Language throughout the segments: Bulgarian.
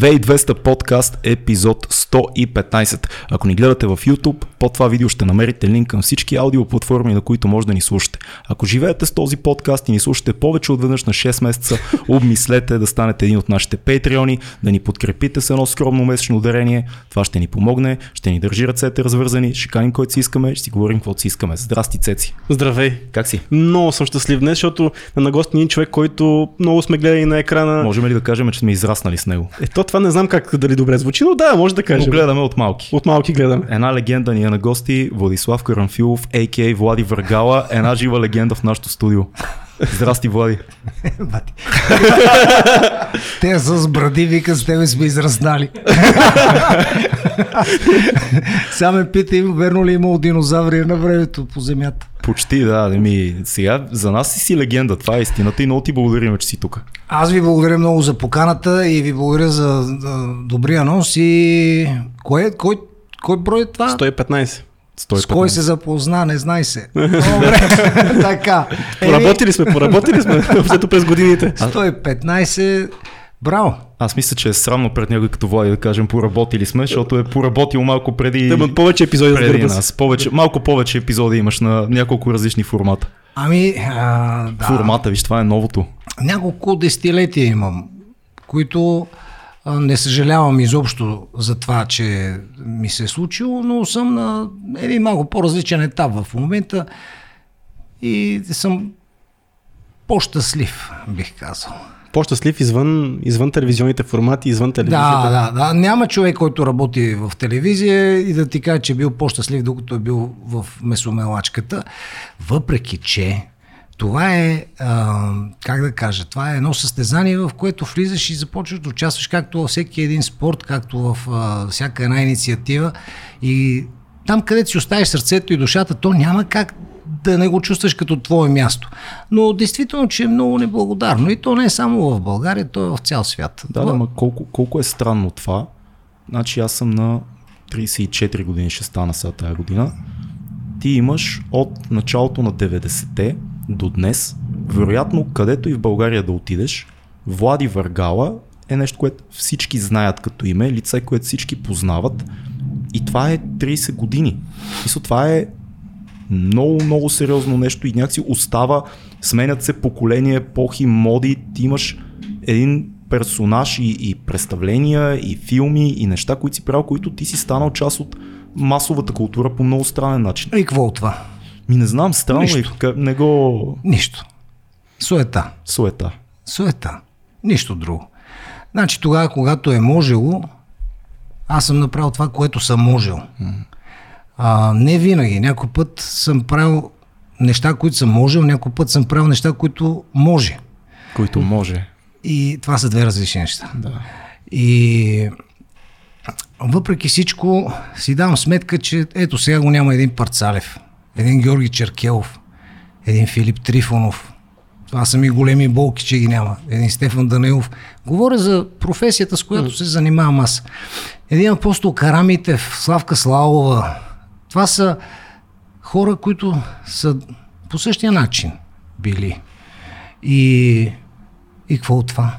2200 подкаст, епизод 115. Ако ни гледате в YouTube, под това видео ще намерите линк към всички аудиоплатформи, на които може да ни слушате. Ако живеете с този подкаст и ни слушате повече от веднъж на 6 месеца, обмислете да станете един от нашите патреони, да ни подкрепите с едно скромно месечно ударение. Това ще ни помогне, ще ни държи ръцете развързани, ще каним който си искаме, ще си говорим каквото си искаме. Здрасти, Цеци. Здравей. Как си? Много съм щастлив днес, защото на гости ни е човек, който много сме гледали на екрана. Можем ли да кажем, че сме израснали с него? Ето това не знам как дали добре звучи, но да, може да кажем. Но гледаме от малки. От малки гледаме. Една легенда ни е на гости, Владислав Карамфилов, а.к.а. Влади Въргала, една жива легенда в нашото студио. Здрасти, Влади. Те с бради вика с тебе сме израснали. Сега ме питай, верно ли е имало динозаври на времето по земята? Почти, да. Ми, сега за нас си си легенда, това е истината и много ти благодарим, че си тук. Аз ви благодаря много за поканата и ви благодаря за, добрия нос и кое, кой, кой брой е това? 115. 115. С кой се запозна, не знай се. Добре, така. Поработили сме, поработили сме, взето през годините. 115, браво. Аз мисля, че е срамно пред него като Влади да кажем поработили сме, защото е поработил малко преди... Да, имат повече епизоди преди нас. Повече, малко повече епизоди имаш на няколко различни формата. Ами, а, да. Формата, виж, това е новото. Няколко десетилетия имам, които не съжалявам изобщо за това, че ми се е случило, но съм на един малко по-различен етап в момента и съм по-щастлив, бих казал по-щастлив извън, извън телевизионните формати, извън телевизията. Да, да, да. Няма човек, който работи в телевизия и да ти каже, че е бил по-щастлив, докато е бил в месомелачката. Въпреки, че това е, а, как да кажа, това е едно състезание, в което влизаш и започваш да участваш както във всеки един спорт, както в а, всяка една инициатива. И там, където си оставиш сърцето и душата, то няма как да не го чувстваш като твое място. Но действително, че е много неблагодарно. И то не е само в България, то е в цял свят. Да, да, ма колко, колко е странно това. Значи аз съм на 34 години, ще стана сега тази година. Ти имаш от началото на 90-те до днес, вероятно където и в България да отидеш, Влади Въргала е нещо, което всички знаят като име, лице, което всички познават. И това е 30 години. Мисля, това е много, много сериозно нещо и някакси остава, сменят се поколения, епохи, моди, ти имаш един персонаж и, и представления, и филми, и неща, които си правил, които ти си станал част от масовата култура по много странен начин. И какво от това? Ми не знам, странно и не го... Нищо. Суета. Суета. Суета. Нищо друго. Значи тогава, когато е можело, аз съм направил това, което съм можел. А, не винаги. Някой път съм правил неща, които съм можел, някой път съм правил неща, които може. Които може. И това са две различни неща. Да. И въпреки всичко си давам сметка, че ето сега го няма един Парцалев, един Георги Черкелов, един Филип Трифонов. Това са ми големи болки, че ги няма. Един Стефан Данилов. Говоря за професията, с която се занимавам аз. Един апостол Карамитев, Славка Славова, това са хора, които са по същия начин били. И, и какво от това?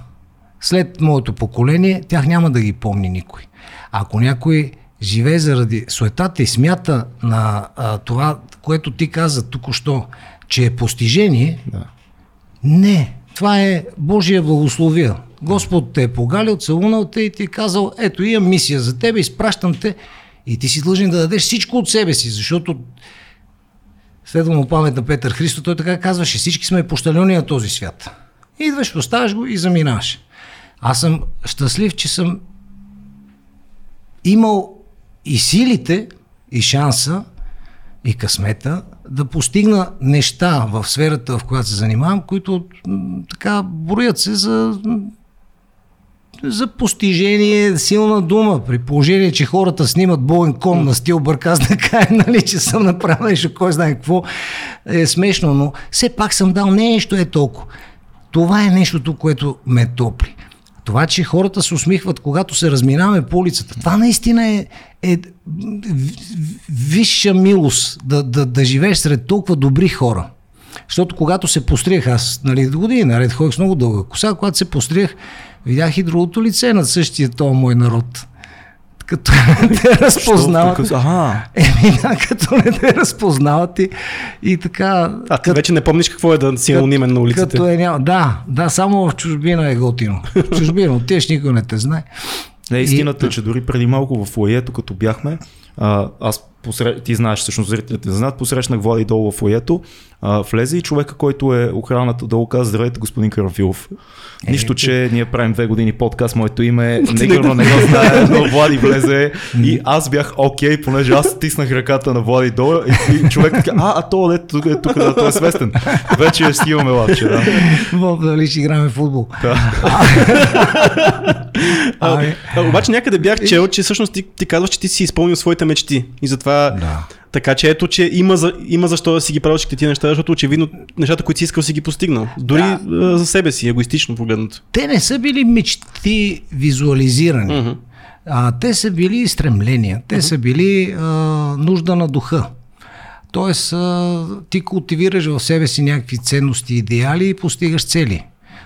След моето поколение, тях няма да ги помни никой. Ако някой живее заради суетата и смята на а, това, което ти каза току-що, че е постижение, да. не, това е Божия благословия. Господ те е погалил, целунал те и ти е казал, ето имам мисия за тебе, изпращам те и ти си длъжен да дадеш всичко от себе си, защото следвам памет на Петър Христо, той така казваше, всички сме пощалени на този свят. Идваш, поставяш го и заминаваш. Аз съм щастлив, че съм имал и силите, и шанса, и късмета да постигна неща в сферата, в която се занимавам, които така броят се за за постижение силна дума, при положение, че хората снимат боен кон на стил бърказ да кая, нали, че съм направил нещо, кой знае какво, е смешно, но все пак съм дал нещо е толкова. Това е нещото, което ме топли. Това, че хората се усмихват, когато се разминаваме по улицата, това наистина е, е висша милост да, да, да живееш сред толкова добри хора. Защото когато се постриях, аз нали, години наред ходих с много дълга коса, когато се постриях, видях и другото лице на същия този мой народ. Като не те разпознават. Ага. Еми, да, като не те разпознават и, и така. А ти вече не помниш какво е да си анонимен на улиците. Като е няма. Да, да, само в чужбина е готино. В чужбина отиваш, никой не те знае. Не, истината е, че дори преди малко в лоето, като бяхме, а, аз посред... ти знаеш, всъщност зрителите не знаят, посрещнах Влади долу в лоето, а, влезе и човека, който е охраната долу каза, здравейте господин Карамфилов. Нищо, че ние правим две години подкаст, моето име е негърно не го знае, но Влади влезе и аз бях окей, понеже аз стиснах ръката на Влади долу и, и човек каза, а, а то дето тук е тук, да, той е свестен. Вече си имаме лапче, да. Боб, дали ще играме в футбол. Ами, А, обаче някъде бях чел, че всъщност ти, ти казваш, че ти си изпълнил своите мечти. И затова. Да. Така че ето, че има, за, има защо да си ги правиш тези неща, защото очевидно нещата, които си искал, си ги постигнал. Дори Да. за себе си, егоистично погледнато. те не са били мечти визуализирани. Мгм. А, те са били стремления, те са били а, нужда на духа. Тоест, а, ти култивираш в себе си някакви ценности, идеали и постигаш цели.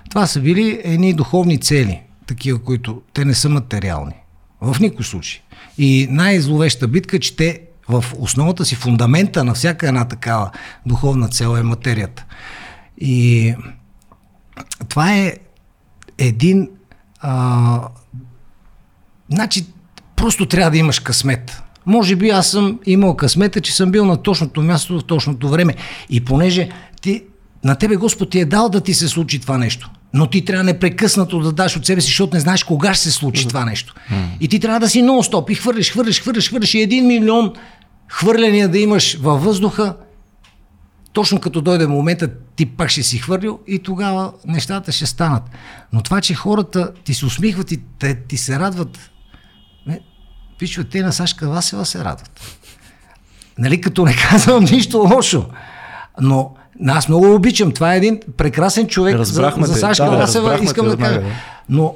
Това са били едни духовни цели, такива, които те не са материални. В никой случай. И най-зловеща битка, че те в основата си, фундамента на всяка една такава духовна цел е материята. И това е един а, Значи, просто трябва да имаш късмет. Може би аз съм имал късмета, че съм бил на точното място в точното време. И понеже ти, на тебе Господ ти е дал да ти се случи това нещо. Но ти трябва непрекъснато да даш от себе си, защото не знаеш кога ще се случи това нещо. И ти трябва да си нон-стоп и хвърляш, хвърляш, хвърляш, хвърляш и един милион хвърляния да имаш във въздуха, точно като дойде момента, ти пак ще си хвърлил и тогава нещата ще станат. Но това, че хората ти се усмихват и те, ти се радват, пичо, те на Сашка Васева се радват. Нали, като не казвам нищо лошо. Но аз много обичам. Това е един прекрасен човек Разбрахме за, за. Сашка Да, разбрахме Искам да кажа. Но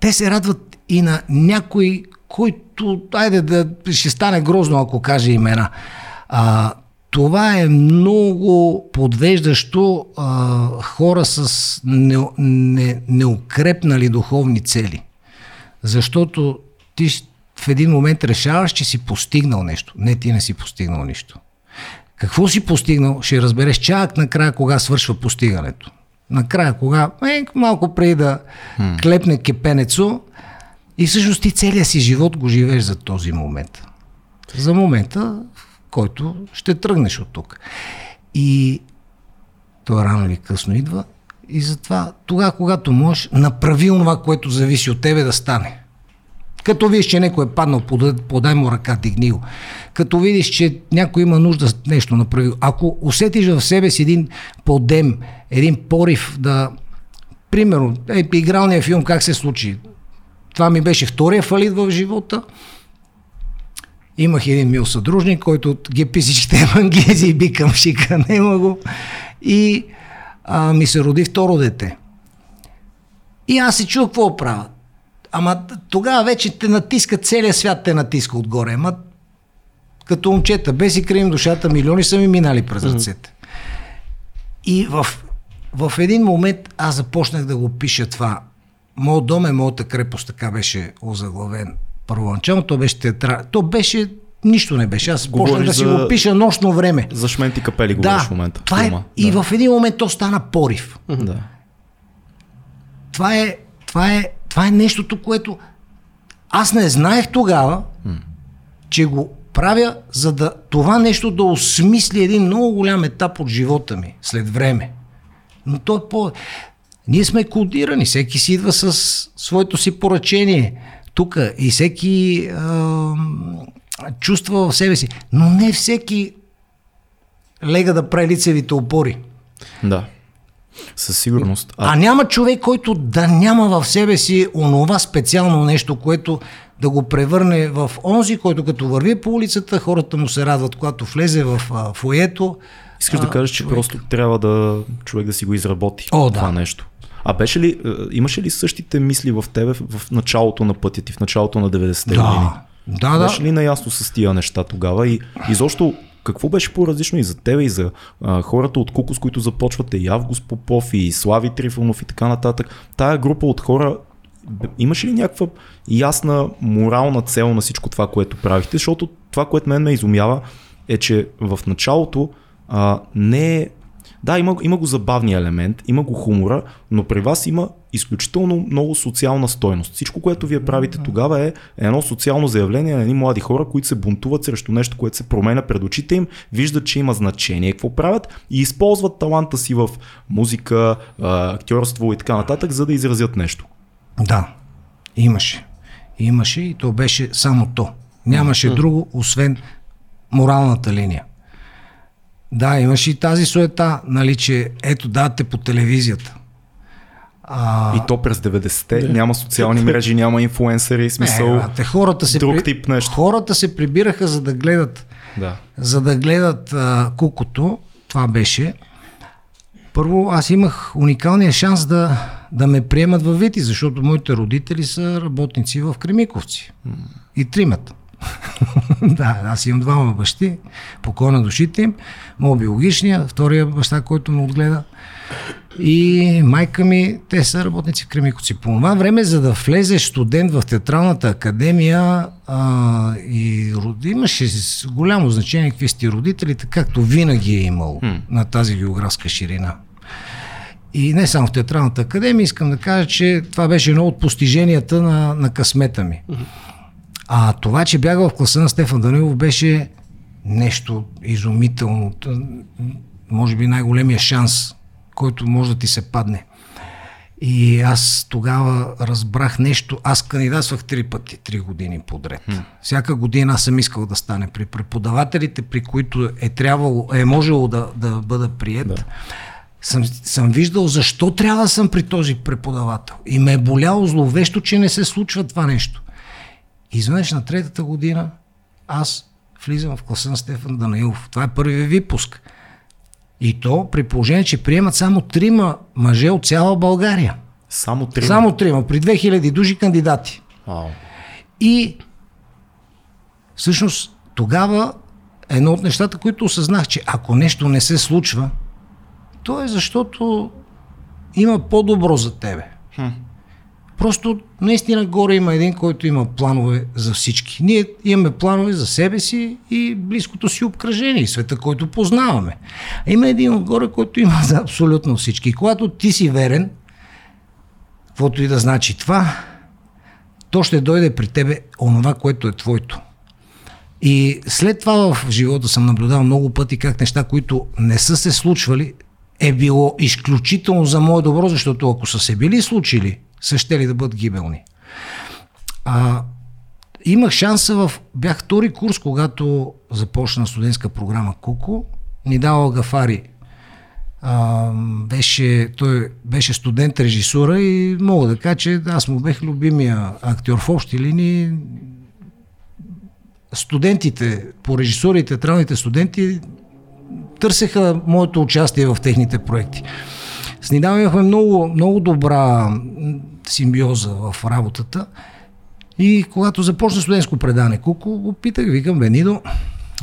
те се радват и на някой, който, айде да ще стане грозно, ако каже имена. А, това е много подвеждащо а, хора с не, не, неукрепнали духовни цели. Защото ти в един момент решаваш, че си постигнал нещо. Не, ти не си постигнал нищо. Какво си постигнал, ще разбереш чак накрая, кога свършва постигането. Накрая, кога, е, малко преди да клепне кепенецо и всъщност ти целият си живот го живееш за този момент. За момента, в който ще тръгнеш от тук. И то рано или късно идва и затова тогава, когато можеш, направи това, което зависи от тебе да стане. Като видиш, че някой е паднал, подай, му ръка, дигни го. Като видиш, че някой има нужда нещо направи. Ако усетиш в себе си един подем, един порив да... Примерно, е, игралния филм как се случи? Това ми беше втория фалит в живота. Имах един мил съдружник, който ги пи всичките евангези и би към шика, нема го. И а, ми се роди второ дете. И аз се чух какво правя. Ама тогава вече те натиска, целият свят те натиска отгоре. Ама като момчета, без и крим душата, милиони са ми минали през ръцете. И в, в един момент аз започнах да го пиша това. Моят дом е моята крепост, така беше озаглавен първоначално. То беше театра... То беше... Нищо не беше. Аз почнах Говориш да си за- го пиша нощно време. За шменти капели говориш Да, в момента. това е, и да. в един момент то стана порив. Да. това е, това е, това е нещото, което аз не знаех тогава, че го правя, за да това нещо да осмисли един много голям етап от живота ми след време. Но то е по... Ние сме кодирани, всеки си идва с своето си поръчение тук и всеки а, чувства в себе си. Но не всеки лега да прави лицевите опори. да. Със сигурност. А, а няма човек, който да няма в себе си онова специално нещо, което да го превърне в онзи, който като върви по улицата, хората му се радват, когато влезе в а, фоето. Искаш да а, кажеш, че човек- просто трябва да човек да си го изработи О, да. това нещо. А беше ли, е, имаше ли същите мисли в тебе в началото на пътя ти, в началото на 90-те години? Да, да, да. Беше ли наясно с тия неща тогава и изобщо какво беше по-различно и за тебе, и за а, хората от Кукус, които започвате, и Август Попов, и Слави Трифонов и така нататък. Тая група от хора, имаше ли някаква ясна морална цел на всичко това, което правихте? Защото това, което мен ме изумява, е, че в началото а, не е да, има, има го забавния елемент, има го хумора, но при вас има изключително много социална стойност. Всичко, което вие правите тогава е едно социално заявление на едни млади хора, които се бунтуват срещу нещо, което се променя пред очите им, виждат, че има значение какво правят и използват таланта си в музика, актьорство и така нататък, за да изразят нещо. Да, имаше. Имаше и то беше само то. Нямаше друго, освен моралната линия. Да, имаше и тази суета, нали, че ето дадете по телевизията. А, И то през 90-те няма социални мрежи, няма инфуенсъри, смисъл. е, брате, хората се, друг тип нещо. хората се прибираха за да гледат Да. за да гледат а, кукото, това беше. Първо, аз имах уникалния шанс да, да ме приемат във Вити, защото моите родители са работници в Кремиковци. И тримата. да, аз имам двама бащи, покой на душите им, моят биологичния, втория баща, който ме отгледа. И майка ми, те са работници в Кремиковци. По това време, за да влезеш студент в театралната академия, а, и роди, имаше голямо значение какви сте родителите, както винаги е имало на тази географска ширина. И не само в театралната академия, искам да кажа, че това беше едно от постиженията на, на късмета ми. А това, че бяга в класа на Стефан Данилов, беше нещо изумително. Може би най-големия шанс, който може да ти се падне. И аз тогава разбрах нещо. Аз кандидатствах три пъти, три години подред. Всяка година съм искал да стане при преподавателите, при които е трябвало, е можело да, да бъда прият. Да. Съм, съм виждал защо трябва да съм при този преподавател. И ме е боляло зловещо, че не се случва това нещо. Изведнъж на третата година аз влизам в класа на Стефан Данаилов. Това е първият випуск. И то при положение, че приемат само трима мъже от цяла България. Само три. Само трима, при 2000 души кандидати. Вау. И всъщност тогава едно от нещата, които осъзнах, че ако нещо не се случва, то е защото има по-добро за тебе. Просто наистина горе има един, който има планове за всички. Ние имаме планове за себе си и близкото си обкръжение, света, който познаваме. А има един отгоре, който има за абсолютно всички. Когато ти си верен, каквото и да значи това, то ще дойде при тебе онова, което е твоето. И след това в живота съм наблюдавал много пъти как неща, които не са се случвали, е било изключително за мое добро, защото ако са се били случили, са ще ли да бъдат гибелни. А, имах шанса в... Бях втори курс, когато започна студентска програма Куко. Ни дава Гафари. А, беше, той беше студент режисура и мога да кажа, че аз му бех любимия актьор в общи линии. Студентите по режисура и театралните студенти търсеха моето участие в техните проекти. С Нидал имахме много, много добра симбиоза в работата. И когато започна студентско предане Куко, го питах, викам, Бенидо,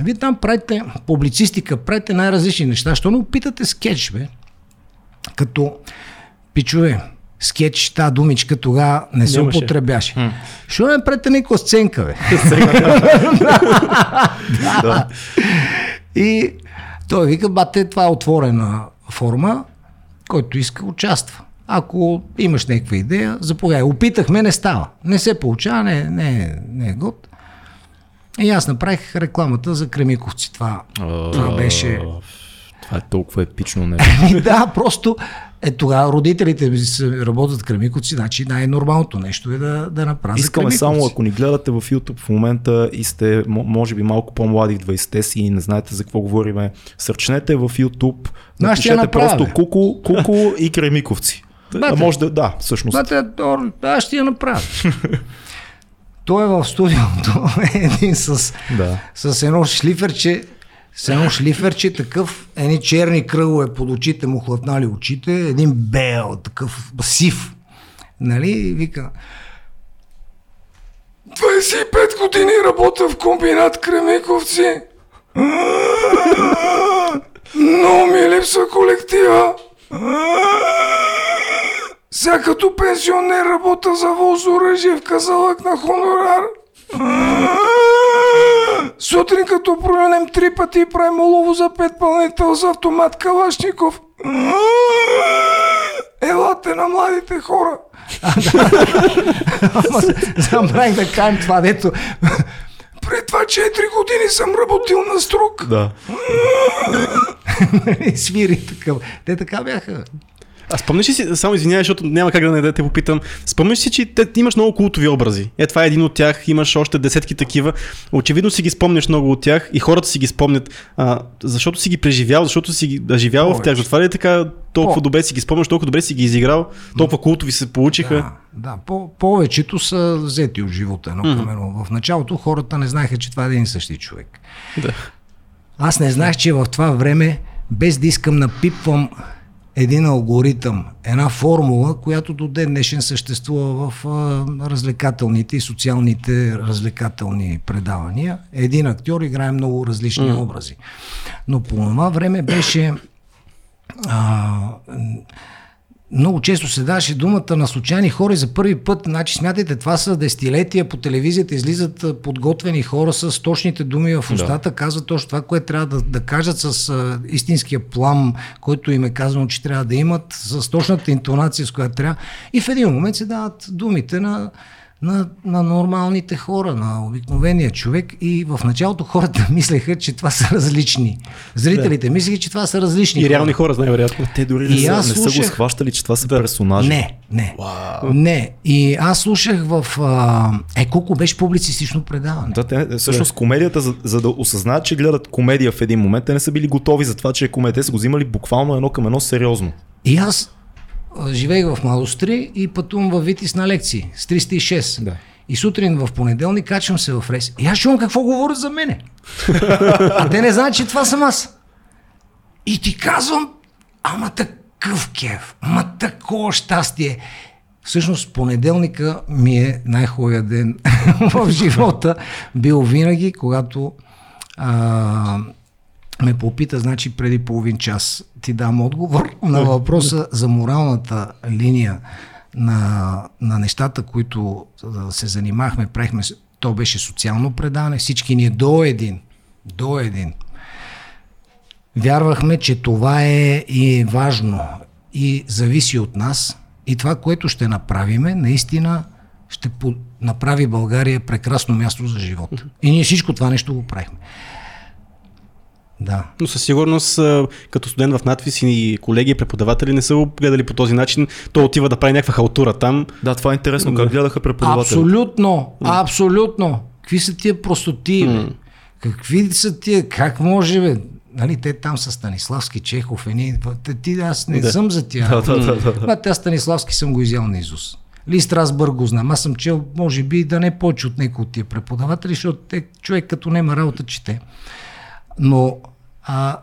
вие там правите публицистика, правите най-различни неща. Що не опитате скетч, бе? Като, пичове, скетч, та думичка тогава не се Нямаше. употребяше. Що не правите някаква сценка, бе? Да. И той вика, бате, това е отворена форма, който иска участва. Ако имаш някаква идея, заповядай. Опитахме, не става. Не се получава, не, не, не е год. И аз направих рекламата за Кремиковци. Това, това беше... Това е толкова епично нещо. И да, просто е тогава родителите ми се работят в Кремиковци, значи най-нормалното нещо е да, да направят Искаме само, ако ни гледате в YouTube в момента и сте, може би, малко по-млади в 20-те си и не знаете за какво говориме, сърчнете в YouTube, Но напишете просто бе. Куко, Куко и Кремиковци. А Бате. може да, да, всъщност. Бате, аз ще я направя. Той е в студиото, един с, Да. с едно шлиферче, с едно шлиферче, такъв, едни черни кръгове под очите му хлътнали очите, един бел, такъв сив. Нали? Вика, 25 години работя в комбинат Кремиковци. Но ми липсва колектива. Сега като пенсионер работа за воз оръжие в казалък на хонорар. Сутрин като проленем три пъти и правим олово за пет пълнител за автомат Калашников. Елате на младите хора. Забравих да кажем това, дето пред това 4 години съм работил на струк. Да. Свири такъв. Те така бяха. А спомняш ли си, само извинявай, защото няма как да не да те попитам, спомняш ли си, че те, имаш много култови образи. Е, това е един от тях, имаш още десетки такива. Очевидно си ги спомняш много от тях и хората си ги спомнят, а, защото си ги преживял, защото си ги живял в тях. Повече. Затова ли е така толкова По- добре си ги спомняш, толкова добре си ги изиграл, толкова култови се получиха. Да, да по- повечето са взети от живота едно към едно. В началото хората не знаеха, че това е един и същи човек. Да. Аз не знаех, че в това време, без да искам напипвам един алгоритъм, една формула, която до ден днешен съществува в развлекателните и социалните развлекателни предавания. Един актьор играе много различни образи. Но по това време беше а, много често се даваше думата на случайни хора и за първи път, значи смятайте, това са десетилетия по телевизията, излизат подготвени хора с точните думи в устата, да. казват точно това, което трябва да, да кажат с а, истинския плам, който им е казано, че трябва да имат, с точната интонация, с която трябва. И в един момент се дават думите на на, на нормалните хора, на обикновения човек и в началото хората мислеха, че това са различни. Зрителите да. мислеха, че това са различни И реални хора, най-вероятно. Те дори не, И са, аз не са го слушах- схващали, че това са персонажи. Не, не. Не. И аз слушах в... А... Е, колко беше публицистично предаване. Да, те, всъщност комедията, за, за да осъзнаят, че гледат комедия в един момент, те не са били готови за това, че е комедия. Те са го взимали буквално едно към едно сериозно. И аз живеех в Младостри и пътувам в Витис на лекции с 306. Да. И сутрин в понеделник качвам се в рейс. И аз чувам какво говорят за мене. а те не знаят, че това съм аз. И ти казвам, ама такъв кев, ама такова щастие. Всъщност понеделника ми е най-хубавия ден в живота. Бил винаги, когато а, ме попита, значи преди половин час ти дам отговор на въпроса за моралната линия на, на нещата, които се занимахме, правихме, то беше социално предаване, всички ние до един, до един. Вярвахме, че това е и важно и зависи от нас и това, което ще направиме, наистина ще направи България прекрасно място за живот. И ние всичко това нещо го правихме. Да. Но със сигурност, като студент в надвис и колеги и преподаватели не са го гледали по този начин. Той отива да прави някаква халтура там. Да, това е интересно. Как гледаха преподаватели? Абсолютно, абсолютно. Какви са тия простоти, бе? Какви са тия, как може, бе? Нали, те там са Станиславски, Чехов, едни, те, ти, аз не Да. съм за тях. Да, да, да, да, да. Ма, аз Станиславски съм го изял на Изус. Ли Страсбърг го знам. Аз съм чел, може би, да не повече от някои от тия преподаватели, защото те, човек като нема работа чете. Но а,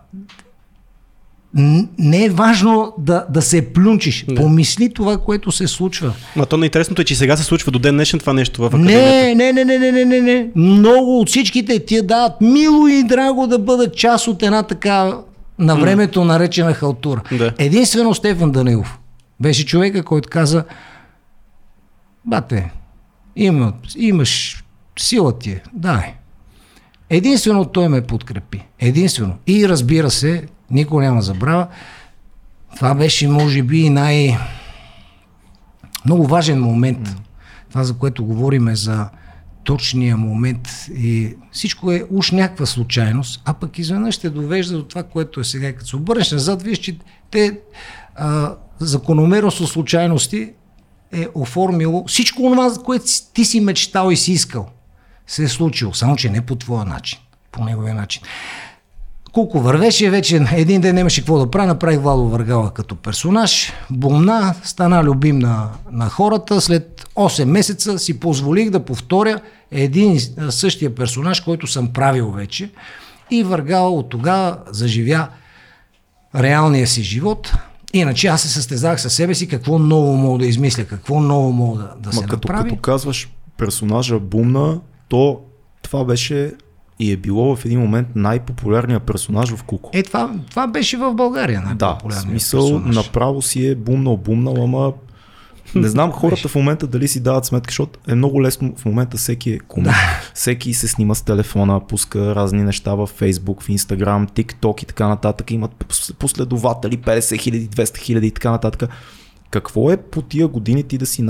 не е важно да, да се плюнчиш. Помисли това, което се случва. Ма то най-интересното е, че сега се случва до ден днешен това нещо в академията. Не, не, не, не, не, не, не, не. Много от всичките ти дават мило и драго да бъдат част от една така на времето наречена халтура. Да. Единствено Стефан Данилов беше човека, който каза Бате, има, имаш сила ти, е, дай. Единствено той ме подкрепи. Единствено. И разбира се, никой няма забравя, това беше може би най- много важен момент. Това, за което говориме за точния момент и всичко е уж някаква случайност, а пък изведнъж ще довежда до това, което е сега. Като се обърнеш назад, виж, че те а, закономерност от случайности е оформило всичко това, което ти си мечтал и си искал, се е случило, само че не по твоя начин, по неговия начин. Колко вървеше вече, един ден нямаше какво да прави, направих Вало Въргала като персонаж, бомна, стана любим на, на хората, след 8 месеца си позволих да повторя един същия персонаж, който съм правил вече и Въргала от тогава заживя реалния си живот. Иначе аз се състезах със себе си какво ново мога да измисля, какво ново мога да, да Ма се като, направи. като казваш персонажа Бумна, то това беше и е било в един момент най-популярният персонаж в Куко. Е, това, това беше в България Да, най-популярният смисъл персонаж. направо си е бумнал, бумнал, ама не знам хората в момента дали си дават сметка, защото е много лесно в момента всеки е комик. Всеки се снима с телефона, пуска разни неща в Facebook, в Instagram, TikTok и така нататък. Имат пос- последователи, 50 хиляди, 200 хиляди и така нататък. Какво е по тия години ти да си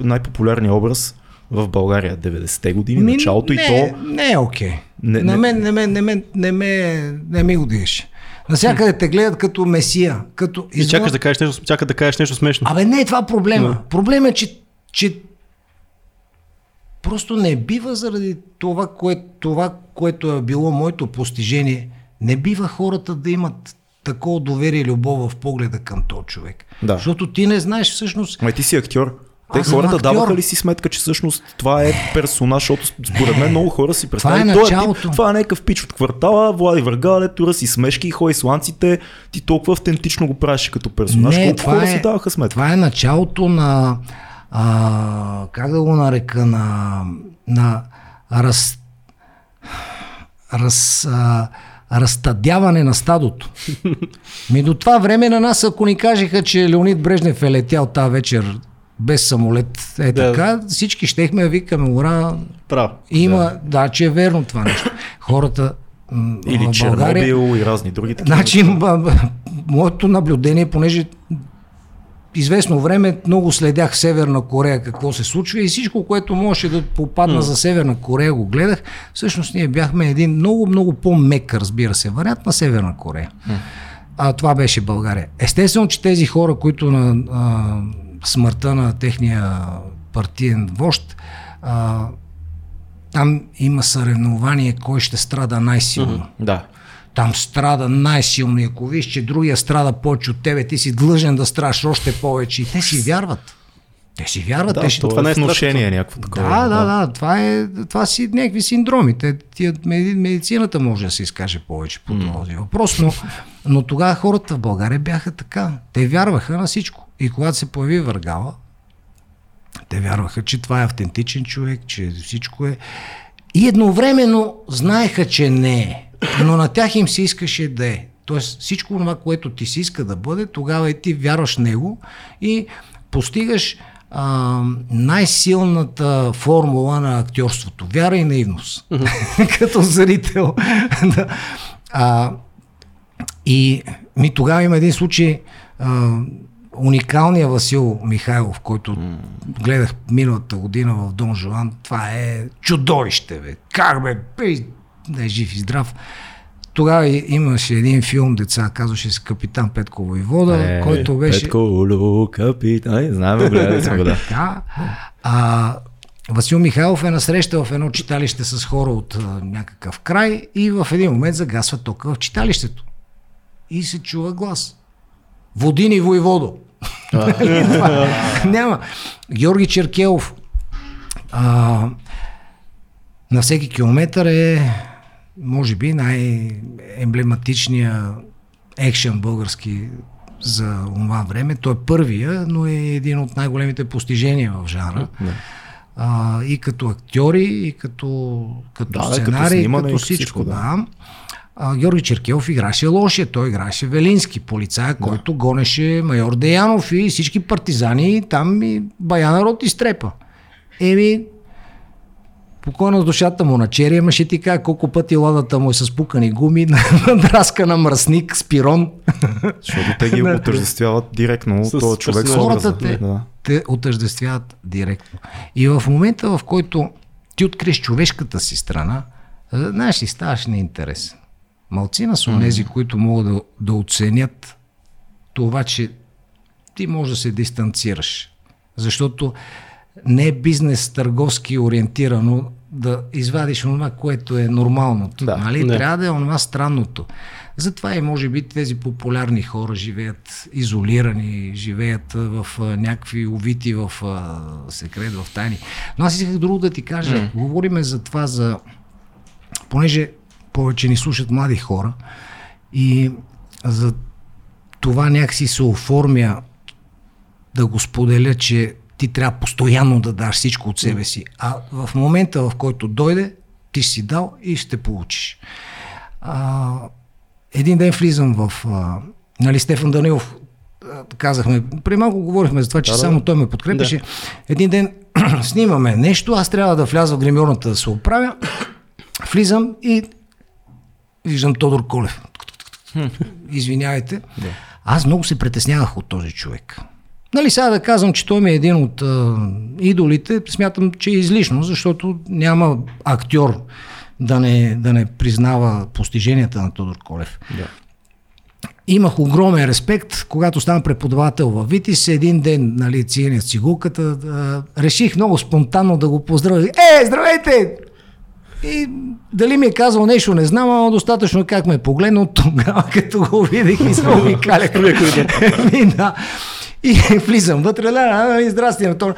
най-популярният образ в България? 90-те години, Ми, началото не, и то... Не е окей. Не- на не- мен не, ме, не, ме, не, ме, не ми го дигаш. Насякъде те гледат като месия. Като И чакаш да кажеш нещо, чакаш да кажеш нещо смешно. Абе не е това проблема. Да. Проблема е, че, че просто не бива заради това, кое, това, което е било моето постижение, не бива хората да имат такова доверие и любов в погледа към този човек. Да. Защото ти не знаеш всъщност Ма ти си актьор. Те Аз хората даваха ли си сметка, че всъщност това е персонаж, защото според мен много хора си представят. е той началото. тип, това е някакъв пич от квартала, Влади Въргале, тура си смешки, ходи сланците, ти толкова автентично го правиш като персонаж. Не, Колко това хора е- си даваха сметка? Това е началото на, а, как да го нарека, на, на раз, раз, а, разтадяване на стадото. Ми до това време на нас, ако ни кажеха, че Леонид Брежнев е летял тази вечер без самолет, е Да. така, всички щехме да викаме, ура, Право. има, да. да, че е верно това нещо. Хората Или България, Чернобил и разни други такива. Значи, моето наблюдение, понеже известно време много следях Северна Корея какво се случва и всичко, което можеше да попадна за Северна Корея го гледах. Всъщност ние бяхме един много, много по-мек, разбира се, вариант на Северна Корея. А това беше България. Естествено, че тези хора, които на а, смъртта на техния партиен вожд, а, там има съревнование кой ще страда най-силно. Да. Там страда най-силно. И ако виж, че другия страда повече от тебе, ти си длъжен да страдаш още повече. И те си вярват. Те си вярват. Да, те ще... това, това не е вношение някакво такова. Да, да, да, това, е, това си някакви синдроми. Те, тия, меди- медицината може да се изкаже повече по този въпрос, но, но тогава хората в България бяха така. Те вярваха на всичко. И когато се появи Въргала, те вярваха, че това е автентичен човек, че всичко е. И едновременно знаеха, че не е. Но на тях им се искаше да е. Тоест всичко това, което ти си иска да бъде, тогава и ти вярваш него и постигаш а, най-силната формула на актьорството. Вяра и наивност. Като зрител. Да. а, и ми тогава има един случай, а, уникалния Васил Михайлов, който гледах миналата година в Дон Жуан, това е чудовище, бе. Как бе, бе, да е жив и здрав. Тогава имаше един филм, деца, казваше се Капитан Петко Войвода, който беше... Е, Петко Улу, капитан. Ай, знаем, гледали сме го, да. А, Васил Михайлов е насреща в едно читалище с хора от а, някакъв край и в един момент загасва тока в читалището. И се чува глас. Водини Войводо. Няма. Георги Черкелов. А, на всеки километър е може би най-емблематичният екшен български за това време. Той е първия, но е един от най-големите постижения в жанра. А, и като актьори, и като, като Да, като сценарий, и снимане, като и всичко. всичко, да. да. А, Георги Черкелов играше лошия, той играше Велински, полицай, който гонеше майор Деянов и всички партизани, там и бая народ изтрепа. Еми, Покойна с душата му на ама ще ти кажа колко пъти ладата му е с пукани гуми, драска на мръсник, спирон. Защото те ги Да. отъждествяват директно С този човек с. Хората те, Да. те отъждествяват директно. И в момента, в който ти откриеш човешката си страна, знаеш ли, ставаш неинтересен. Малцина са онези, които могат да, да оценят това, че ти можеш да се дистанцираш. Защото не е бизнес търговски ориентирано да извадиш това, което е нормалното. Да. нали? Не. Трябва да е онова странното. Затова и може би тези популярни хора живеят изолирани, живеят в а, някакви увити в а, секрет, в тайни. Но аз исках друго да ти кажа. Mm. Говориме за това, за... понеже повече ни слушат млади хора и за това някакси се оформя да го споделя, че ти трябва постоянно да даш всичко от себе си. А в момента, в който дойде, ти си дал и ще получиш. А, един ден влизам в... А, нали, Стефан Данилов, казахме, преди малко говорихме за това, че Да, да. само той ме подкрепеше. Един ден снимаме нещо, аз трябва да вляза в гримьорната да се оправя. Влизам и виждам Тодор Колев. Извинявайте. Аз много се притеснявах от този човек. Нали сега да казвам, че той ми е един от а, идолите, смятам, че е излишно, защото няма актьор да не, да не признава постиженията на Тодор Колев. Да. Имах огромен респект, когато стана преподавател в Витис, един ден, нали, циене с цигулката, а, реших много спонтанно да го поздравя. Е, здравейте! И дали ми е казал нещо, не знам, но достатъчно как ме е погледнал тогава, като го видих и се обикалях. Да. И влизам вътре, да, и здрасти, това.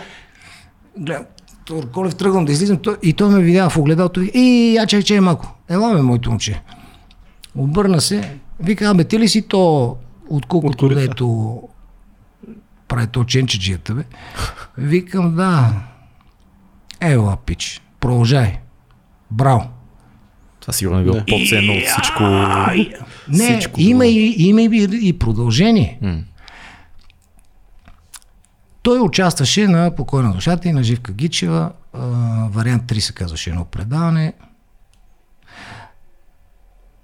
Гледам, тръгвам да излизам и той ме видя в огледалото и, и я чай, чай малко. Ела ме, моето момче. Обърна се, вика, абе ти ли си то от кукото, дето прави то ченчеджията, бе? Викам, да. Ела, пич, продължай. Браво. Това сигурно е било Да. по-ценно от всичко. Не, всичко има и, има и, и продължение. М. Той участваше на Покойна душата и на Живка Гичева. А, вариант 3 се казваше едно предаване.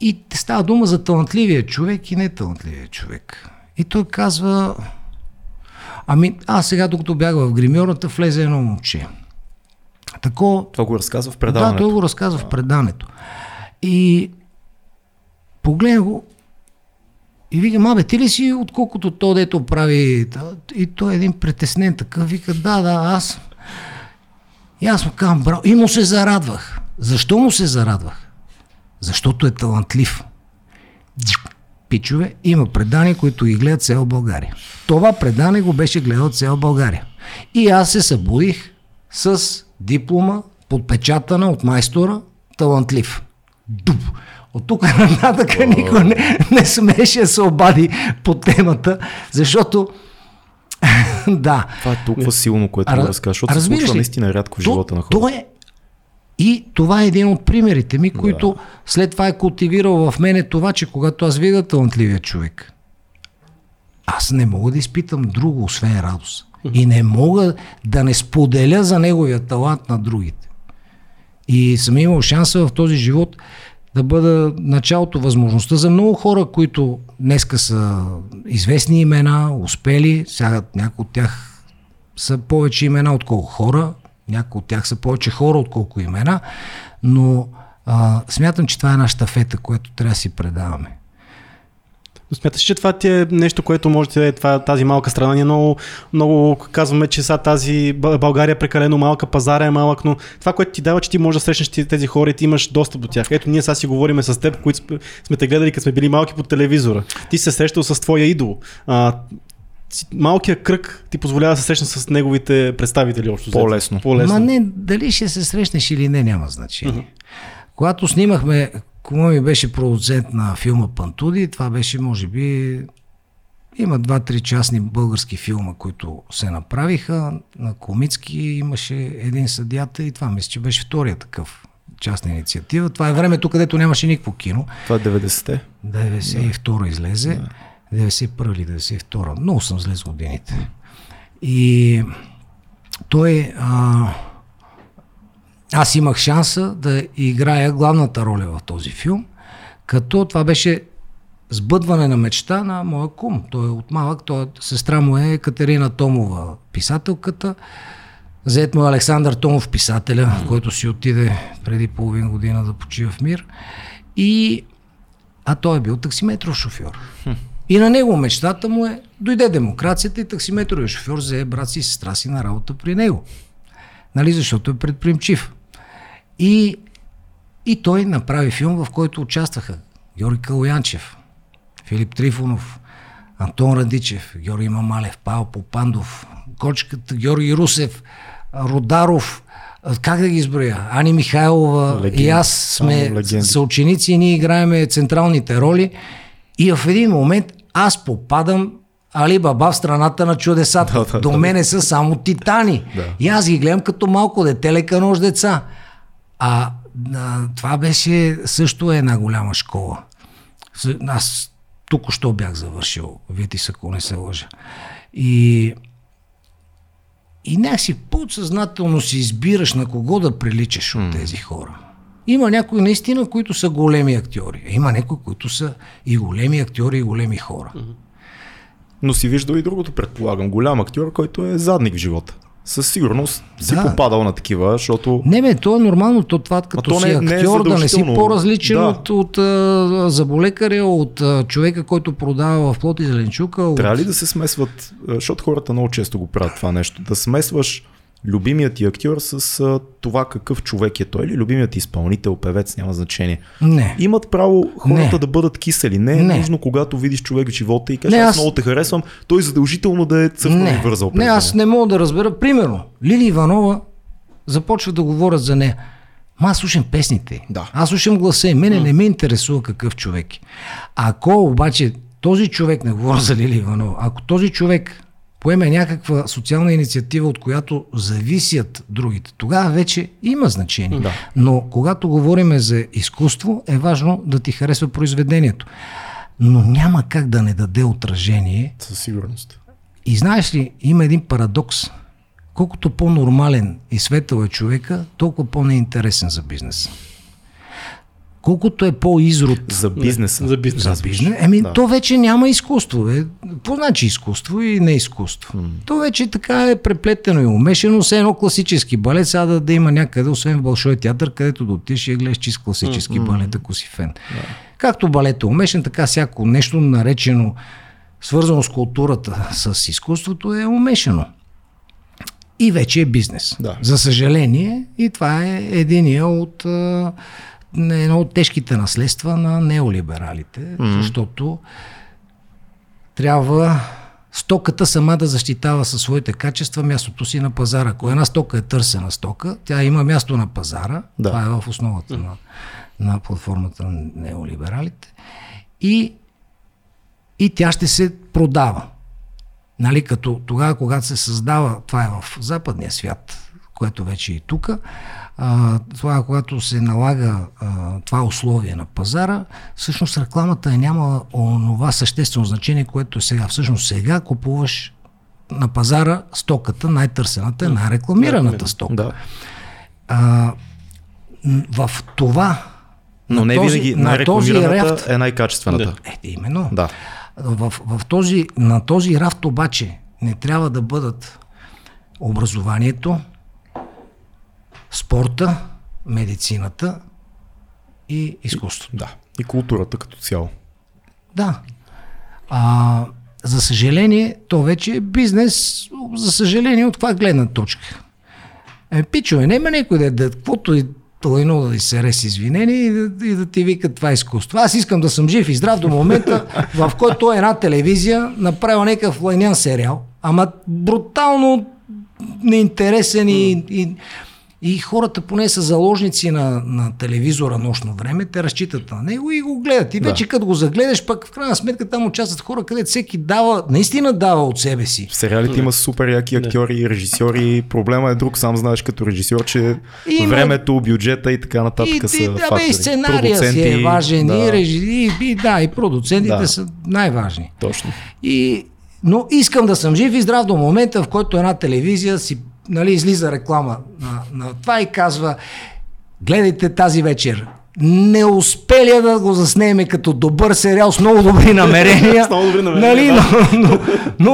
И става дума за талантливия човек и неталантливия човек. И той казва, ами аз сега докато бях в гримьорната, влезе едно момче. Тако, Това го разказва в да, предаването. той го разказва в предането. И погледна го и вика, мабе, ти ли си отколкото то, дето прави... та-» И той е един притеснен такъв, вика, да, да, аз. И аз му казвам, браво. И му се зарадвах. Защо му се зарадвах? Защото е талантлив. Пичове, има предания, които ги гледат цяла България. Това предание го беше гледал цяла България. И аз се събудих с диплома, подпечатана от майстора, талантлив. Дуб. От тук нататък никой не, не смеше да се обади по темата, защото да. Това е толкова силно, което Ра- го разказва, защото се случва ли? наистина рядко в То- живота на То хората. е, и това е един от примерите ми, които след това е култивирал в мене това, че когато аз видя талантливия човек, аз не мога да изпитам друго, освен радост. И не мога да не споделя за неговия талант на другите. И съм имал шанса в този живот да бъда началото, възможността за много хора, които днеска са известни имена, успели, сега някои от тях са повече имена, отколко хора, някои от тях са повече хора, отколко имена, но а, смятам, че това е една щафета, която трябва да си предаваме. Смяташ, че това ти е нещо, което може да даде това, тази малка страна. Ние много, много казваме, че сега тази България е прекалено малка, пазара е малък, но това, което ти дава, че ти можеш да срещнеш тези хора и ти имаш достъп до тях. Ето ние сега си говориме с теб, които сме- те гледали, като сме били малки по телевизора. Ти се срещал с твоя идол. А, малкият кръг ти позволява да се срещнеш с неговите представители общо. По-лесно. По-лесно. Ма не, дали ще се срещнеш или не, няма значение. Когато снимахме, кому ми беше продуцент на филма Пантуди, това беше, може би, има два-три частни български филма, които се направиха. На Комицки имаше един съдята и това мисля, че беше втория такъв частна инициатива. Това е времето, където нямаше никакво кино. Това е 90-те. 92 излезе. 91 или 92. Много съм зле с годините. И той... А, аз имах шанса да играя главната роля в този филм, като това беше сбъдване на мечта на моя кум. Той е от малък, той, сестра му е Катерина Томова, писателката. Зет му е Александър Томов, писателя, който си отиде преди половин година да почива в мир. И а той е бил таксиметров шофьор. И на него мечтата му е, дойде демокрацията и таксиметровия шофьор взе брат си и сестра си на работа при него. Нали, защото е предприемчив. И, и той направи филм, в който участваха Георги Калоянчев, Филип Трифонов, Антон Радичев, Георги Мамалев, Павел Попандов, Кочката, Георги Русев, Родаров, как да ги изброя? Ани Михайлова Легенди. и аз сме съученици и ние играеме централните роли и в един момент аз попадам Али Баба в страната на чудесата. Да, да, До да. мене са само титани. Да. И аз ги гледам като малко дете, лека нож деца. А а, това беше също една голяма школа. Аз тук що бях завършил Витис, ако не се лъжа. И и някакси подсъзнателно си избираш на кого да приличаш от тези хора. Има някои наистина, които са големи актьори. Има някои, които са и големи актьори, и големи хора. Но си виждал и другото, предполагам. Голям актьор, който е задник в живота. Със сигурност си Да. попадал на такива, защото Не, бе, то е нормално, то това като то си не- не е актьор, да не си по-различен Да. от, от а, заболекаря, от а, човека, който продава в плод и зеленчука. От... трябва ли да се смесват, защото хората много често го правят това нещо, да смесваш любимият ти актьор с а, това какъв човек е той или любимият изпълнител, певец, няма значение. Не. Имат право хората Не. да бъдат кисели. Не е Не. нужно, когато видиш човек в живота и кажеш, Не, аз, аз- много те харесвам, той задължително да е цъфнал и вързал не, аз не мога да разбера. Примерно, Лили Иванова започва да говорят за нея. Ма аз слушам песните. Да. Аз слушам гласа и мене не ме интересува какъв човек. е. Ако обаче този човек, не говоря за Лили Иванова, ако този човек поеме някаква социална инициатива, от която зависят другите, тогава вече има значение. Да. Но когато говорим за изкуство, е важно да ти харесва произведението. Но няма как да не даде отражение Със сигурност. и знаеш ли, има един парадокс. Колкото по-нормален и светъл е човека, толкова по-неинтересен за бизнеса. Колкото е по-изрод За бизнеса. За бизнес. за бизнес, еми Да. то вече няма изкуство. Е. Какво значи изкуство и не изкуство? Mm. То вече така е преплетено и умешено, все едно класически балет, сега да, да има някъде, освен в Большой театър, където да отидеш и гледаш чист класически mm. балет, ако си фен. Да. Както балет е умешен, така всяко нещо наречено, свързано с културата, с изкуството е умешено. И вече е бизнес. Да. За съжаление, и това е единия от а, едно от тежките наследства на неолибералите, mm. защото трябва стоката сама да защитава със своите качества мястото си на пазара. Ако една стока е търсена стока, тя има място на пазара. Да. Това е в основата на, на платформата на неолибералите. И, и тя ще се продава. Нали, като тогава, когато се създава, това е в западния свят, което вече е и тук, а, това, когато се налага а, това условие на пазара, всъщност рекламата е няма онова съществено значение, което е сега. Всъщност сега купуваш на пазара стоката, най-търсената най-рекламираната стока. Да. А, в това Но не този- винаги на този рафт- е най-качествената. Да. Е, именно. Да. В, в този, на този рафт обаче не трябва да бъдат образованието, спорта, медицината и изкуството. Да. И културата като цяло. Да. А, за съжаление, то вече е бизнес, за съжаление, от каква гледна точка. Е, пичове, няма някой да, да каквото и Толайно да се реси извинение и да, и да ти вика това е изкуство. Аз искам да съм жив и здрав до момента, в който една телевизия направила някакъв лайнян сериал, ама брутално неинтересен и, и, и хората поне са заложници на, на телевизора нощно време, те разчитат на него и го гледат. И вече като го загледаш, пък в крайна сметка там участват хора, където всеки дава, наистина дава от себе си. В сериалите има супер яки актьори и режисьори. Проблема е друг, сам знаеш като режисьор, че Има- времето, бюджета и така нататък И, са и, да, фактори. и сценария си е важен, да, и, режи, и, и, да, и продуцентите Да. са най-важни. Точно. И, но искам да съм жив и здрав до момента, в който една телевизия си нали, излиза реклама на, на това и казва гледайте тази вечер. Не успели да го заснеме като добър сериал с много добри намерения. С много добри намерения, нали, но, но,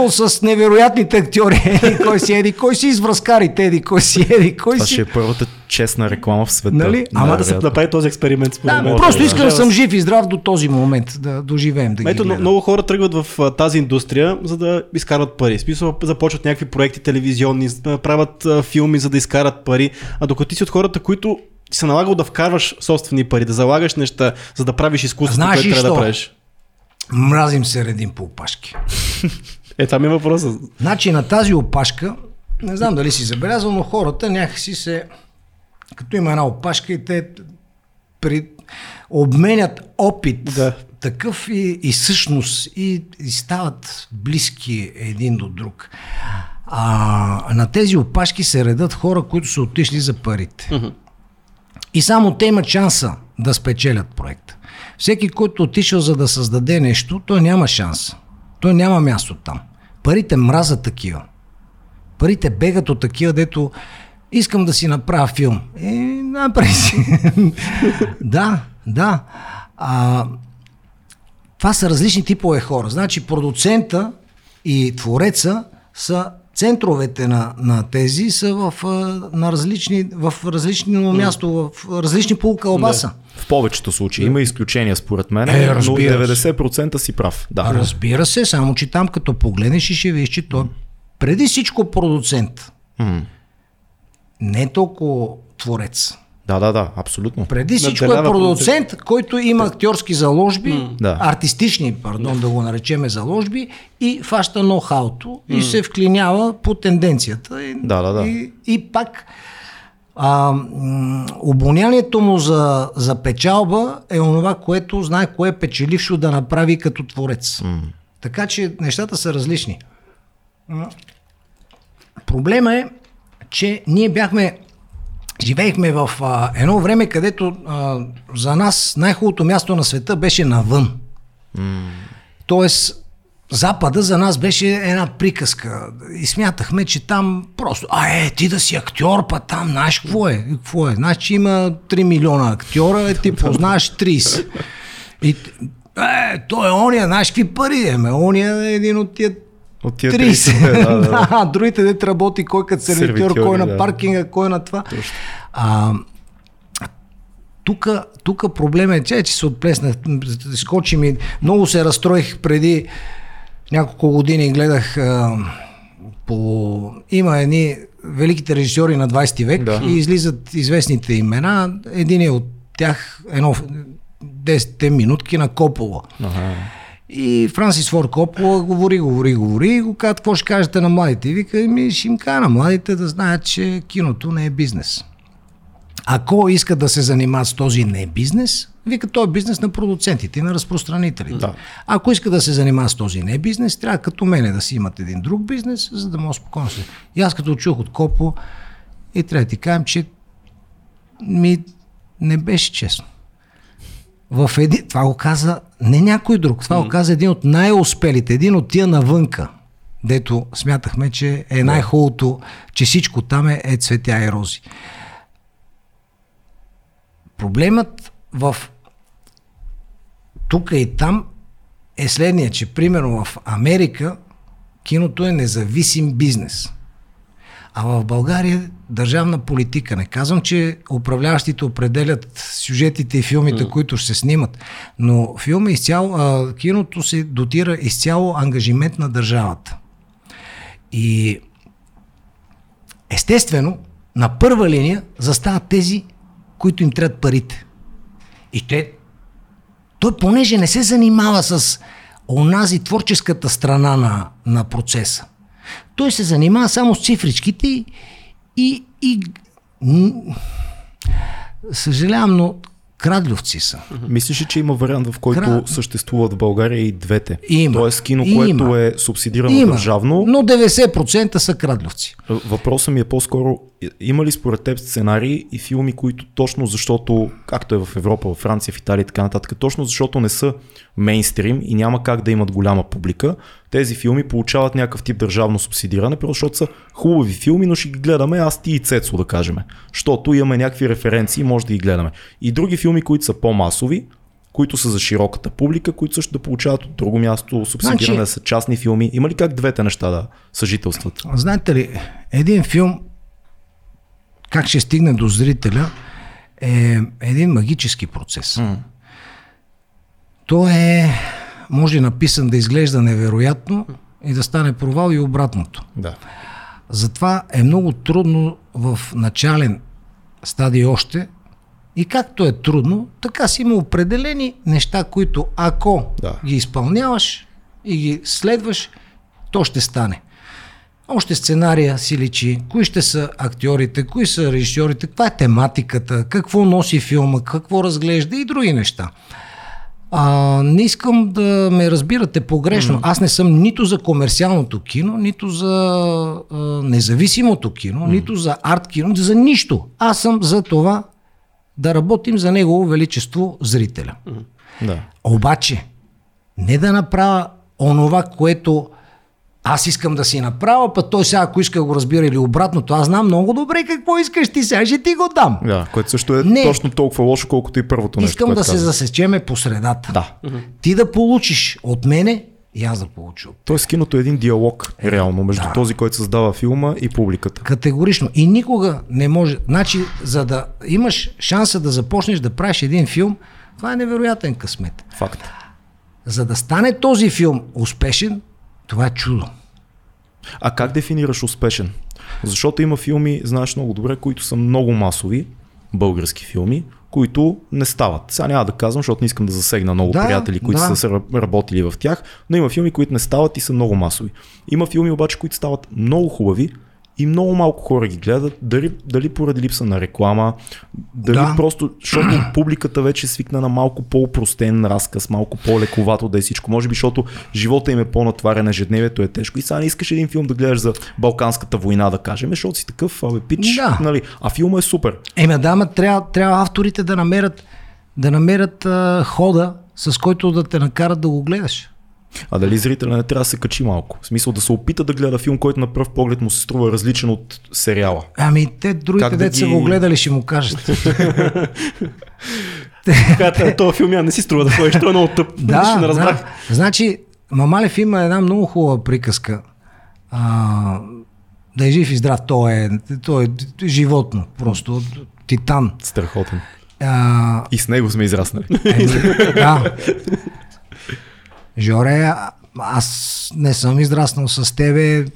но, с невероятните актьори. Еди кой си, еди кой си извръзкарите, еди кой си, еди кой Това си. ще е първата честна реклама в света. Нали? Ама да се направи този експеримент според Да, мен. просто да. искам да съм жив и здрав до този момент, да доживеем, да Ето, много хора тръгват в тази индустрия, за да изкарват пари. Смисъл, започват някакви проекти телевизионни, да правят филми, за да изкарат пари. А докато ти си от хората, които ти се налагал да вкарваш собствени пари, да залагаш неща, за да правиш изкуството, Знаеш което трябва да правиш. Мразим се редим по опашки. Е, ми е въпросът. Значи на тази опашка, не знам дали си забелязал, но хората някакси се, като има една опашка и те при, обменят опит Да. такъв и, и същност и, и стават близки един до друг. А на тези опашки се редат хора, които са отишли за парите. И само те имат шанса да спечелят проекта. Всеки, който отишъл за да създаде нещо, той няма шанс. Той няма място там. Парите мразят такива. Парите бегат от такива, дето искам да си направя филм. Е, направи си. да, да. А, това са различни типове хора. Значи продуцента и твореца са центровете на, на тези са в, на различни, в различно място, в различни полукълбаса. Да. В повечето случаи. Има изключения според мен, Е, но разбира се. 90% си прав. Да. Разбира се, само че там като погледнеш и ще видиш, че той преди всичко продуцент. М. Не е толкова творец. Да, да, да, абсолютно. Преди всичко е Наделява продуцент, който има актьорски заложби, Да. артистични, пардон, да го наречеме заложби, и фаща ноу-хауто и се вклинява по тенденцията. И, Да, да, да. И, и пак а, обонянието му за, за печалба е онова, което знае кое е печелившо да направи като творец. Така че нещата са различни. Проблема е, че ние бяхме Живеехме в а, едно време, където а, за нас най-хубавото място на света беше навън. Тоест, Запада за нас беше една приказка. И смятахме, че там просто, а е, ти да си актьор, па там, знаеш какво е? Какво е? Знаеш, че има 3 милиона актьора, е, ти познаваш 30. И, е, той е ония, знаеш какви пари е, ме, ония е един от тия От тия 30. 30, да, да, да. другите дет работи, кой като сервитьор, Сервитьори, кой на да. паркинга, кой на това. А, тук, тук проблем е, че, че се отплеснах, скочи ми, много се разстроих преди няколко години, гледах а, по... Има едни великите режисьори на 20 век Да. и излизат известните имена. Един е от тях, едно 10 минутки на Копола. Ага. И Франсис Форд Копола говори, говори, говори и го казва, какво ще кажете на младите? И вика, ми ще им кажа на младите да знаят, че киното не е бизнес. Ако искат да се занимават с този не бизнес, вика, то е бизнес на продуцентите и на разпространителите. Да. Ако искат да се занимават с този не бизнес, трябва като мене да си имат един друг бизнес, за да може спокойно се. И аз като чух от Копо, и трябва да ти кажем, че ми не беше честно. В един, това го каза не някой друг, това го каза един от най-успелите, един от тия навънка, дето смятахме, че е най-хубавото, че всичко там е, е цветя и рози. Проблемът в тук и там е следния, че примерно в Америка киното е независим бизнес. А в България държавна политика. Не казвам, че управляващите определят сюжетите и филмите, mm. които ще се снимат, но филма изцяло, а, киното се дотира изцяло ангажимент на държавата. И естествено, на първа линия застават тези, които им трябват парите. И те, той понеже не се занимава с онази творческата страна на, на процеса, той се занимава само с цифричките и, и, и съжалявам, но крадлювци са. Мислиш ли, че има вариант, в който Кра- съществуват в България и двете? Има. Тоест кино, Има. което е субсидирано Има, държавно. но 90% са крадлювци. Въпросът ми е по-скоро, има ли според теб сценарии и филми, които точно защото, както е в Европа, в Франция, в Италия и така нататък, точно защото не са мейнстрим и няма как да имат голяма публика, тези филми получават някакъв тип държавно субсидиране, просто защото са хубави филми, но ще ги гледаме аз ти и Цецо да кажем. Защото имаме някакви референции, може да ги гледаме. И други филми, които са по-масови, които са за широката публика, които също да получават от друго място субсидиране, Значи- са частни филми. Има ли как двете неща да съжителстват? Знаете ли, един филм, как ще стигне до зрителя, е един магически процес. М. То е, може написан да изглежда невероятно и да стане провал и обратното. Да. Затова е много трудно в начален стадий още и както е трудно, така си има определени неща, които ако Да. ги изпълняваш и ги следваш, то ще стане. Още сценария си личи, кои ще са актьорите, кои са режисьорите, каква е тематиката, какво носи филма, какво разглежда и други неща. А, не искам да ме разбирате погрешно. Аз не съм нито за комерциалното кино, нито за а, независимото кино, нито за арт кино, за нищо. Аз съм за това да работим за негово величество зрителя. Да. Обаче, не да направя онова, което аз искам да си направя, път той сега, ако иска го разбира или обратното, аз знам много добре какво искаш ти, сега ще ти го дам. Да, което също е Не. точно толкова лошо, колкото и първото нещо. Искам да се каза. засечеме по средата. Да. Ти да получиш от мене и аз да получа Тоест киното е един диалог, реално, между да. този, който създава филма и публиката. Категорично. И никога не може. Значи, за да имаш шанса да започнеш да правиш един филм, това е невероятен късмет. Факт. За да стане този филм успешен, това е чудо. А как дефинираш успешен? Защото има филми, знаеш много добре, които са много масови, български филми, които не стават. Сега няма да казвам, защото не искам да засегна много Да, приятели, които да. са работили в тях, но има филми, които не стават и са много масови. Има филми обаче, които стават много хубави и много малко хора ги гледат, дали, дали поради липса на реклама, дали Да. просто, защото публиката вече свикна на малко по-простен разказ, малко по-лековато да е всичко. Може би, защото живота им е по-натварен, ежедневието е тежко. И сега не искаш един филм да гледаш за Балканската война, да кажем, защото си такъв, абе, пич, Да. нали? А филма е супер. Еме да, ма трябва, трябва авторите да намерят, да намерят а, хода, с който да те накарат да го гледаш. А дали зрителя не трябва да се качи малко? В смисъл да се опита да гледа филм, който на пръв поглед му се струва различен от сериала. Ами те другите Как да деца ги- го гледали ще му кажат. Казват, този филм я не си струва да ходиш, той е много тъп. Да, не разбрах. да. Значи, Мамалев има една много хубава приказка. А, да е жив и здрав, той е, той е животно, просто титан. Страхотен. А, И с него сме израснали. Е, да. Жоре, аз не съм израснал с тебе.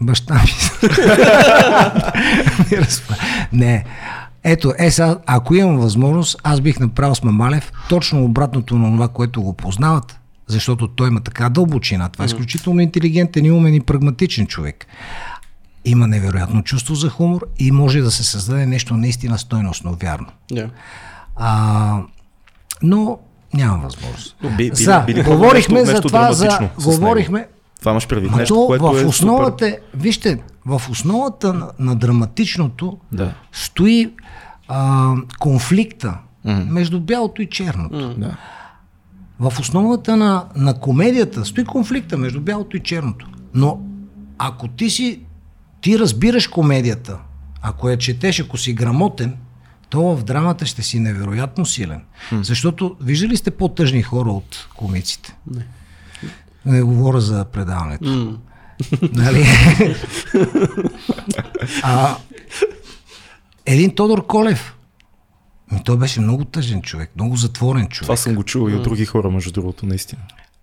Баща ми. Не. Ето, е сега, ако имам възможност, аз бих направил с Мамалев точно обратното на това, което го познават, защото той има така дълбочина. Това е изключително интелигентен и умен и прагматичен човек. Има невероятно чувство за хумор и може да се създаде нещо наистина стойностно вярно. Да. А, но нямам възможност. Би- би- За, би говорихме нещо- за това, за, говорихме, Това имаш предвид. Нещо, то което в е основата, супер. вижте, в основата на, на драматичното Да. стои а, конфликта между бялото и черното. Да. В основата на, на комедията стои конфликта между бялото и черното. Но ако ти си, ти разбираш комедията, ако я четеш, ако си грамотен, то в драмата ще си невероятно силен. Защото виждали сте по-тъжни хора от комиците? Не. Не говоря за предаването. М. Нали? а, един Тодор Колев. Ми той беше много тъжен човек, много затворен човек. Това съм го чувал и от други хора, между другото, наистина.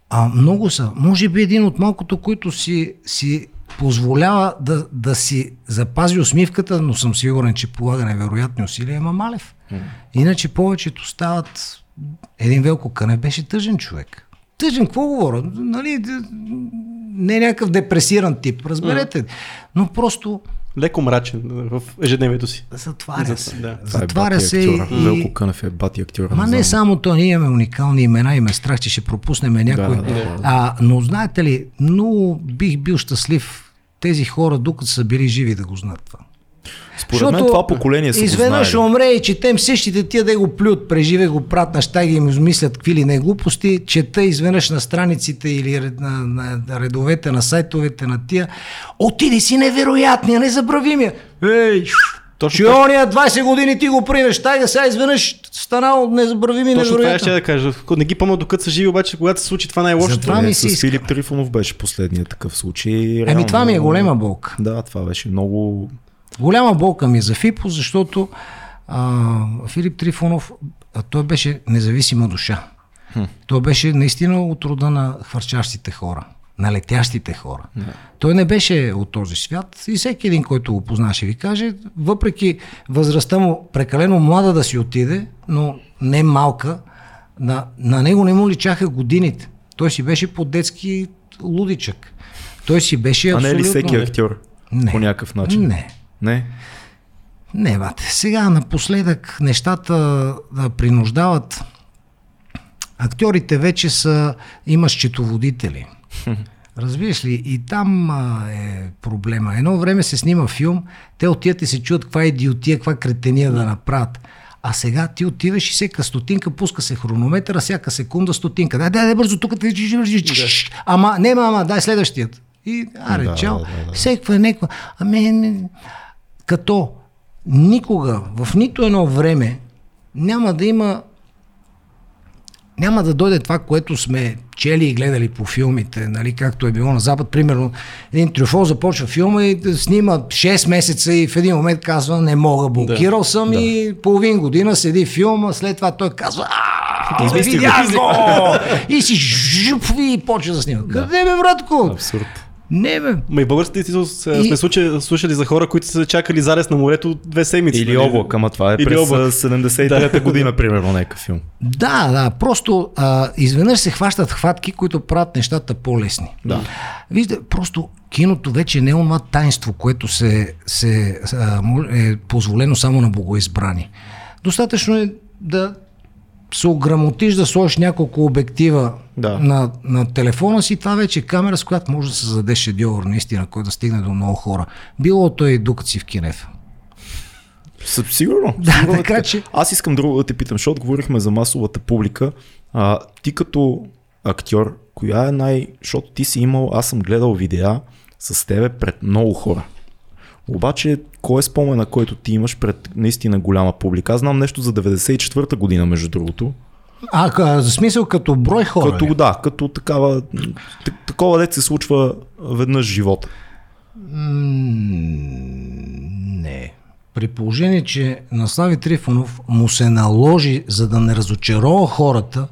А много са. Може би един от малкото, които си, си позволява да, да си запази усмивката, но съм сигурен, че полага невероятни усилия, е Мамалев. Иначе повечето стават... Един Велко Кънев беше тъжен човек. Тъжен, какво говоря? Нали, не е някакъв депресиран тип, разберете. Но просто Леко мрачен в ежедневието си. затваря се. Да. Е Затваря се и... актьора. Велко Кънев е бати актьора. Ма не знам. само то, ние имаме уникални имена и ме страх, че ще пропуснем някой. да, да. А, но знаете ли, много бих бил щастлив тези хора, докато са били живи, да го знаят това. Според мен това поколение са изведнъж умре и четем същите тия да го плюят, преживе го прат на щаги и им измислят какви ли не глупости, чета изведнъж на страниците или на, на, на редовете на сайтовете на тия. Отиди си невероятния, незабравимия. Ей, Точно че ония 20 години ти го приемеш, тайга сега изведнъж станал незабравим и Точно това ще невероятен. да кажа. Не ги помня докато са живи, обаче когато се случи това най-лошото. Затова Не, ми се с иска. Филип Трифонов беше последният такъв случай. Еми Реално това ми е голема болка. Да, това беше много... Голяма болка ми е за Фипо, защото а, Филип Трифонов, а, той беше независима душа. Той беше наистина от рода на хвърчащите хора, на летящите хора. Той не беше от този свят и всеки един, който го позна, ще ви каже, въпреки възрастта му прекалено млада да си отиде, но не малка, на, на него не му личаха годините. Той си беше по-детски лудичък. Той си беше А не е ли абсолютно... всеки актьор? Не. По някакъв начин? Не. Не? Не, бате. Сега напоследък нещата да принуждават. Актьорите вече са, има счетоводители. Разбираш ли? И там а, е проблема. Едно време се снима филм, те отият и се чуят каква идиотия, каква кретения да направят. А сега ти отиваш и всяка стотинка, пуска се хронометъра, всяка секунда стотинка. Дай, дай, дай бързо, тук те... Ама, не, ама, дай следващият. И, аре, Да, чао. да, да, да. Всеква е неква. Ами, не- като никога, в нито едно време, няма да има няма да дойде това, което сме чели и гледали по филмите, нали, както е било на Запад. Примерно, един трюфол започва филма и да снима 6 месеца и в един момент казва, не мога, блокирал съм и половин година седи филма, след това той казва, видях го! И си жуп и почва да снима. Къде бе, братко? Абсурд. Не бе. Ма и българските си сме И- слушали, слушали за хора, които са чакали зарез на морето две седмици. Или нали? облак, ама това е Или през облак. а, 73-та година, примерно, някакъв филм. Да, да, просто а, изведнъж се хващат хватки, които правят нещата по-лесни. Да. Вижте, просто киното вече не е онова таинство, което се, се, а, е позволено само на богоизбрани. Достатъчно е да се ограмотиш да сложиш няколко обектива Да. на, на телефона си, това вече е камера, с която може да се зададе шедьовър, наистина, който да стигне до много хора. Било той докато си в Кинев. Съ- Сигурно. Да, сигурно така че- Аз искам друго да те питам, защото говорихме за масовата публика. А, ти като актьор, коя е най... Защото ти си имал, аз съм гледал видеа с тебе пред много хора. Обаче, кой е спомена, който ти имаш пред наистина голяма публика? Аз знам нещо за 94-та година, между другото. А, за смисъл като брой хора. Като, ли? да, като такава, такова дет се случва веднъж в живота. Не. При положение, че на Слави Трифонов му се наложи, за да не разочарова хората,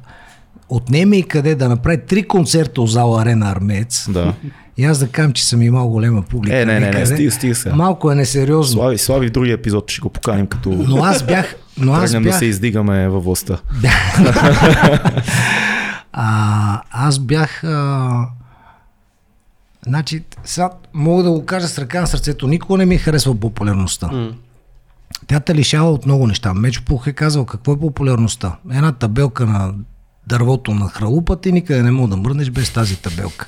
отнеме и къде да направи три концерта от зала Арена Армеец. Да. И аз да кажам, че съм имал голема публика. Е, не, не, не, стига, стига сега. Малко е несериозно. Слави, Слави в другия епизод ще го поканим, като Но аз бях... Но аз тръгнем да бях... се издигаме във властта. А, аз бях... А... Значи, сега мога да го кажа с ръка на сърцето. Никога не ми е харесва популярността. Тя те лишава от много неща. Меч Пух е казал какво е популярността. Една табелка на дървото на хралупата и никъде не мога да мръднеш без тази табелка.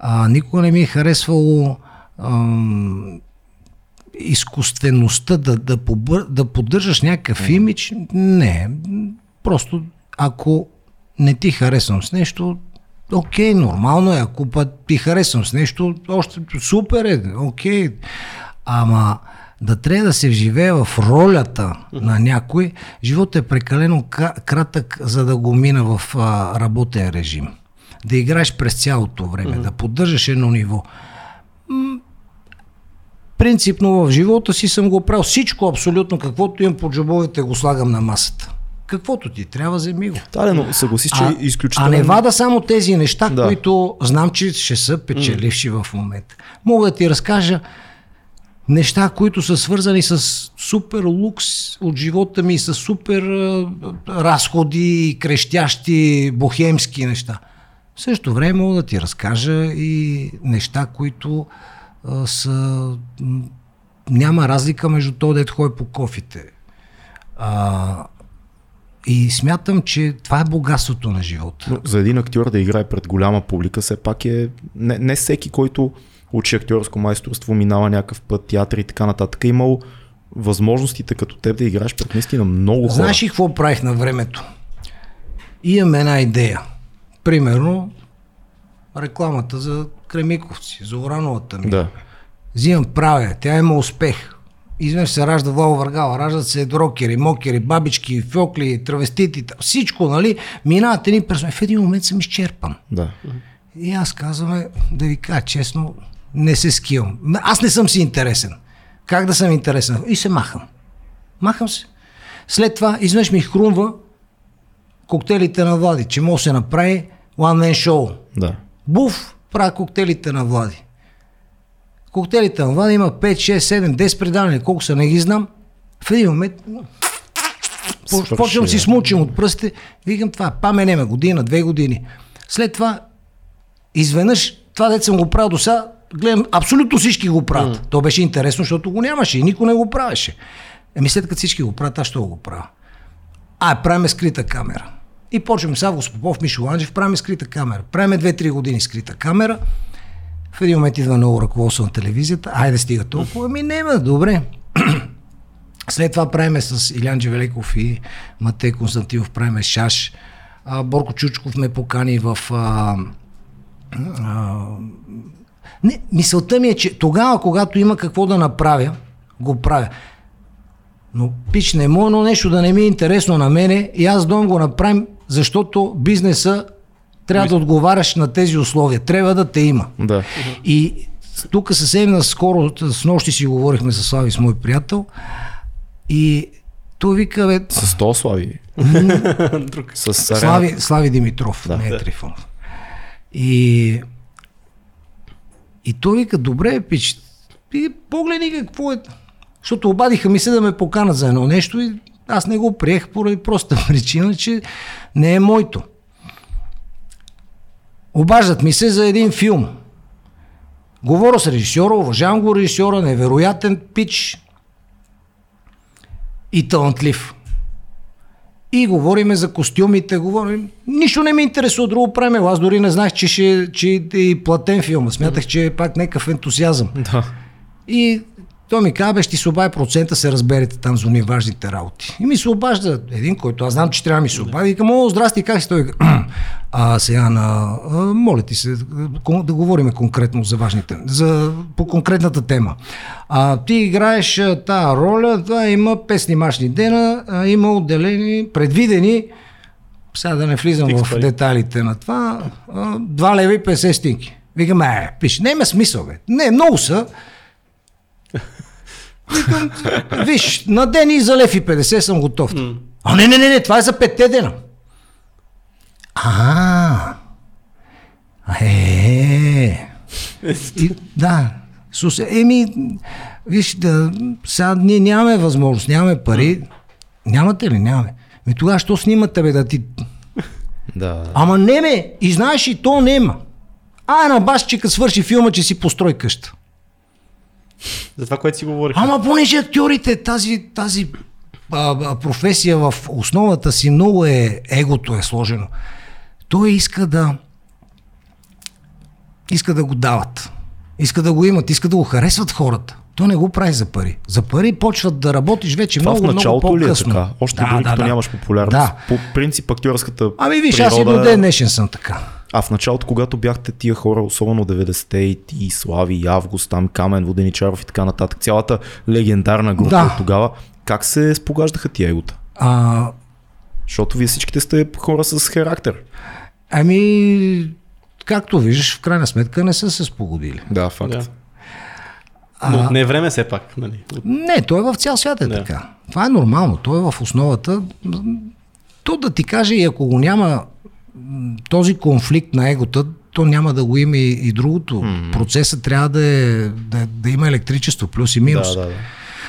А, никога не ми е харесвало ам, изкуствеността да, да, побър, да поддържаш някакъв имидж. Не. Просто ако не ти харесвам с нещо, окей, нормално е. Ако път ти харесвам с нещо, още супер е, окей. Ама да трябва да се вживее в ролята на някой, животът е прекалено ка- кратък, за да го мина в а, работен режим. Да играеш през цялото време, да поддържаш едно ниво. Принципно в живота си съм го правил. Всичко абсолютно, каквото имам по джобовете, го слагам на масата. Каквото ти трябва, вземи го. Да, но съгласи, че А, е изключително... а не вада само тези неща, Да. които знам, че ще са печеливши в момента. Мога да ти разкажа неща, които са свързани с супер лукс от живота ми, с супер разходи, крещящи, бохемски неща. В същото време мога да ти разкажа и неща, които а, са... Няма разлика между то, дето ходи по кофите. А, и смятам, че това е богатството на живота. Но за един актьор да играе пред голяма публика, все пак е... Не, не всеки, който учи актьорско майсторство, минава някакъв път, театър и така нататък, е имал възможностите като теб да играеш пред наистина много хора. Знаеш ли какво правих на времето? Имам една идея. Примерно, рекламата за Кремиковци, за Орановата ми. Да. Взимам, правя, тя има успех. Изведнъж се ражда Вало Въргала, раждат се дрокери, мокери, бабички, фьокли, травестити, всичко, нали? Минават едни персони. В един момент съм изчерпан. Да. И аз казвам, да ви кажа честно, не се скивам. Аз не съм си интересен. Как да съм интересен? И се махам. Махам се. След това изведнъж ми хрумва коктейлите на Влади, че може да се направи one man show. Да. Буф, правя коктейлите на Влади. Коктейлите на Влади има 5, 6, 7, 10 предавания, колко са, не ги знам. В един момент почвам си да. смучим от пръстите, викам това, паменеме година, две години. След това, изведнъж, това дете съм го правил до сега, гледам, абсолютно всички го правят. Mm. То беше интересно, защото го нямаше и никой не го правеше. Еми след като всички го правят, аз ще го правя. А, правиме скрита камера. И почваме с Август Попов, Мишо Ланджев, правиме скрита камера. Правиме 2-3 години скрита камера. В един момент идва ново ръководство на телевизията. Айде стига толкова. Ами нема, добре. След това правиме с Илян Джевелеков и Матей Константинов, правиме шаш. А, Борко Чучков ме покани в... А, а, не, мисълта ми е, че тогава, когато има какво да направя, го правя. Но пич не може едно нещо да не ми е интересно на мене и аз дом го направим, защото бизнеса трябва да отговаряш на тези условия. Трябва да те има. Да. И тук съвсем наскоро, с нощи си говорихме с Слави, с мой приятел, и той вика, бе, С то Слави. Друг. С. Слави, Слави Димитров, Да. да. не е Трифонов. И, и той вика, добре, пич, ти погледни какво е. Защото обадиха ми се да ме поканат за едно нещо и аз не го приех поради проста причина, че не е моето. Обаждат ми се за един филм. Говоря с режисьора, уважавам го режисьора, невероятен пич и талантлив. И говориме за костюмите, говорим. Нищо не ме интересува друго правим. Аз дори не знаех, че, ще, че е и платен филм. Смятах, че е пак някакъв ентусиазъм. Да. И той ми каза, бе, ще се обади процента, се разберете там за уни важните работи. И ми се обажда един, който аз знам, че трябва ми се обади. И към, о, здрасти, как си той? А сега на... а, Моля ти се, да говорим конкретно за важните, за, по конкретната тема. А, ти играеш тая роля, това има 5 снимачни дена, а, има отделени, предвидени, сега да не влизам Фикс в пари. детайлите на това, а, 2 лева и 50 стинки. Викам, е, пиш, не има смисъл, бе. Не, много са. Викам, виж, на ден и за лев и 50 съм готов. А не, не, не, не, това е за петте дена. А, е, и, да, Сусе, еми, виж, да, сега ние нямаме възможност, нямаме пари. Нямате ли? Нямаме. Ми тогава, що снимате, бе, да ти... Да. Ама не, ме, и знаеш, и то нема. А, на че като свърши филма, че си построй къща. За това, което си говорих. Ама понеже актьорите, тази, тази а, професия в основата си много е, егото е сложено. Той иска да иска да го дават. Иска да го имат, иска да го харесват хората. Той не го прави за пари. За пари почват да работиш вече Това много, в началото много ли е по-късно. така? Още дори като нямаш популярност. Да. По принцип актьорската Ами виж, аз и природа до е- ден днешен съм така. А в началото, когато бяхте тия хора, особено 90-те и ти, Слави, и Август, там Камен, Воденичаров и така нататък, цялата легендарна група Да. от тогава, как се спогаждаха тия егота? А, Защото вие всичките сте хора с характер. ами, както виждаш, в крайна сметка не са се спогодили. Да, факт. Да. Но не е време все пак. Нали? Не, то е в цял свят е Да. така. Това е нормално, то е в основата. То да ти каже, и ако го няма този конфликт на егота, то няма да го има и, и другото. Mm-hmm. Процесът трябва да, е, да, да има електричество, плюс и минус. Да, да, да.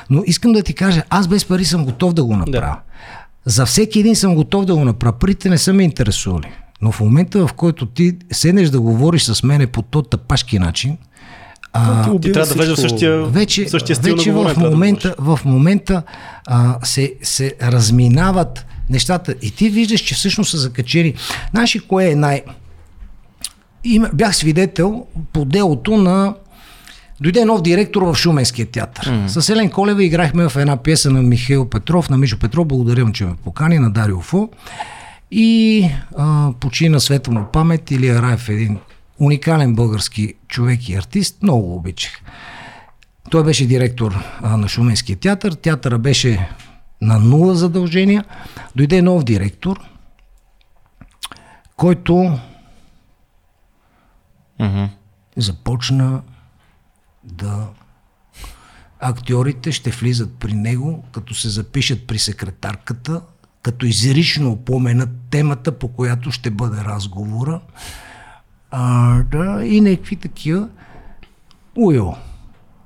Но искам да ти кажа, аз без пари съм готов да го направя. За всеки един съм готов да го направя. Парите не са ме интересували. Но в момента, в който ти седнеш да говориш с мене по този тъпашки начин, а, Ти трябва да влезеш в същия, вече, същия стил вече на в трябва да момента, в момента а, се, се разминават нещата и ти виждаш, че всъщност са закачени. Знаеш кое е най... Има, бях свидетел по делото на Дойде нов директор в Шуменския театър. Mm. С Елен Колева играхме в една пиеса на Михаил Петров, на Мишо Петров, благодаря, че ме покани, на Дарио Фо. И а, почина светла му памет Илия Раев, един уникален български човек и артист, много го обичах. Той беше директор а, на Шуменския театър. Театъра беше на нула задължения. Дойде нов директор, който Мгм. започна да актьорите ще влизат при него, като се запишат при секретарката, като изрично упоменат темата, по която ще бъде разговора. А, да, и някакви такива. Уйо.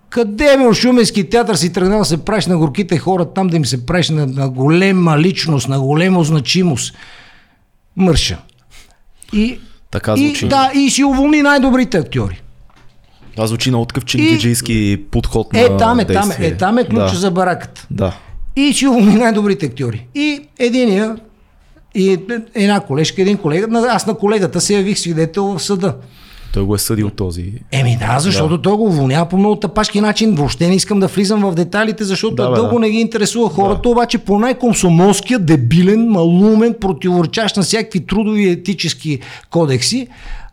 Къде от Шуменски театър си тръгнал да се правиш на горките хора, там да им се правиш на, на голема личност, на голема значимост. Мърша. И, Така и, звучи. да, и си уволни най-добрите актьори. Това звучи много такъв И- чингиджийски подход на Е, там е, там е, действие. е, там е ключа да. за бараката. Да. И си уволни най-добрите актьори. И единия, и една колежка, един колега, аз на колегата се явих свидетел в съда. Той го е съдил този. Еми да, защото да. той го уволнява по много тъпашки начин. Въобще не искам да влизам в детайлите, защото Да, бе, дълго да. не ги интересува хората, да. обаче по най-комсомолския, дебилен, малумен, противоречащ на всякакви трудови етически кодекси,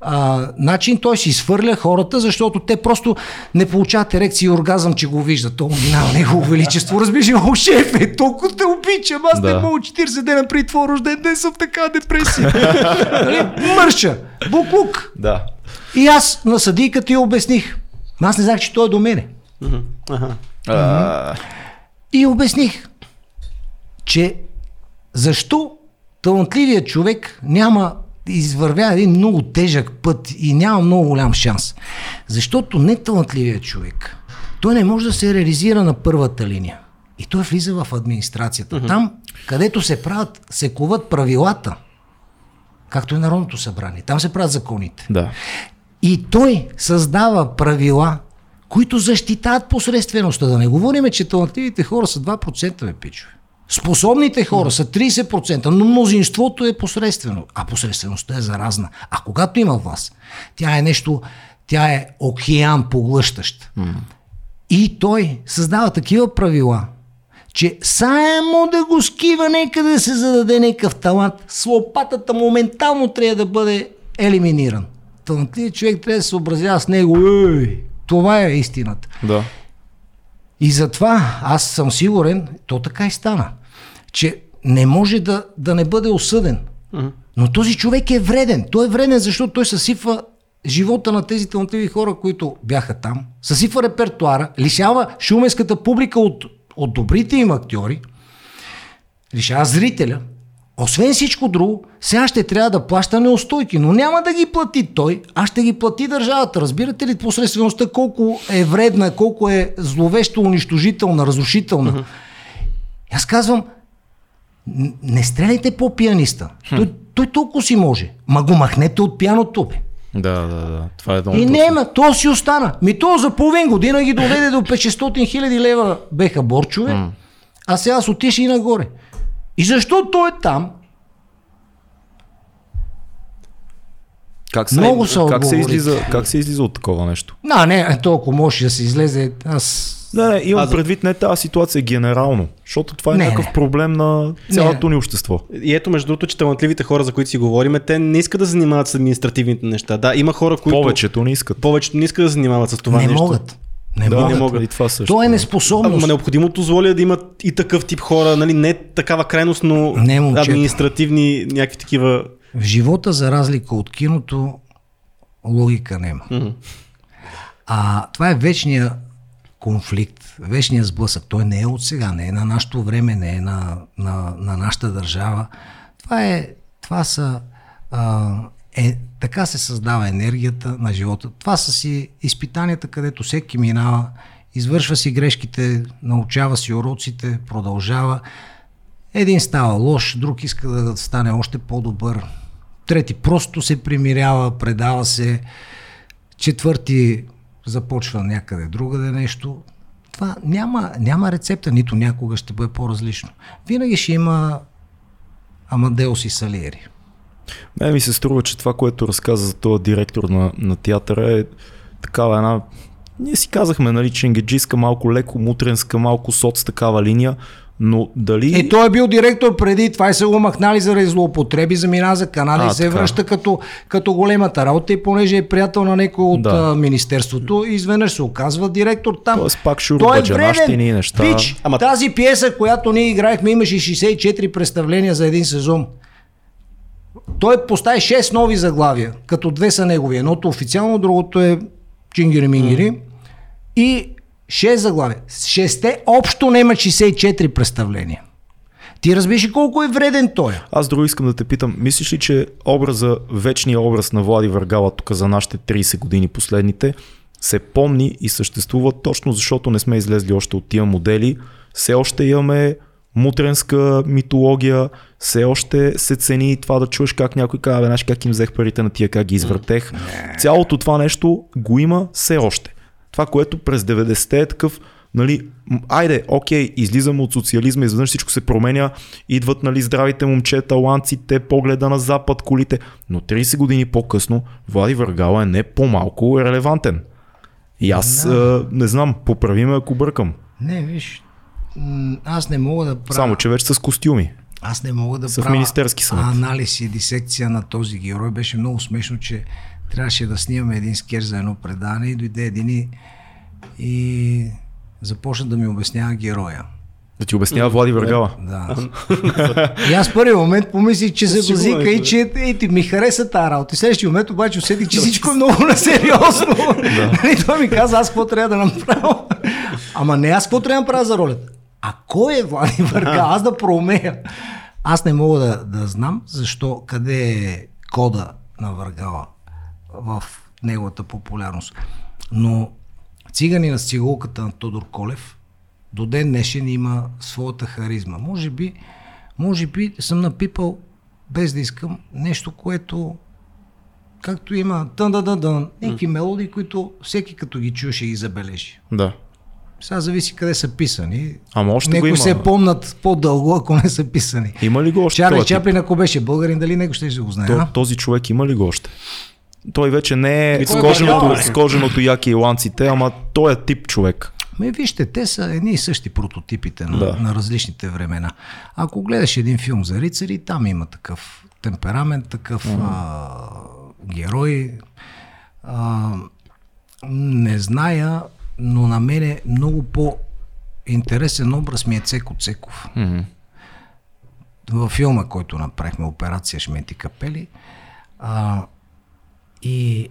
а, начин той си свърля хората, защото те просто не получават ерекция и оргазъм, че го виждат. То минава негово величество. Разбираш, ли, о, шефе, толкова те обичам, аз Да. не мога 40 дена при твой рожден ден съм така депресия. Нали? Мърша, буклук. Да. И аз на съдийката я обясних. Аз не знах, че той е до мене. И обясних, че защо талантливият човек няма извървя един много тежък път и няма много голям шанс. Защото неталантливият човек, той не може да се реализира на първата линия. И той влиза в администрацията. Там, където се правят, се коват правилата, както и Народното събрание. Там се правят законите. да. И той създава правила, които защитават посредствеността. Да не говорим, че талантливите хора са 2%, бе, пичове. Способните хора са 30%, но мнозинството е посредствено. А посредствеността е заразна. А когато има власт, тя е нещо, тя е океан поглъщащ. И той създава такива правила, че само да го скива нека да се зададе някакъв талант, с лопатата моментално трябва да бъде елиминиран. Талантливият човек трябва да се съобразява с него. Ей, това е истината. Да. И затова аз съм сигурен, то така и стана, че не може да, да не бъде осъден. Но този човек е вреден. Той е вреден, защото той съсипва живота на тези талантливи хора, които бяха там. Съсипва репертуара, лишава шуменската публика от, от добрите им актьори, лишава зрителя. Освен всичко друго, сега ще трябва да плаща неустойки, но няма да ги плати той, а ще ги плати държавата. Разбирате ли посредствеността колко е вредна, колко е зловещо унищожителна, разрушителна? Mm-hmm. Аз казвам, не стреляйте по пианиста. Той, той толкова си може. Ма го махнете от пианото, бе. Да, да, да. Това е много И нема, то си остана. Ми то за половин година ги доведе до 500 хиляди лева беха борчове, а сега с отише и нагоре. И защо той е там? Как се, Много са как се, излиза, как се излиза от такова нещо? На, не, толкова може да се излезе. Аз... Не, не, имам А предвид не тази ситуация генерално, защото това е Не, някакъв не. проблем на цялото ни общество. И ето, между другото, че талантливите хора, за които си говорим, те не искат да се занимават с административните неща. Да, има хора, които. Повечето не искат. Повечето не искат да се занимават с това не нещо. могат. Не да, могат. не могат. И това също. То е Ама неспособност. необходимото зло е да имат и такъв тип хора, нали, не такава крайност, но Не, момчета. административни някакви такива. В живота, за разлика от киното, логика няма. Мгм. А това е вечния конфликт, вечния сблъсък. Той не е от сега, не е на нашето време, не е на, на, на нашата държава. Това, е, това са... А, е, така се създава енергията на живота. Това са си изпитанията, където всеки минава, извършва си грешките, научава си уроците, продължава. Един става лош, друг иска да стане още по-добър. Трети просто се примирява, предава се. Четвърти започва някъде другаде нещо. Това няма, няма рецепта, нито някога ще бъде по-различно. Винаги ще има Амадеус и Салиери. Мен ми се струва, че това, което разказа за този директор на, на театъра е такава една... Ние си казахме, нали, ченгеджиска, малко леко мутренска, малко соц такава линия, но дали... Е, той е бил директор преди това и са го махнали заради злоупотреби, замина за Канада А, и се така. връща като, като големата работа и понеже е приятел на някой от Да. министерството, изведнъж се оказва директор там. Тоест пак Той е вреден. неща. Пич, Ама- тази пиеса, която ние играехме, имаше 64 представления за един сезон. Той постави 6 нови заглавия, като две са негови. Едното официално, другото е Чингири-Мингири. И 6 заглавия. С Шесте общо нема 64 представления. Ти разбираш колко е вреден той? Аз друго искам да те питам, мислиш ли, че образа, вечният образ на Влади Въргала тук за нашите 30 години последните, се помни и съществува точно защото не сме излезли още от тия модели. Все още имаме мутренска митология, все още се цени това да чуеш как някой казва, «Бе, знаеш как им взех парите на тия, как ги извъртех. Цялото това нещо го има все още. Това, което през 90-те е такъв Нали, айде, окей, излизаме от социализма, изведнъж всичко се променя, идват нали, здравите момчета, ланците, погледа на запад, колите, но 30 години по-късно Влади Въргала е не по-малко релевантен. И аз а, не знам, поправи ме ако бъркам. Не, виж, аз не мога да правя... Само, че вече с костюми. Аз не мога да правя Министерски съвет. анализ и дисекция на този герой. Беше много смешно, че трябваше да снимаме един скер за едно предаване и дойде един и, и започна да ми обяснява героя. Да ти обяснява Влади Въргала. Да. и аз в първи момент помислих, че се го Сигурно зика е, и че е, ти ми хареса тази работа. И следващия момент обаче усетих, че всичко е много несериозно. Нали, Той ми каза, аз какво трябва да направя. Ама не аз какво трябва да направя за ролята. А кой е Влади Върга? Аз да проумея. Аз не мога да, да знам защо, къде е кода на Въргала в неговата популярност. Но циганина с цигулката на Тодор Колев до ден днешен има своята харизма. Може би, може би съм напипал без да искам нещо, което както има тън да дън някакви мелодии, които всеки като ги чуе ще ги забележи. Да. Сега зависи къде са писани. Ама още го Някои има. се помнат по-дълго, ако не са писани. Има ли го още Чарли? Чаплин, ако беше българин, дали него ще го знае? То, този човек има ли го още? Той вече не е с коженото, с коженото яки и ланците, ама той е тип човек. Ме вижте, те са едни и същи прототипите на, Да. на различните времена. Ако гледаш един филм за рицари, там има такъв темперамент, такъв а, герой. А, не зная, но на мен е много по-интересен образ ми е Цеко Цеков. Мгм. във филма, който направихме, Операция Шмети Капели. А, и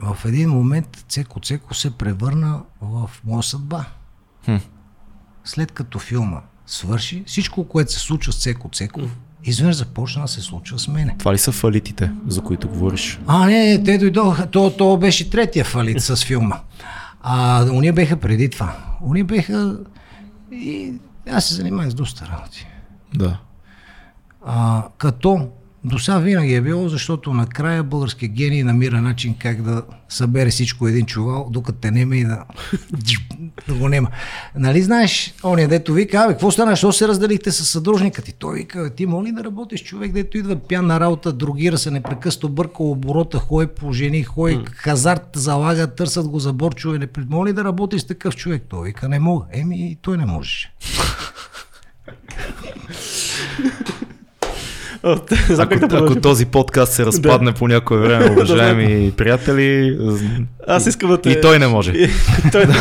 в един момент Цеко Цеко се превърна в моя съдба. Хм. След като филма свърши, всичко, което се случва с Цеко Цеков, изведнъж започна да се случва с мене. Това ли са фалитите, за които говориш? А, не, не, те дойдоха. То, то беше третия фалит с филма. А, уния беха преди това. Уния беха... И аз се занимавах с доста работи. Да. А, като до сега винаги е било, защото накрая българския гений намира начин как да събере всичко един чувал, докато те нема и да, да го нема. Нали знаеш, ония дето вика, абе, какво стана, що се разделихте с съдружника ти? Той вика, ти моли да работиш човек, дето идва пян на работа, другира се непрекъснато, бърка оборота, хой по жени, хой хазарт залага, търсят го за борчове, не моли да работиш с такъв човек. Той вика, не мога. Еми, и той не можеше. Ако, да ако този подкаст се разпадне по някое време, уважаеми приятели, Аз искам да те... и той не може. И той да...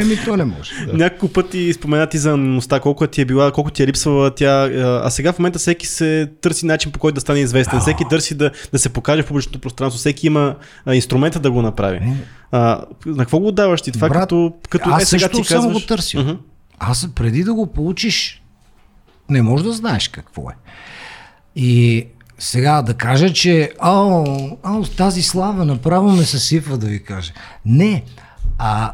Еми, той не може. Няколко пъти споменати за анонимността, колко ти е била, колко ти е липсвала тя. а, сега в момента всеки се търси начин по който да стане известен. Всеки търси да, да се покаже в публичното пространство. Всеки има а, инструмента да го направи. А, на какво го отдаваш ти? Това Брат, като, като аз е, сега също ти казваш... го търсил. Мгм. Аз преди да го получиш, не можеш да знаеш какво е. И сега да кажа, че ао, ао, тази слава направо ме съсипва да ви кажа. Не, а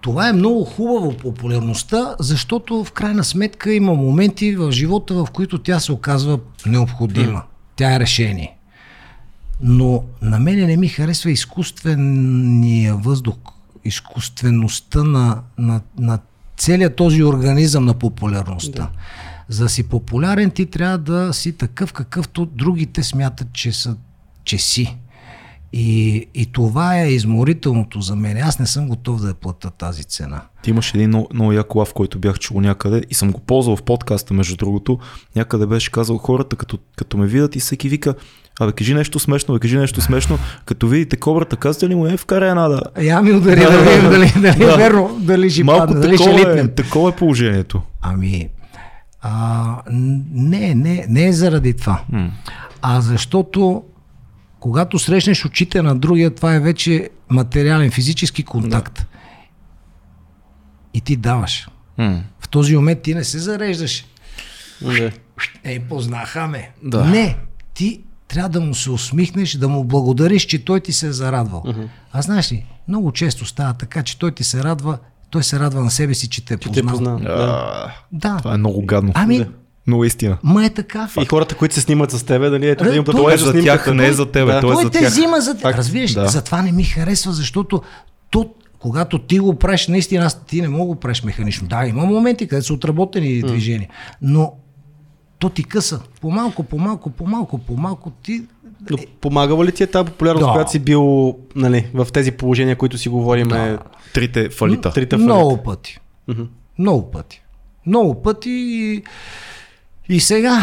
това е много хубаво популярността, защото в крайна сметка има моменти в живота, в които тя се оказва необходима. Тя е решение. Но на мене не ми харесва изкуствения въздух, изкуствеността на, на, на целият този организъм на популярността. Да. За да си популярен, ти трябва да си такъв, какъвто другите смятат, че, са, че си. И, и това е изморителното за мен. Аз не съм готов да я плата тази цена. Ти имаш един много, много як лав, който бях чул някъде и съм го ползвал в подкаста, между другото. Някъде беше казал хората, като, като ме видят и всеки вика, абе кажи нещо смешно, бе, кажи нещо смешно. Като видите кобрата, казвате ли му, е вкара една да... Я ми удари да видим дали, дали е верно, дали ще Малко падне, дали ще такова, е, литнем. такова е положението. Ами, а, не, не, не е заради това. М. А защото когато срещнеш очите на другия, това е вече материален, физически контакт. И ти даваш. М. В този момент ти не се зареждаш. Да. Ей, познаха ме. Да. Не, ти трябва да му се усмихнеш, да му благодариш, че той ти се е зарадвал. А знаеш ли, много често става така, че той ти се радва, той се радва на себе си, че те е Че те познал. Да. Да. Това е много гадно. Ами. Много истина. ма е така. И хората, които се снимат с тебе, дали ето да им той Той е за снимката. тях, не е за тебе. Да. Той е Той за те тях. взима за... Факт. Разбираш, Да. затова не ми харесва, защото то, когато ти го правиш, наистина аз ти не мога да го правиш механично. Да, има моменти, където са отработени движения, но то ти къса. По-малко, по-малко, по-малко, по-малко ти... Но помагала ли ти е тази популярност, Да. която си бил нали, в тези положения, които си говорим? Да. Трите фалита. Трите фалита. Много пъти. Много пъти. Много пъти и, и сега.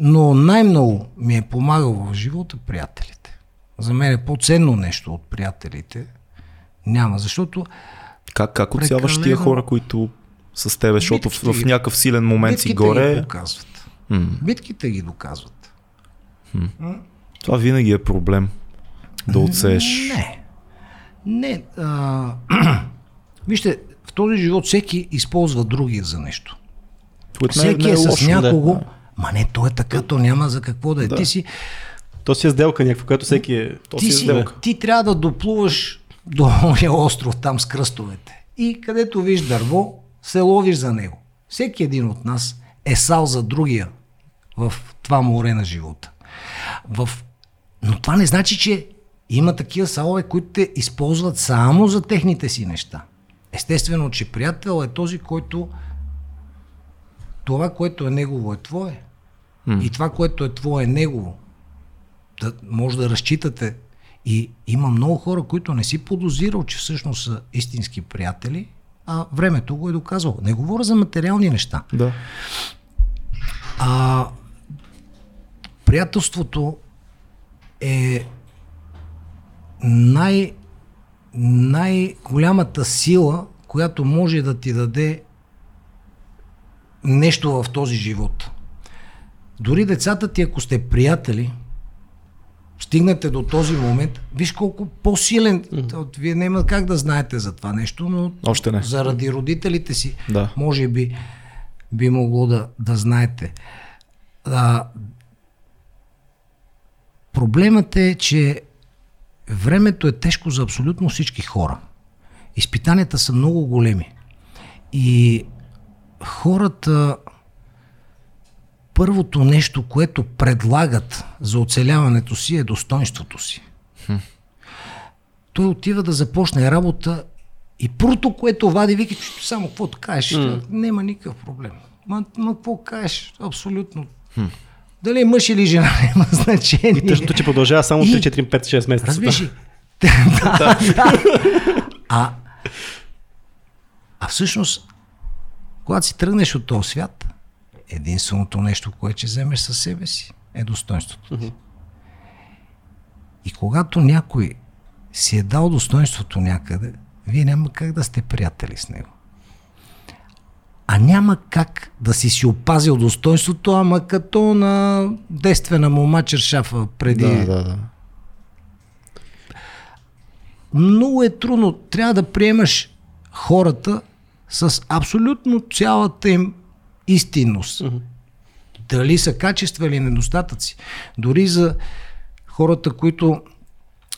Но най-много ми е помагал в живота приятелите. За мен е по-ценно нещо от приятелите. Няма, защото Как, как отсяваш тия Прекалено. хора, които с тебе, защото в, Битките в някакъв силен момент си битките ги горе. доказват. М. Битките ги доказват. Това винаги е проблем. Да отсееш. Не. Не. А, вижте, в този живот всеки използва другия за нещо. Което Всеки не е, с лошо. някого. Ма не, то е така, то няма за какво да е. Ти си, То си е сделка някаква, която всеки е... То ти, си е си, сделка. ти трябва да доплуваш до ония остров там с кръстовете. И където виж дърво, се ловиш за него. Всеки един от нас е сал за другия в това море на живота. В... Но това не значи, че има такива салове, които те използват само за техните си неща. Естествено, че приятел е този, който това, което е негово, е твое. И това, което е твое, е негово да може да разчитате. И има много хора, които не си подозирал, че всъщност са истински приятели, а времето го е доказало. Не говоря за материални неща. Да. А приятелството е най, най-голямата сила, която може да ти даде нещо в този живот. Дори децата ти, ако сте приятели, стигнете до този момент, виж колко по-силен, mm-hmm. вие няма как да знаете за това нещо, но Още не. заради родителите си, Да. може би би могло да, да знаете. А, проблемът е, че времето е тежко за абсолютно всички хора. Изпитанията са много големи. И хората първото нещо, което предлагат за оцеляването си е достоинството си. Той отива да започне работа и първото, което вади, вика, че само каквото кажеш, mm. няма никакъв проблем. Ма, ма какво кажеш? Абсолютно. Дали е мъж или жена, няма значение. Тъжното, че продължава само И- 3, 4, 5, 6 месеца. Разбираш ли? да, да. А, а всъщност, когато си тръгнеш от този свят, единственото нещо, което ще вземеш със себе си, е достоинството ти. И когато някой си е дал достоинството някъде, вие няма как да сте приятели с него. А няма как да си си опазил достоинството, ама като на действена мома чершафа преди Да, да, да. много е трудно. Трябва да приемаш хората с абсолютно цялата им истинност. Дали са качества или недостатъци. Дори за хората, които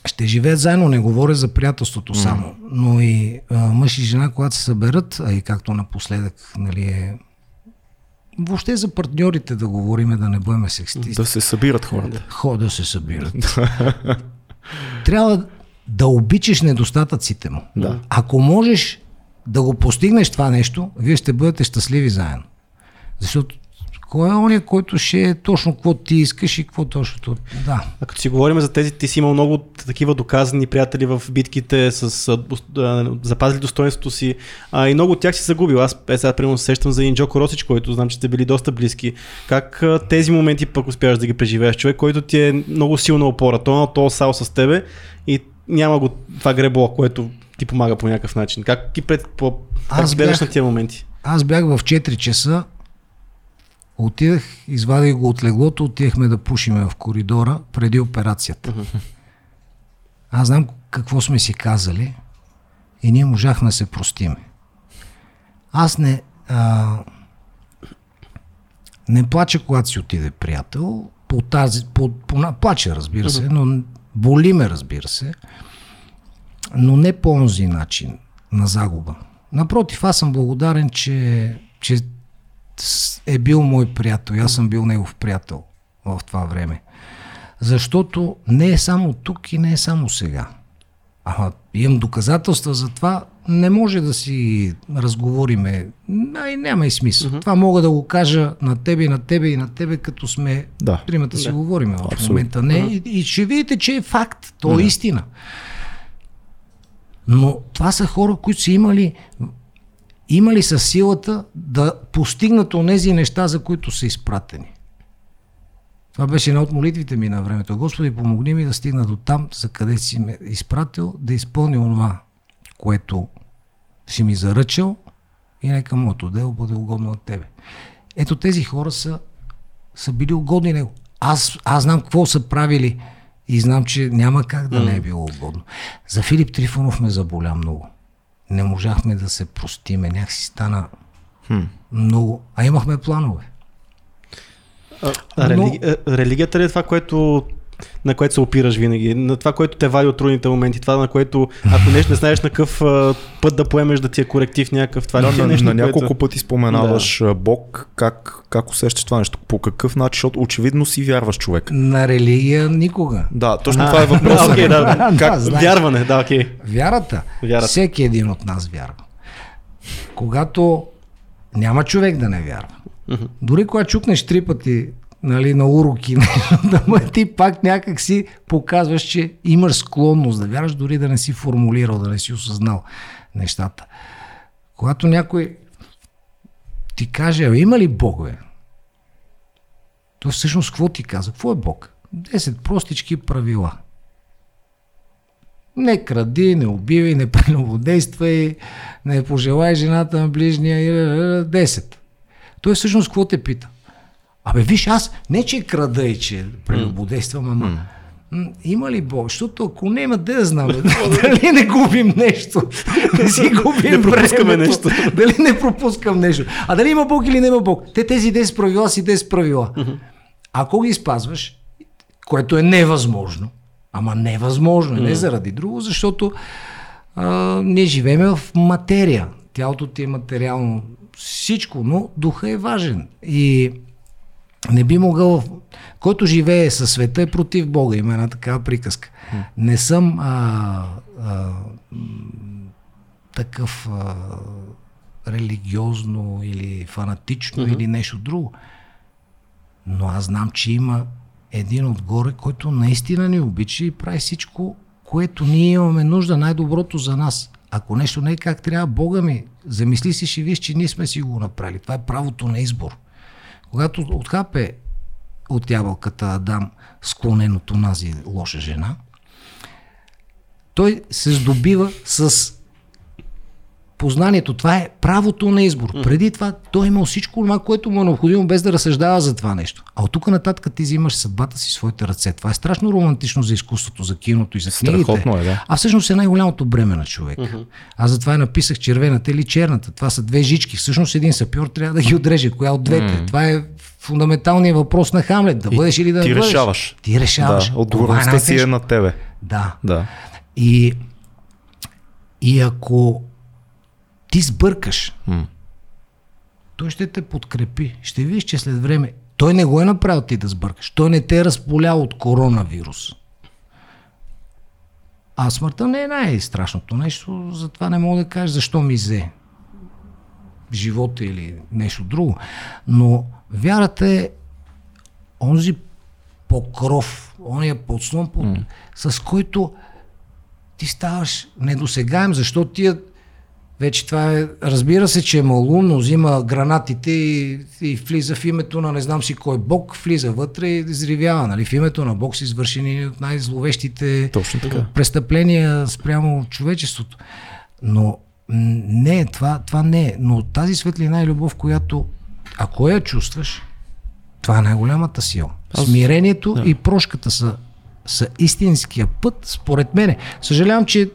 ще живеят заедно, не говоря за приятелството само, но и а, мъж и жена, когато се съберат, а и както напоследък, нали е Въобще за партньорите да говориме, да не бъдем сексисти. Да се събират хората. Хора да се събират. Трябва да обичаш недостатъците му. Да. Ако можеш да го постигнеш това нещо, вие ще бъдете щастливи заедно. Защото кой е ония, който ще е точно какво ти искаш и какво точно... Да. А като си говорим за тези, ти си имал много такива доказани приятели в битките, с а, запазили достоинството си а, и много от тях си загубил. Аз е, сега примерно се сещам за Инджоко Росич, който знам, че сте били доста близки. Как а, тези моменти пък успяваш да ги преживееш? Човек, който ти е много силна опора, той е то сал с тебе и няма го това гребло, което ти помага по някакъв начин. Как ги пред, по, Аз бях- на тия моменти? Аз бях в 4 часа, отидах, извадих го от леглото, отидахме да пушиме в коридора преди операцията. Аз знам какво сме си казали и ние можахме да се простиме. Аз не, а, не плача, когато си отиде приятел, по тази, по, по, плача, разбира се, но боли ме, разбира се, но не по онзи начин на загуба. Напротив, аз съм благодарен, че, че е бил мой приятел. Аз съм бил негов приятел в това време. Защото не е само тук и не е само сега. Ама имам доказателства за това, не може да си разговориме. Ай, няма и смисъл. Uh-huh. Това мога да го кажа на тебе и на тебе и на тебе, като сме Да. тримата си Да. говориме в Абсолютно. момента. Не, и, и ще видите, че е факт. То е истина. Но това са хора, които са имали имали са силата да постигнат онези неща, за които са изпратени. Това беше една от молитвите ми на времето. Господи, помогни ми да стигна до там, за къде си ме изпратил, да изпълня онова, което си ми заръчал и нека моето дело бъде угодно на Тебе. Ето тези хора са, са били угодни него. Аз, аз знам какво са правили и знам, че няма как да не е било угодно. За Филип Трифонов ме заболя много. Не можахме да се простиме. Някакси стана много. А имахме планове. А, а религи... религията ли е това, което на което се опираш винаги, на това, което те вади от трудните моменти, това, на което, ако нещо не знаеш на какъв път да поемеш да ти е коректив някакъв, това Да, е на, нещо, на което- няколко пъти споменаваш да. Бог, как, как усещаш това нещо, по какъв начин, защото очевидно си вярваш човек. На религия никога. Да, точно А, това е въпросът. да, окей, да. Да, как, знаеш. Вярване, да, окей. Вярата. Вярата. Всеки един от нас вярва. Когато няма човек да не вярва. Дори когато чукнеш три пъти нали, на уроки, да ти пак някак си показваш, че имаш склонност да вярваш, дори да не си формулирал, да не си осъзнал нещата. Когато някой ти каже, а има ли Бог, бе? То всъщност какво ти казва? Какво е Бог? Десет простички правила. Не кради, не убивай, не прелюбодействай, не пожелай жената на ближния. Десет. Той всъщност какво те пита? Абе, виж, аз не че крада и че прелюбодействам, ама м, има ли Бог? Защото ако де да знам, дали не губим нещо, не си губим Не пропускаме времето, нещо. дали не пропускам нещо. А дали има Бог или не има Бог? Те тези 10 правила си 10 правила. Ако ги спазваш, което е невъзможно, ама невъзможно, не заради друго, защото а, ние живеем в материя. Тялото ти е материално всичко, но духа е важен. И не би могъл, който живее със света е против Бога, има една такава приказка. Не съм а, а, такъв а, религиозно или фанатично или нещо друго. Но аз знам, че има един отгоре, който наистина ни обича и прави всичко, което ние имаме нужда, най-доброто за нас. Ако нещо не е как трябва, Бога ми, замисли си, ще виж, че ние сме си го направили. Това е правото на избор. Когато отхапе от ябълката Адам склонен от онази лоша жена, той се здобива с познанието. Това е правото на избор. Преди това той е имал всичко това, което му е необходимо, без да разсъждава за това нещо. А от тук нататък ти взимаш съдбата си в своите ръце. Това е страшно романтично за изкуството, за киното и за книгите. Страхотно е, да. А всъщност е най-голямото бреме на човек. Аз затова я написах червената или черната. Това са две жички. Всъщност един сапьор трябва да ги отреже. Коя от двете? Това е фундаменталният въпрос на Хамлет. Да бъдеш или да ти не бъдеш. решаваш. Ти решаваш. Да, отговорността си е на тебе. Да. Да. И, и ако ти сбъркаш, М. той ще те подкрепи. Ще видиш, че след време той не го е направил ти да сбъркаш. Той не те е разполял от коронавирус. А смъртта не е най-страшното нещо, затова не мога да кажа защо ми взе живота или нещо друго. Но вярата е онзи покров, ония подслон, под, mm. с който ти ставаш недосегаем, защото тия вече това е, разбира се, че е малумно, взима гранатите и, и влиза в името на не знам си кой бог, влиза вътре и изривява. Нали? В името на бог са извършени от най-зловещите престъпления спрямо човечеството. Но не, това, това не е. Но тази светлина и любов, която ако я чувстваш, това е най-голямата сила. Смирението да. и прошката са, са истинския път, според мене. Съжалявам, че а,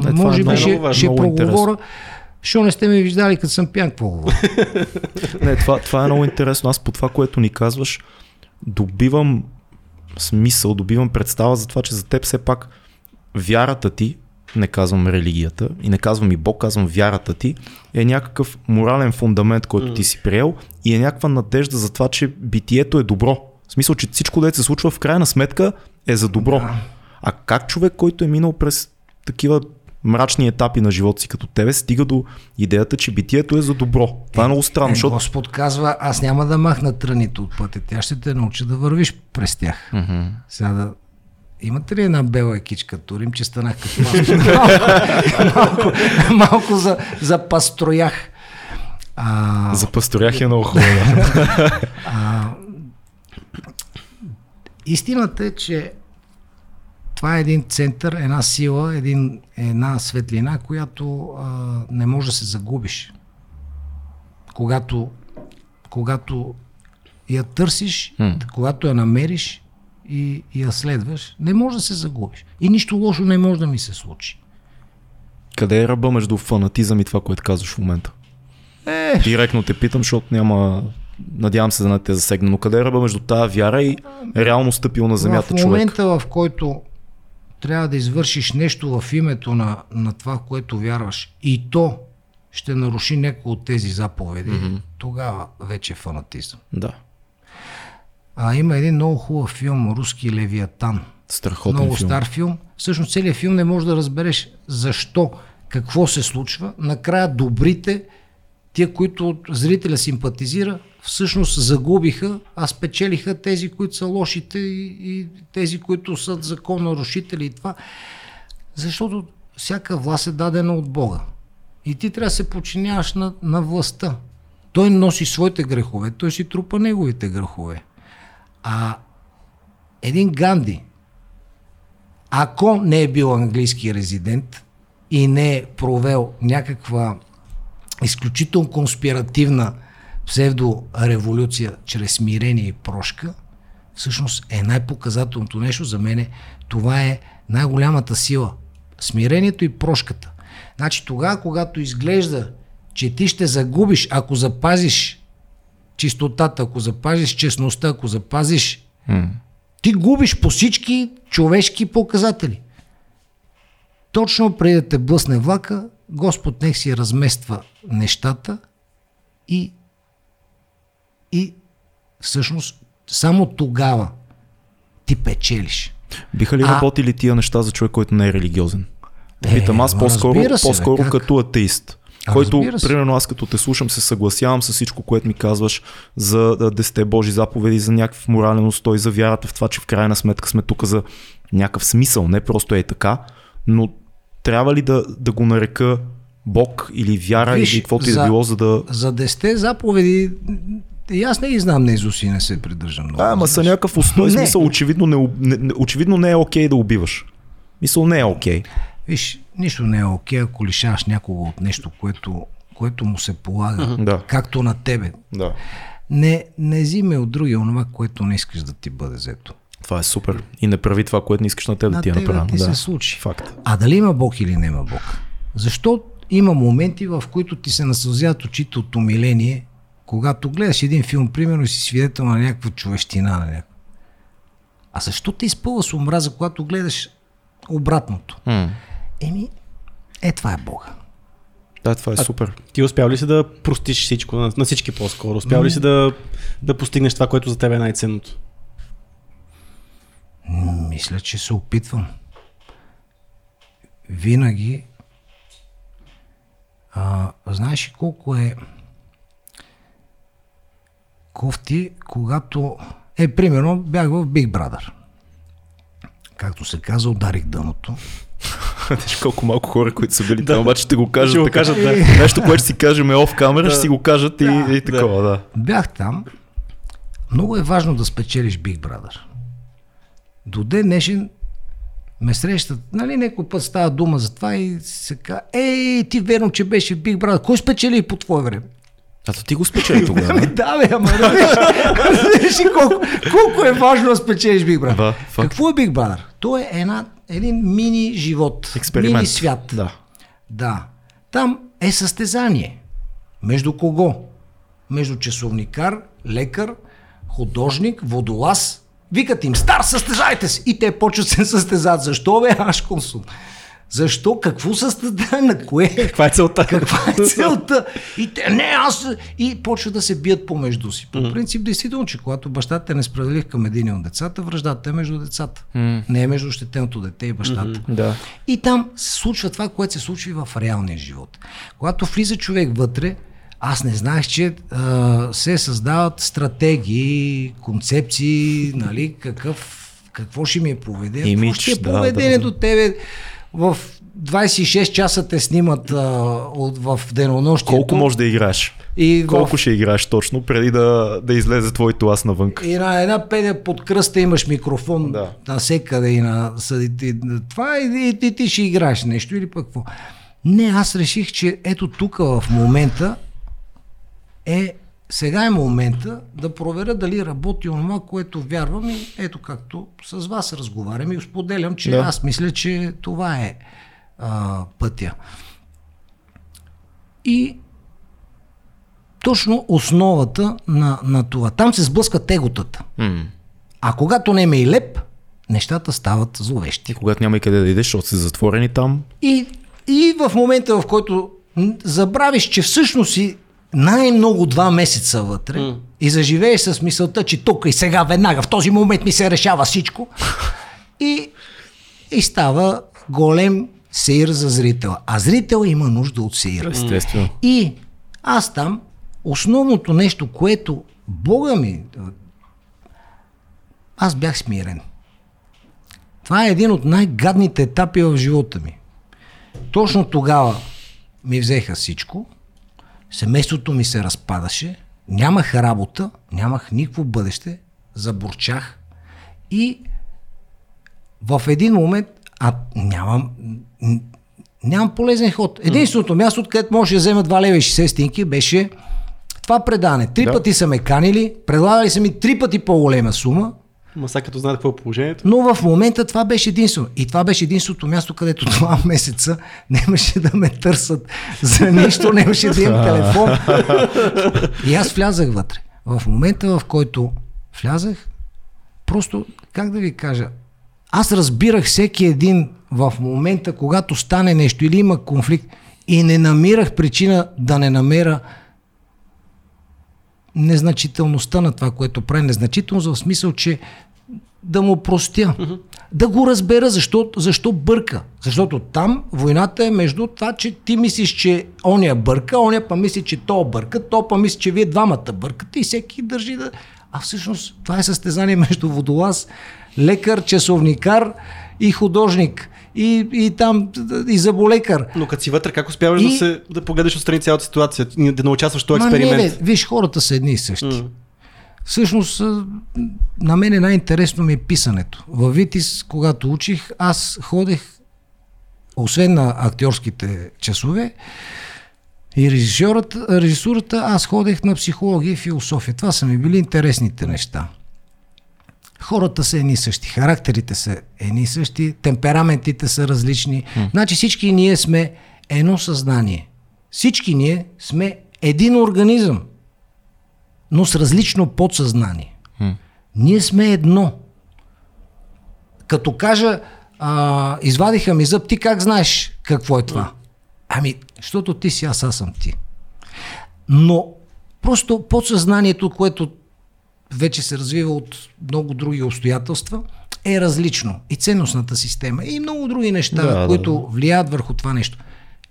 това може е би ще, важно, ще проговоря. Що не сте ме виждали, като съм пиян, какво говоря? Не, това, това е много интересно. Аз по това, което ни казваш, добивам смисъл, добивам представа за това, че за теб все пак вярата ти, не казвам религията и не казвам и Бог, казвам вярата ти, е някакъв морален фундамент, който ти си приел и е някаква надежда за това, че битието е добро. В смисъл, че всичко, което се случва в крайна сметка е за добро. А как човек, който е минал през такива мрачни етапи на живота си като тебе, стига до идеята, че битието е за добро. Това е, много странно, Е, защото Господ казва, аз няма да махна тръните от пътя, тя ще те научи да вървиш през тях. Мгм. Сега да... Имате ли една бела екичка турим, че станах като вас? малко, малко за, за пастроях. А, за пасторях е много хубаво. истината е, че това е един център, една сила, един, една светлина, която а, не може да се загубиш. Когато, когато я търсиш, М. когато я намериш и, и я следваш, не може да се загубиш. И нищо лошо не може да ми се случи. Къде е ръба между фанатизъм и това, което казваш в момента? Е, Директно те питам, защото няма... Надявам се да не те засегна, но къде е ръба между тази вяра и реално стъпил на земята в човек? момента, в който трябва да извършиш нещо в името на, на това, в което вярваш, и то ще наруши някои от тези заповеди, mm-hmm. тогава вече е фанатизъм. Да. А има един много хубав филм, руски Левиатан. Страхотен много филм. стар филм. Всъщност целият филм не можеш да разбереш защо, какво се случва. Накрая добрите, тия, които зрителя симпатизира, всъщност загубиха, а спечелиха тези, които са лошите и, и тези, които са закононарушители и това. Защото всяка власт е дадена от Бога. И ти трябва да се подчиняваш на, на властта. Той носи своите грехове, той си трупа неговите грехове. А един Ганди, ако не е бил английски резидент и не е провел някаква изключително конспиративна псевдореволюция чрез смирение и прошка, всъщност е най-показателното нещо за мен. Това е най-голямата сила. Смирението и прошката. Значи тогава, когато изглежда, че ти ще загубиш, ако запазиш чистотата, ако запазиш честността, ако запазиш ти губиш по всички човешки показатели. Точно преди да те блъсне влака, Господ нех си размества нещата и, и всъщност само тогава ти печелиш. Биха ли А- работили тия неща за човек, който не е религиозен? Е, Питам аз по-скоро, се, бе, по-скоро как? като атеист. А, който, примерно аз като те слушам, се съгласявам с всичко, което ми казваш за а, десете Божи заповеди, за някакъв морален устой, за вярата в това, че в крайна сметка сме тук за някакъв смисъл, не просто е така, но трябва ли да, да го нарека Бог или вяра Виж, или каквото и да за- било, за да... За десте заповеди, и аз не ги знам на Исус и не се придържам много. А, ама са някакъв Не. смисъл, очевидно не, не, очевидно не е окей да убиваш. Мисъл не е окей. Виж, нищо не е окей, ако лишаваш някого от нещо, което, което му се полага, Да. както на тебе. Да. Не, не взиме от другия онова, което не искаш да ти бъде взето. Това е супер. И не прави това, което не искаш на теб да на ти е направено. да ти Да. се случи. Факт. А дали има Бог или няма Бог? Защо има моменти, в които ти се насълзяват очите от умиление, когато гледаш един филм, примерно, и си свидетел на някаква човещина на някаква. А защо те изпълва с омраза, когато гледаш обратното? М. Еми, е, това е Бога. Да, това е супер. Ти успял ли си да простиш всичко, на, на всички по-скоро? Успял ли си да, да постигнеш това, което за теб е най-ценното? Мисля, че се опитвам. Винаги. А, знаеш ли колко е кофти, когато... Е, примерно, бях в Big Brother. Както се казва, ударих дъното. Виж колко малко хора, които са били там, обаче ще го кажат. Ще го кажат, да. Нещо, което ще си кажем е оф камера, ще си го кажат и, и такова, да. Бях там. Много е важно да спечелиш Big Brother. До ден днешен ме срещат, нали, някой път става дума за това и се казва, ей, ти верно, че беше Big Brother. Кой спечели по твое време? А то ти го спечели тогава. Ами да, бе, ама разбираш колко, колко е важно да спечелиш Big Brother. Да, факт. Какво е Big Brother? То е една, един мини живот, Експеримент. мини свят. Да. Да. Там е състезание. Между кого? Между часовникар, лекар, художник, водолаз. Викат им, стар, състезайте се! И те почват се състезат. Защо бе, аз консул? Защо? Какво състрадание? На кое? Каква е целта? Каква е целта? И те, не, аз... И почва да се бият помежду си. По принцип, действително, че когато бащата е несправедлив към един от децата, връждата е между децата. Не е между щетеното дете и бащата. Да. И там се случва това, което се случва и в реалния живот. Когато влиза човек вътре, аз не знаех, че а, се създават стратегии, концепции, нали, какъв, какво ще ми е поведение. Имидж, Какво ще е да, поведението тебе в 26 часа те снимат а, от, в денонощието. Колко може да играеш? И в- Колко ще играеш точно, преди да, да излезе твоето аз навън? И на една пеня под кръста имаш микрофон Да. насекъде и на съдите. Това и, и, и ти ще играеш нещо или пък какво. Не, аз реших, че ето тук в момента е сега е момента да проверя дали работи онова, което вярвам и ето както с вас разговарям и споделям, че Да. аз мисля, че това е а, пътя. И точно основата на, на това. Там се сблъска теготата. М. А когато не е и леп, нещата стават зловещи. И когато няма и къде да идеш, защото си затворени там, И, и в момента, в който забравиш, че всъщност си най-много два месеца вътре mm. и заживееш с мисълта, че тук и сега, веднага, в този момент ми се решава всичко и, и става голем сеир за зрителя. А зрител има нужда от сеир. естествено. И аз там, основното нещо, което Бога ми, аз бях смирен. Това е един от най-гадните етапи в живота ми. Точно тогава ми взеха всичко, семейството ми се разпадаше, нямах работа, нямах никакво бъдеще, заборчах и в един момент, а нямам, нямам полезен ход. Единственото място, откъдето може да взема 2 лева и 60 стинки, беше това предане. Три Да. пъти са ме канили, предлагали са ми три пъти по-голема сума, Ма сега като знаят какво е положението. но в момента това беше единствено. И това беше единственото място, където два месеца нямаше да ме търсят за нищо, нямаше да имам телефон. И аз влязах вътре. В момента, в който влязах, просто, как да ви кажа, аз разбирах всеки един в момента, когато стане нещо или има конфликт и не намирах причина да не намеря незначителността на това, което прави. Незначителност в смисъл, че да му простя. Да го разбера защо, защо бърка. Защото там войната е между това, че ти мислиш, че оня бърка, оня па мисли, че то бърка, то па мисли, че вие двамата бъркате и всеки държи да... А всъщност това е състезание между водолаз, лекар, часовникар и художник. И, и там и заболекар. Но като си вътре, как успяваш И- да, се, да погледнеш отстрани цялата ситуация, да не участваш в този експеримент? Не, бе, виж, хората са едни и същи. М. Всъщност, на мен е най-интересно ми е писането. Във Витис, когато учих, аз ходех, освен на актьорските часове и режисурата, аз ходех на психология и философия. Това са ми били интересните неща. Хората са едни същи, характерите са едни същи, темпераментите са различни. Значи всички ние сме едно съзнание. Всички ние сме един организъм, но с различно подсъзнание. Ние сме едно. Като кажа, а, извадиха ми зъб, ти как знаеш какво е това? Ами, защото ти си аз, аз съм ти. Но просто подсъзнанието, което вече се развива от много други обстоятелства, е различно. И ценностната система, и много други неща, Да, да, които влияят върху това нещо.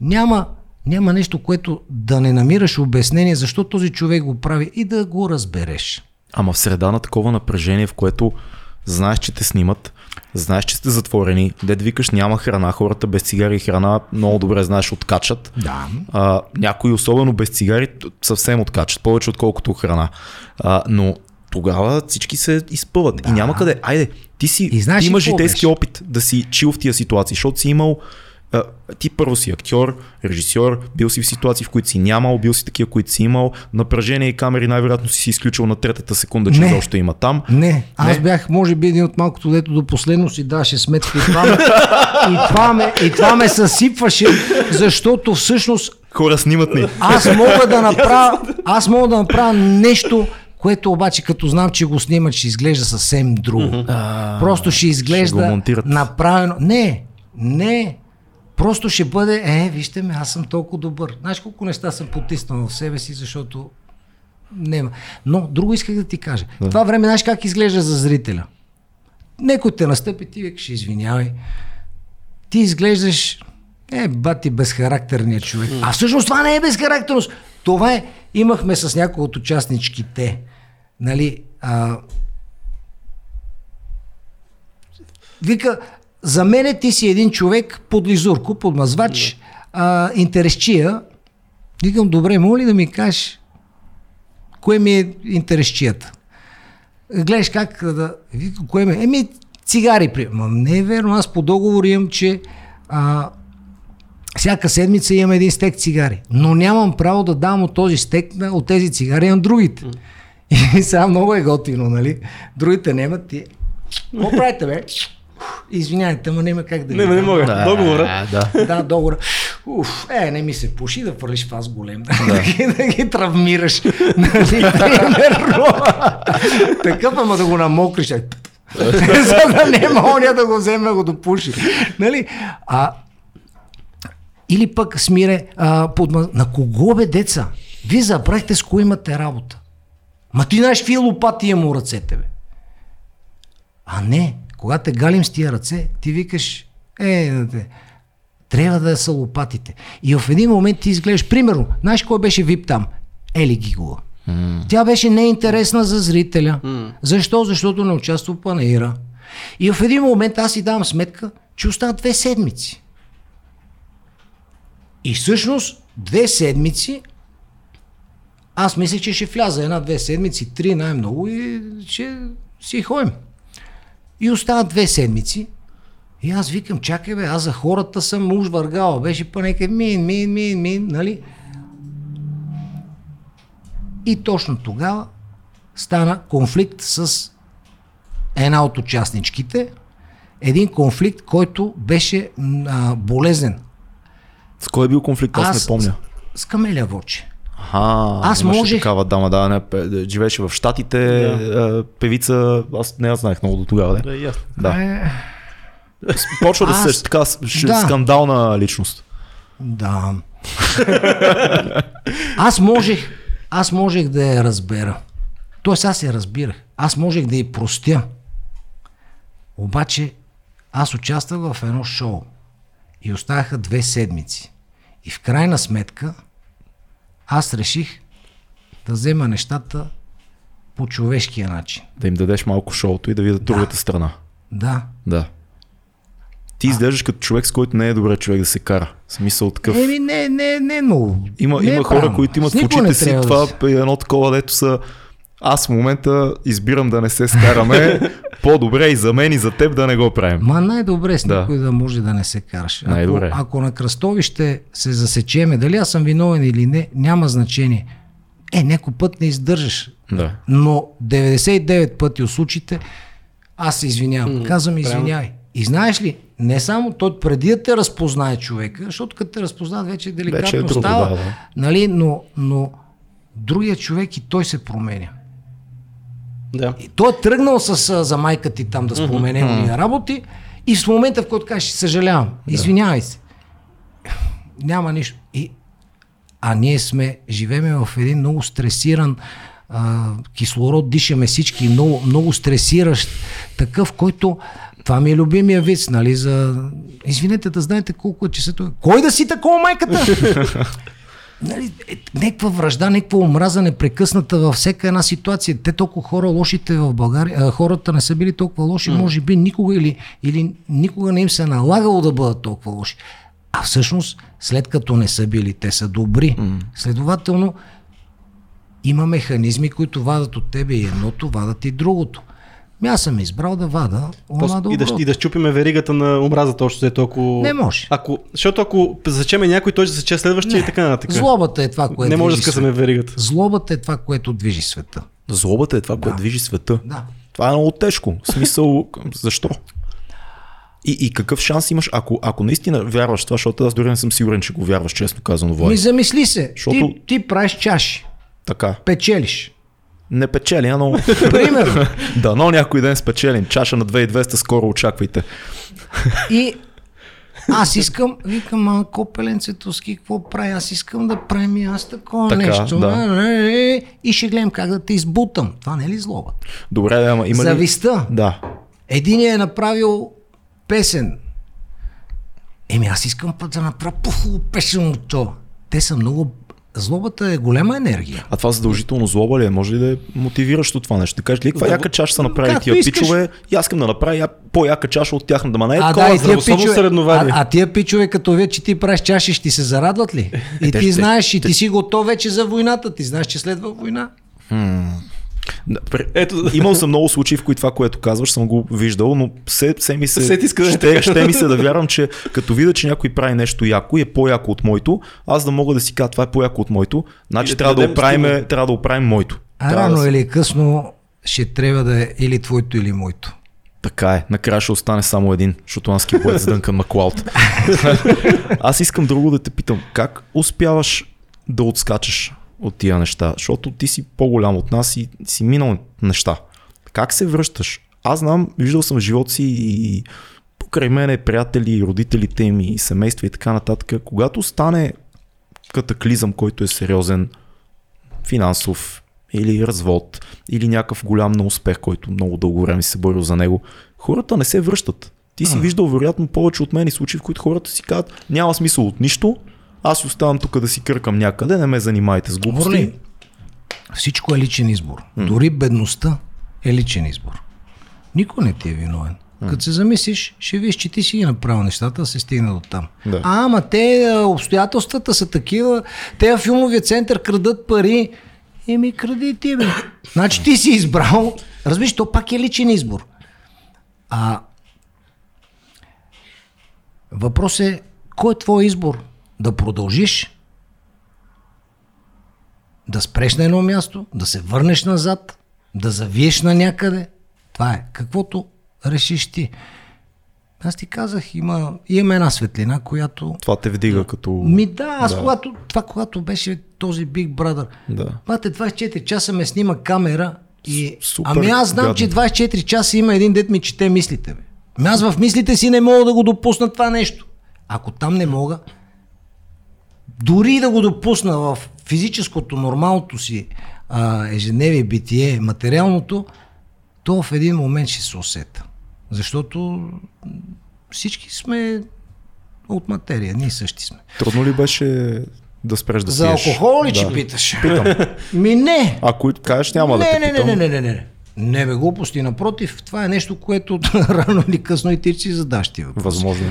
Няма, няма нещо, което да не намираш обяснение, защо този човек го прави и да го разбереш. Ама в среда на такова напрежение, в което знаеш, че те снимат, знаеш, че сте затворени, дед викаш няма храна, хората без цигари и храна много добре знаеш откачат. Да. А, някои, особено без цигари, съвсем откачат, повече отколкото храна. А, но тогава всички се изпъват да. и няма къде. Айде, ти си И знаеш ти имаш житейски опит да си чил в тия ситуации, защото си имал а, ти първо си актьор, режисьор, бил си в ситуации, в които си нямал, бил си такива, които си имал, напрежение и камери най-вероятно си си изключил на третата секунда, че изобщо има там. Не, аз Не? бях, може би, един от малкото, дето до последно си даваше сметка и това, ме, и, това ме, и това ме съсипваше, защото всъщност Хора снимат ни. аз мога да направя, аз мога да направя нещо, което обаче като знам, че го снимат, ще изглежда съвсем друго. Просто ще изглежда монтират. направено. Не, не. Просто ще бъде, е, вижте ме, аз съм толкова добър. Знаеш колко неща съм потиснал в себе си, защото няма. Но друго исках да ти кажа. Да. Това време, знаеш как изглежда за зрителя? Некой те настъпи, ти викаш, извинявай. Ти изглеждаш, е, бати, безхарактерният човек. А всъщност това не е безхарактерност. Това е, имахме с някои от участничките, нали, а, вика, за мен ти си един човек подлизурко, подмазвач, а, интересчия. Викам, добре, моля ли да ми кажеш кое ми е интересчията? Гледаш как да... Викам, кое ми е? Еми, цигари. При... Ма не е верно, аз по договор имам, че а, всяка седмица имам един стек цигари. Но нямам право да дам от този стек, от тези цигари на другите. И сега много е готино, нали? Другите нямат ти. Какво правите, бе? Извинявайте, ама няма как да Не, не мога. Да, Договора. Да. Да, договор. Уф, е, не ми се пуши да фърлиш в аз голем, да, ги, да ги травмираш. Нали, примерно. Такъв, ама да го намокриш. е, За да няма оня да го вземе да го допуши. Нали? А, или пък смире, а, подма... на кого бе деца? Вие забрахте с кой имате работа. Ма ти знаеш какви лопати има у ръцете, бе. А не, когато те галим с тия ръце, ти викаш, е, да те, трябва да са лопатите. И в един момент ти изглеждаш, примерно, знаеш кой беше вип там? Ели Гигова. Mm. Тя беше неинтересна за зрителя. Mm. Защо? Защото не участва в панаира. И в един момент аз си давам сметка, че остават две седмици. И всъщност две седмици аз мисля, че ще вляза една-две седмици, три най-много и ще си ходим. И остават две седмици. И аз викам, чакай бе, аз за хората съм уж въргала. Беше па нека мин, мин, мин, мин, нали? И точно тогава стана конфликт с една от участничките. Един конфликт, който беше а, болезнен. С кой е бил конфликт? Аз, не помня. С, с Камелия Воче. Аха, Аз можех- такава дама, да, не, живееше в Штатите, да. певица, аз не я знаех много до тогава. Да. Да, да. Е, Почва да Аз- се така Да. скандална личност. Да. аз можех, аз можех да я разбера. Тоест аз я разбирах. Аз можех да я простя. Обаче аз участвах в едно шоу и оставаха две седмици. И в крайна сметка аз реших да взема нещата по човешкия начин. Да им дадеш малко шоуто и да видят другата страна. Да. Да. Ти изглеждаш като човек, с който не е добре човек да се кара. В смисъл такъв. Еми, не, не, не, но. Има, не е има хора, правилно. които имат в очите си трябва да това се- е едно такова, дето са аз в момента избирам да не се скараме, по-добре и за мен и за теб да не го правим. Ма най-добре с Да. никой да може да не се караш. Ако, ако на кръстовище се засечеме, дали аз съм виновен или не, няма значение. Е, някой път не издържаш. Да. Но 99 пъти от случаите аз се извинявам. Казвам извинявай. И знаеш ли, не само той преди да те разпознае човека, защото като те разпознае вече деликатно Вече е друго, става, да, да. Нали, но, но другия човек и той се променя. Да. И той е тръгнал с, а, за майка ти там да спомене mm-hmm. работи и в момента, в който кажеш, съжалявам, извинявай се. Няма нищо. И, а ние сме, живееме в един много стресиран, а, кислород дишаме всички, много, много стресиращ, такъв, който това ми е любимия вид, нали, за... Извинете да знаете колко е часето. Кой да си такова майката? нали, е, някаква връжда, някаква омраза непрекъсната във всяка една ситуация. Те толкова хора лошите в България, а, хората не са били толкова лоши, mm. може би никога или, или никога не им се е налагало да бъдат толкова лоши. А всъщност, след като не са били, те са добри. Mm. Следователно, има механизми, които вадат от тебе и едното, вадат и другото. Ми аз съм избрал да вада онова Просто и, да, добро. и да щупиме веригата на омразата, още взето, ако... Не може. Ако, защото ако засечеме някой, той ще засече следващия и така нататък. Злобата е това, което Не може да скъсаме веригата. Злобата е това, което движи света. Злобата е това, което движи света. Да. Това е много тежко. В смисъл, защо? И, и какъв шанс имаш, ако, ако наистина вярваш това, защото аз дори не съм сигурен, че го вярваш, честно казано, Ми Влади. замисли се, Защото- ти, ти правиш чаши, Така. печелиш. Не печели, но... Примерно. да, но някой ден спечелим. Чаша на 2200 скоро очаквайте. И Аз искам, викам, а копеленцето ски, какво прави? Аз искам да правим и аз такова Така, нещо. да. И ще гледам как да те избутам. Това не е ли злоба? Добре, да, ама има ли... Зависта. Да. Един е направил песен. Еми, аз искам път да направя по-хубаво песен от това. Те са много... Злобата е голема енергия. А това задължително злоба ли е? Може ли да е мотивиращо това нещо? Да кажеш ли, каква яка чаша са направили Както тия искаш. пичове и аз искам да направя по-яка чаша от тяхната. Ма не е А, такова да, и здравословно а, а тия пичове, като вие, че ти правиш чаши, ще ти се зарадват ли? И те ти знаеш, и ти си готов вече за войната. Ти знаеш, че следва война. Ето. Имал съм много случаи, в които това, което казваш, съм го виждал, но все, все ми се, Все ти иска да е ще, ще ми се да вярвам, че като видя, че някой прави нещо яко и е по-яко от моето, аз да мога да си кажа, това е по-яко от моето, значи да трябва, да оправим, стимул. трябва да оправим моето. А Трябва рано да, или късно ще трябва да е или твоето, или моето. Така е, накрая ще остане само един шотландски поет с Дънкан Маклауд. Аз искам друго да те питам, как успяваш да отскачаш от тия неща, защото ти си по-голям от нас и си минал неща. Как се връщаш? Аз знам, виждал съм живота си и покрай мене приятели, родителите им и семейства и така нататък. Когато стане катаклизъм, който е сериозен, финансов или развод, или някакъв голям неуспех, който много дълго време се борил за него, хората не се връщат. Ти си виждал вероятно повече от мен и случаи, в които хората си казват, няма смисъл от нищо, аз оставам тук да си къркам някъде, не ме занимайте с глупости. Всичко е личен избор. Дори бедността е личен избор. Никой не ти е виновен. Като се замислиш, ще видиш, че ти си ги направил нещата, да се стигне до там. Да. А, ама те а, обстоятелствата са такива, те в филмовия център крадат пари. Еми, кради ти, бе. Значи ти си избрал. Разбираш, то пак е личен избор. А въпрос е, кой е твой избор? Да продължиш да спреш на едно място, да се върнеш назад, да завиеш на някъде. Това е. Каквото решиш ти. Аз ти казах, има, има една светлина, която... Това те вдига като... Ми да, аз Да. Когато, това когато беше този Big Brother. Да. Бате, 24 часа ме снима камера и... Супер ами аз знам, гадно. че 24 часа има един дет ми чете мислите. Бе. Ами аз в мислите си не мога да го допусна това нещо. Ако там не мога, дори да го допусна в физическото, нормалното си а, ежедневие, битие, материалното, то в един момент ще се усета. Защото всички сме от материя, ние същи сме. Трудно ли беше да спреш да За пиеш? алкохол ли, да. че питаш? Питам. Ми не. Ако кажеш, няма да не, те не, не, питам. не, не, не, не. Не бе глупости, напротив, това е нещо, което рано или късно и ти ще си задаш ти въпрос. Възможно.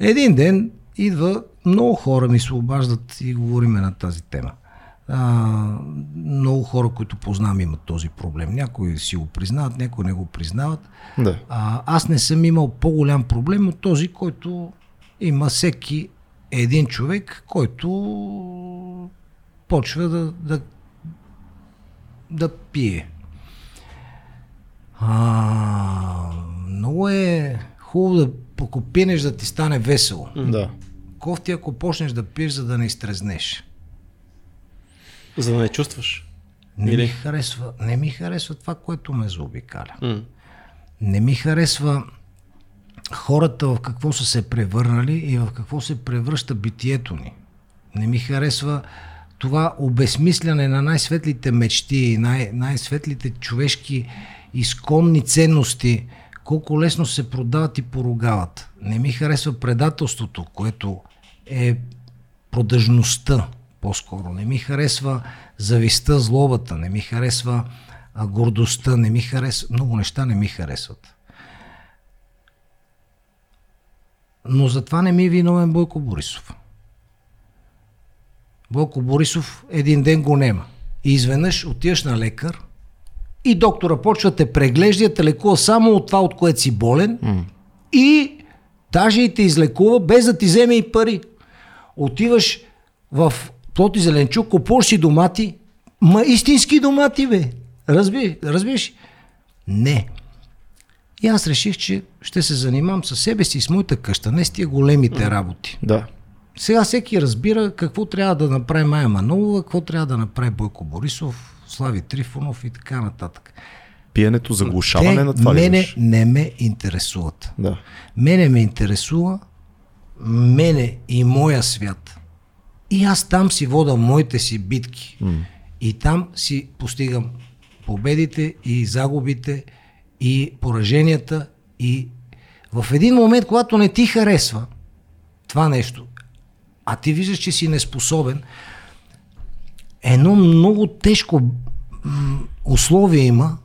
Един ден идва, много хора ми се обаждат и говориме на тази тема. А, много хора, които познавам, имат този проблем. Някои си го признават, някои не го признават. Да. А, аз не съм имал по-голям проблем от този, който има всеки един човек, който почва да, да, да пие. А, много е хубаво да ако пинеш да ти стане весело. Да. Кофти ако почнеш да пиеш, за да не изтрезнеш. За да не чувстваш. Не Или? ми, харесва, не ми харесва това, което ме заобикаля. М. Не ми харесва хората в какво са се превърнали и в какво се превръща битието ни. Не ми харесва това обезмисляне на най-светлите мечти, най- най-светлите човешки изконни ценности, колко лесно се продават и поругават. Не ми харесва предателството, което е продъжността по-скоро. Не ми харесва зависта, злобата, не ми харесва гордостта, не ми харесва, много неща не ми харесват. Но затова не ми е виновен Бойко Борисов. Бойко Борисов един ден го нема. И изведнъж отиваш на лекар и доктора почва те преглежда, и да те лекува само от това, от което си болен mm. и даже и те излекува без да ти вземе и пари. Отиваш в плод и зеленчук, купуваш си домати, ма истински домати, бе. Разби, разбираш? Не. И аз реших, че ще се занимавам със себе си, с моята къща, не с тия големите работи. Да. Сега всеки разбира какво трябва да направи Майя Манолова, какво трябва да направи Бойко Борисов, Слави Трифонов и така нататък. Пиенето, заглушаване Те на това ли мене имаш? не ме интересуват. Да. Мене ме интересува мене и моя свят. И аз там си вода моите си битки. Mm. И там си постигам победите и загубите и пораженията и в един момент, когато не ти харесва това нещо, а ти виждаш, че си неспособен, едно много тежко условие има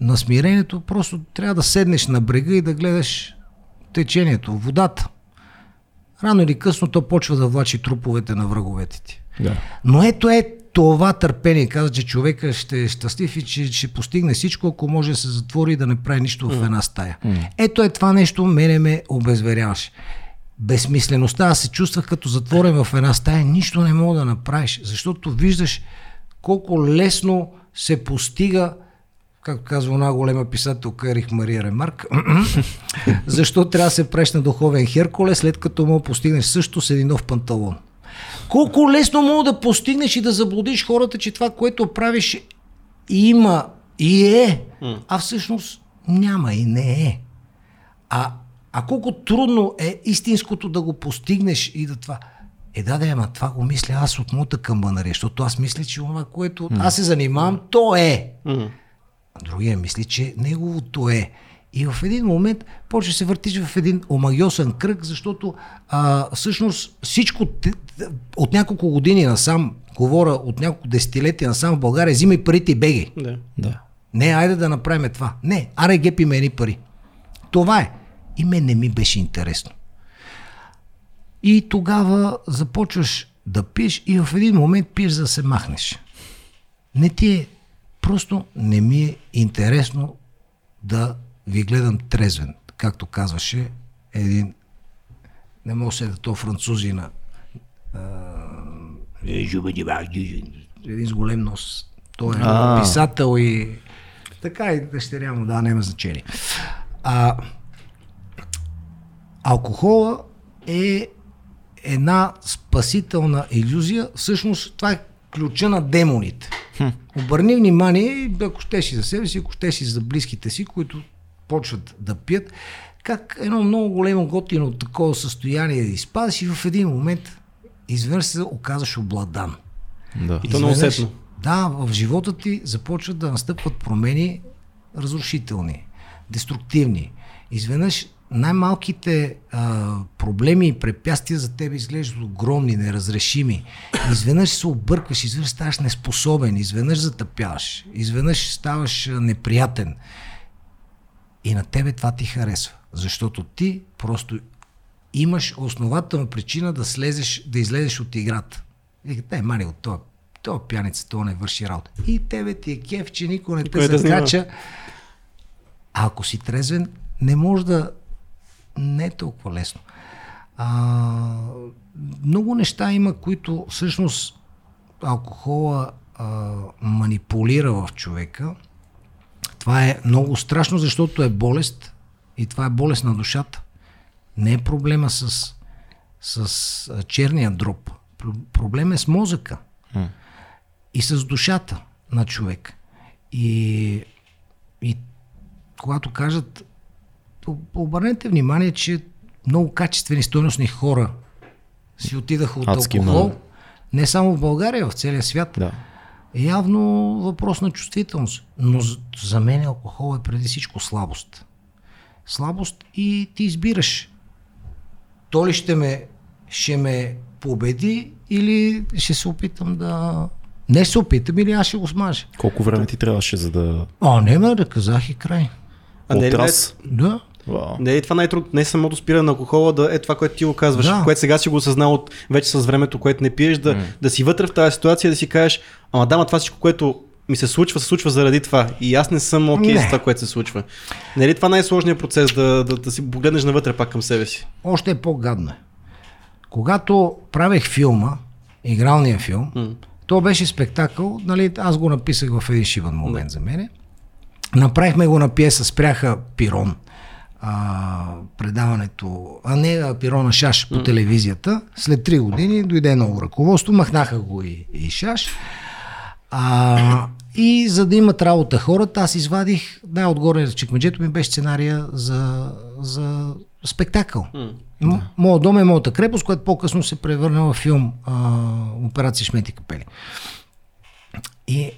на смирението, просто трябва да седнеш на брега и да гледаш течението, водата. Рано или късно то почва да влачи труповете на враговете ти. Да. Но ето е това търпение. Каза, че човека ще е щастлив и че ще постигне всичко, ако може да се затвори и да не прави нищо в една стая. Ето е това нещо, мене ме обезверяваше. Безсмислеността, аз се чувствах като затворен в една стая, нищо не мога да направиш, защото виждаш колко лесно се постига както казва една голема писателка Ерих Мария Ремарк, защо трябва да се преш духовен Херкулес, след като му постигнеш също с един нов панталон. Колко лесно мога да постигнеш и да заблудиш хората, че това, което правиш, има и е, а всъщност няма и не е. А, а колко трудно е истинското да го постигнеш и да това. Е, да, да, ама това го мисля аз от моята камбанария, защото аз мисля, че това, което аз се занимавам, то е. А другия мисли, че неговото е. И в един момент почва се въртиш в един омагиосен кръг, защото а, всъщност всичко от няколко години насам, говоря от няколко десетилетия насам в България, взимай парите и бегай. Да. Да. Не, айде да направим това. Не, аре гепи ме едни пари. Това е. И мен не ми беше интересно. И тогава започваш да пиеш и в един момент пиеш за да се махнеш. Не ти е, просто не ми е интересно да ви гледам трезвен, както казваше един, не мога се да то французина, един с голем нос. Той е А. писател и така и дъщеря му, да, няма значение. А, алкохола е една спасителна иллюзия. Всъщност това е ключа на демоните. Обърни внимание, ако ще си за себе си, ако ще си за близките си, които почват да пият, как едно много големо готино такова състояние да изпадаш и в един момент изведнъж се оказаш обладан. Да. И то Изведнъж- неусетно. Да, в живота ти започват да настъпват промени разрушителни, деструктивни. Изведнъж най-малките а, проблеми и препятствия за теб изглеждат огромни, неразрешими. Изведнъж се объркваш, изведнъж ставаш неспособен, изведнъж затъпяваш, изведнъж ставаш неприятен. И на тебе това ти харесва, защото ти просто имаш основателна причина да слезеш, да излезеш от играта. Вика, дай мани от това. Това пяница, това не върши работа. И тебе ти е кеф, че никой не Никой те те закача. А ако си трезвен, не може да... Не е толкова лесно. А, много неща има, които всъщност алкохола а, манипулира в човека. Това е много страшно, защото е болест и това е болест на душата. Не е проблема с, с черния дроб. Про- Проблем е с мозъка и с душата на човек. И, и когато кажат, обърнете внимание, че много качествени стойностни хора си отидаха от Адски алкохол, много. не само в България, в целия свят. Да. Е явно въпрос на чувствителност. Но за- за мен алкохол е преди всичко слабост. Слабост и ти избираш. То ли ще ме, ще ме победи или ще се опитам да... Не се опитам или аз ще го смажа. Колко време ти трябваше, за да... А, не ме да казах и край. А не, ли- Отрас? Да. Вау. Не е това най-трудно, не е самото спиране на алкохола, да е това, което ти го казваш, Да. което сега си го осъзнал от вече с времето, което не пиеш, да, да си вътре в тази ситуация, да си кажеш, ама дама, това всичко, което ми се случва, се случва заради това. И аз не съм окей Не. за това, което се случва. Не е ли това най-сложният процес, да, да, да си погледнеш навътре пак към себе си? Още е по-гадно. е. Когато правех филма, игралния филм, М. то беше спектакъл, нали, аз го написах в един шибан момент за мене. Направихме го на пиеса Спряха Пирон. А, предаването, а не а, Пирона Шаш по телевизията. След три години дойде ново ръководство, махнаха го и, и Шаш. А, и за да имат работа хората, аз извадих, най-отгоре в чекмеджето ми беше сценария за, за спектакъл. Да. Моят дом е моята крепост, която по-късно се превърна в филм а, Операция Шмети капели. И,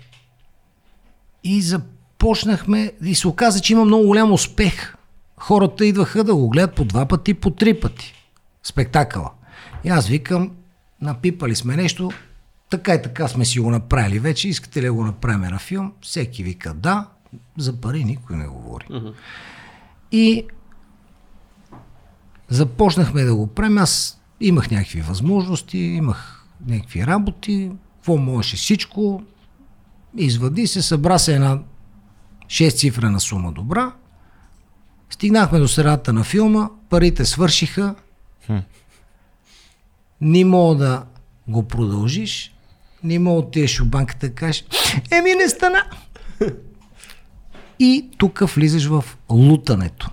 и започнахме и се оказа, че има много голям успех. Хората идваха да го гледат по два пъти, по три пъти. Спектакъла. И аз викам, напипали сме нещо, така и така сме си го направили вече, искате ли да го направим на филм? Всеки вика да, за пари никой не говори. Uh-huh. И започнахме да го правим. Аз имах някакви възможности, имах някакви работи, какво можеше всичко. Извади се, събра се една 6 цифрена сума добра. Стигнахме до средата на филма, парите свършиха. Хм. Не мога да го продължиш, не мога да отидеш в банката да кажеш, еми не стана. И тук влизаш в лутането.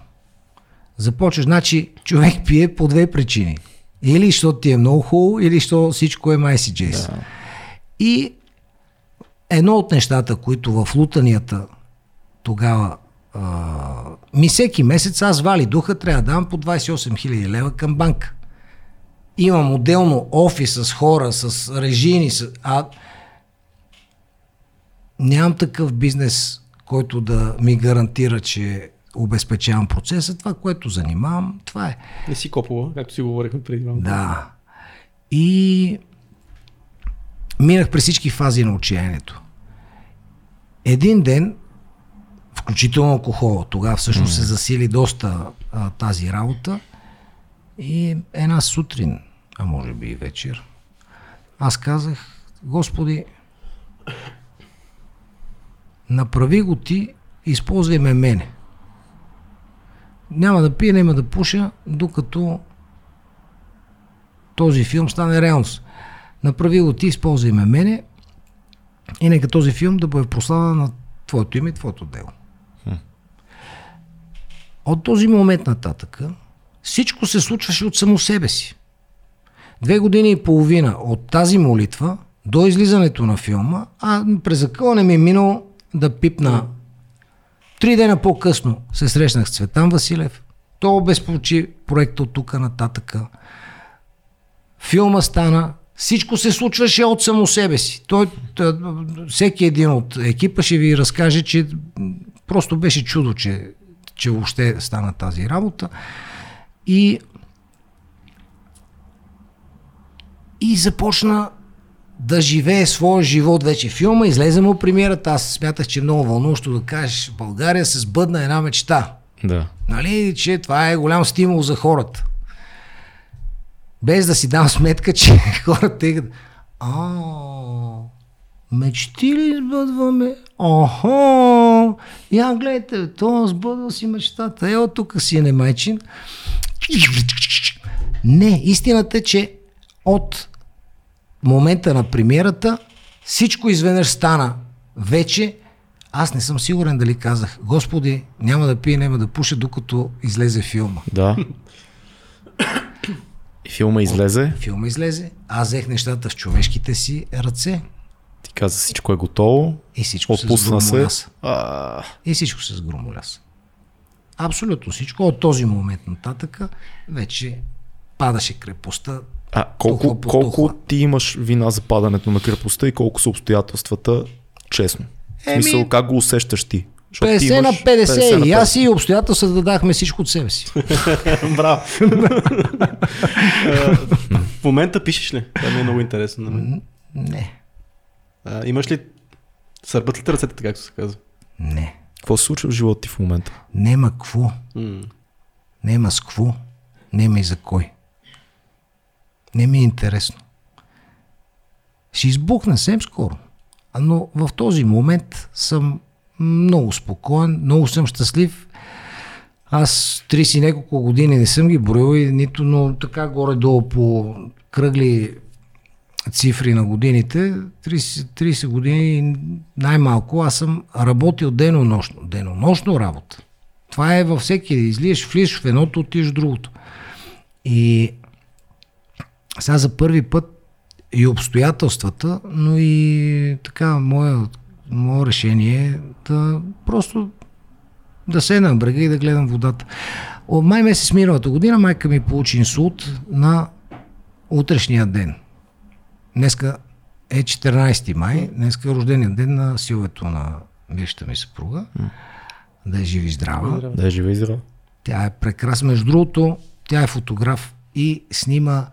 Започваш, значи човек пие по две причини. Или защото ти е много хубаво, или защото всичко е майси джейс. Да. И едно от нещата, които в лутанията тогава а, ми всеки месец аз вали духа, трябва да дам по 28 000 лева към банка. Имам отделно офис с хора, с режини, с, а нямам такъв бизнес, който да ми гарантира, че обезпечавам процеса, това, което занимавам, това е. Не си копова, както си говорихме преди малко. Да. И минах през всички фази на отчаянието. Един ден, включително алкохола, тогава всъщност mm. се засили доста а, тази работа и една сутрин, а може би и вечер, аз казах, Господи, направи го ти, използвай ме мене. Няма да пия, няма да пуша, докато този филм стане реалност. Направи го ти, използвай ме мене и нека този филм да бъде прославен на твоето име и твоето дело. От този момент нататък всичко се случваше от само себе си. Две години и половина от тази молитва до излизането на филма, а през закъла не ми е минало да пипна. Три дена по-късно се срещнах с Цветан Василев. То обезпочи проекта от тук нататъка. Филма стана, всичко се случваше от само себе си. Той, той, всеки един от екипа ще ви разкаже, че просто беше чудо, че, че въобще стана тази работа. И, и започна да живее своя живот вече. Филма излезе му премиерата, аз смятах, че е много вълнуващо да кажеш, България се сбъдна една мечта. Да. Нали, че това е голям стимул за хората. Без да си дам сметка, че хората игат. А, мечти ли сбъдваме? Охо! Я гледайте, то сбъдва си мечтата. Ето тук си е немайчин. Не, истината е, че от момента на премиерата всичко изведнъж стана вече. Аз не съм сигурен дали казах, Господи, няма да пие, няма да пуша, докато излезе филма. Да. Филма излезе? Филма излезе. Аз взех нещата в човешките си ръце. Ти каза всичко е готово. И всичко Отпусна се се. А... И всичко се сгромоляса. Абсолютно всичко. От този момент нататък вече падаше крепостта. А колко, колко ти имаш вина за падането на крепостта и колко са обстоятелствата, честно? В смисъл, Еми, как го усещаш ти? 50 на 50, 50 и аз и обстоятелствата да дахме всичко от себе си. Браво. в момента пишеш ли? Това ми е много интересно. На мен. Не. А, имаш ли... Сърбът ли те ръцете, както се казва? Не. Какво се случва в живота ти в момента? Нема какво. М. Нема с какво. Нема и за кой. Не ми е интересно. Ще избухне съвсем скоро. Но в този момент съм много спокоен, много съм щастлив. Аз 30 и няколко години не съм ги броил и нито, но така горе-долу по кръгли цифри на годините, 30, 30 години най-малко, аз съм работил денонощно. Денонощно работа. Това е във всеки. Излиеш, влизаш в едното, отиваш в другото. И сега за първи път и обстоятелствата, но и така, мое, мое решение е да просто да се на брега и да гледам водата. От май месец миналата година майка ми получи инсулт на утрешния ден. Днеска е 14 май, днеска е рождения ден на силвето на бившата ми съпруга. Да е жив и здрава. Да е жива и здрава. Тя е прекрасна. Между другото, тя е фотограф и снима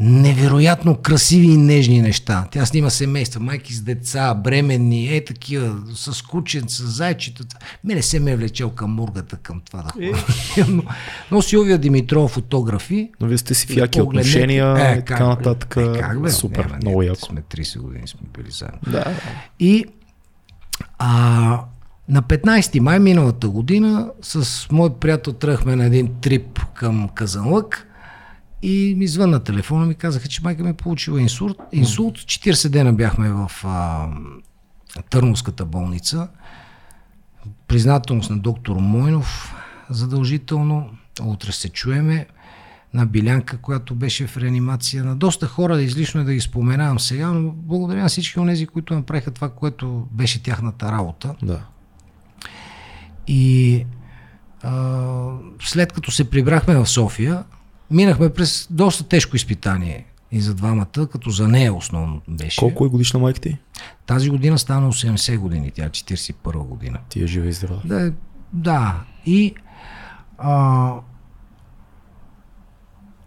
невероятно красиви и нежни неща. Тя снима семейства, майки с деца, бременни, е такива, с кученца, зайчета. Мене се ме е влечел към мургата, към това да ходя. но, но Силвия Димитров фотографи. Но вие сте си в яки погледнете- отношения и как така нататък. Е, как бе? Супер, Няма, много яко. Сме 30 години сме били заедно. Да. И а, на 15 май миналата година с мой приятел тръгнахме на един трип към Казанлък и ми звънна телефона ми казаха, че майка ми е получила инсулт. Инсулт, 40 дена бяхме в а, Търновската болница. Признателност на доктор Мойнов задължително. Утре се чуеме на Билянка, която беше в реанимация. На доста хора, излишно е да ги споменавам сега, но благодаря на всички от тези, които направиха това, което беше тяхната работа. Да. И а, след като се прибрахме в София, минахме през доста тежко изпитание и за двамата, като за нея основно беше. Колко е годишна майка ти? Тази година стана 80 години, тя е 41 година. Ти е жива и здрава. Да, е- да. И а,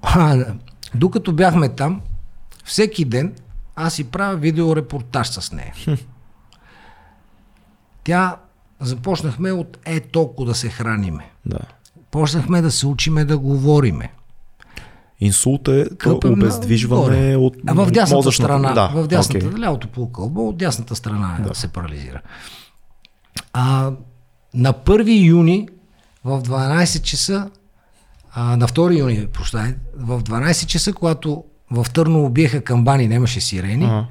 а, докато бяхме там, всеки ден аз си правя видеорепортаж с нея. Тя започнахме от е толкова да се храниме. Да. Почнахме да се учиме да говориме. Инсулт е на обездвижване горе. от А в дясната мозъчната- страна, Да, в дясната, окей. лявото полукълбо, от дясната страна да. се парализира. А, на 1 юни в 12 часа, а, на 2 юни, прощай, в 12 часа, когато в Търново биеха камбани, нямаше сирени, Ага.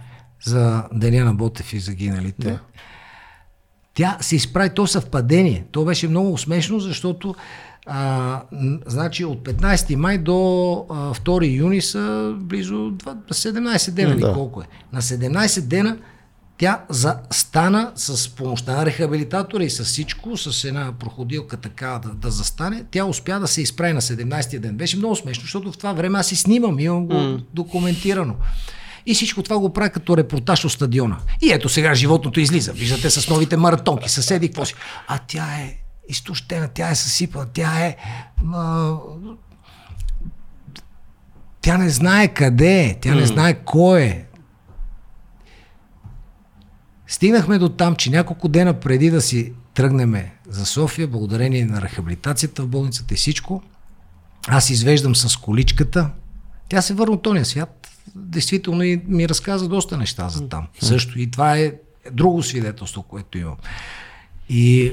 за Деня на Ботев и загиналите. Да. Тя се изправи то съвпадение. То беше много смешно, защото а, значи от 15 май до а, 2 юни са близо 2, 17 дена, или Да. колко е. На 17 дена тя застана с помощта на рехабилитатора и с всичко, с една проходилка така да, да застане. Тя успя да се изправи на 17-я ден. Беше много смешно, защото в това време аз си снимам, имам го mm. документирано. И всичко това го прави като репортаж от стадиона. И ето сега животното излиза. Виждате с новите маратонки, съседи, какво си. А тя е изтощена, тя е съсипана, тя е... А, тя не знае къде е, тя не знае кой е. Стигнахме до там, че няколко дена преди да си тръгнеме за София, благодарение на рехабилитацията в болницата и всичко, аз извеждам с количката. Тя се върна от този свят. Действително и ми разказа доста неща за там. Също и това е друго свидетелство, което имам. И,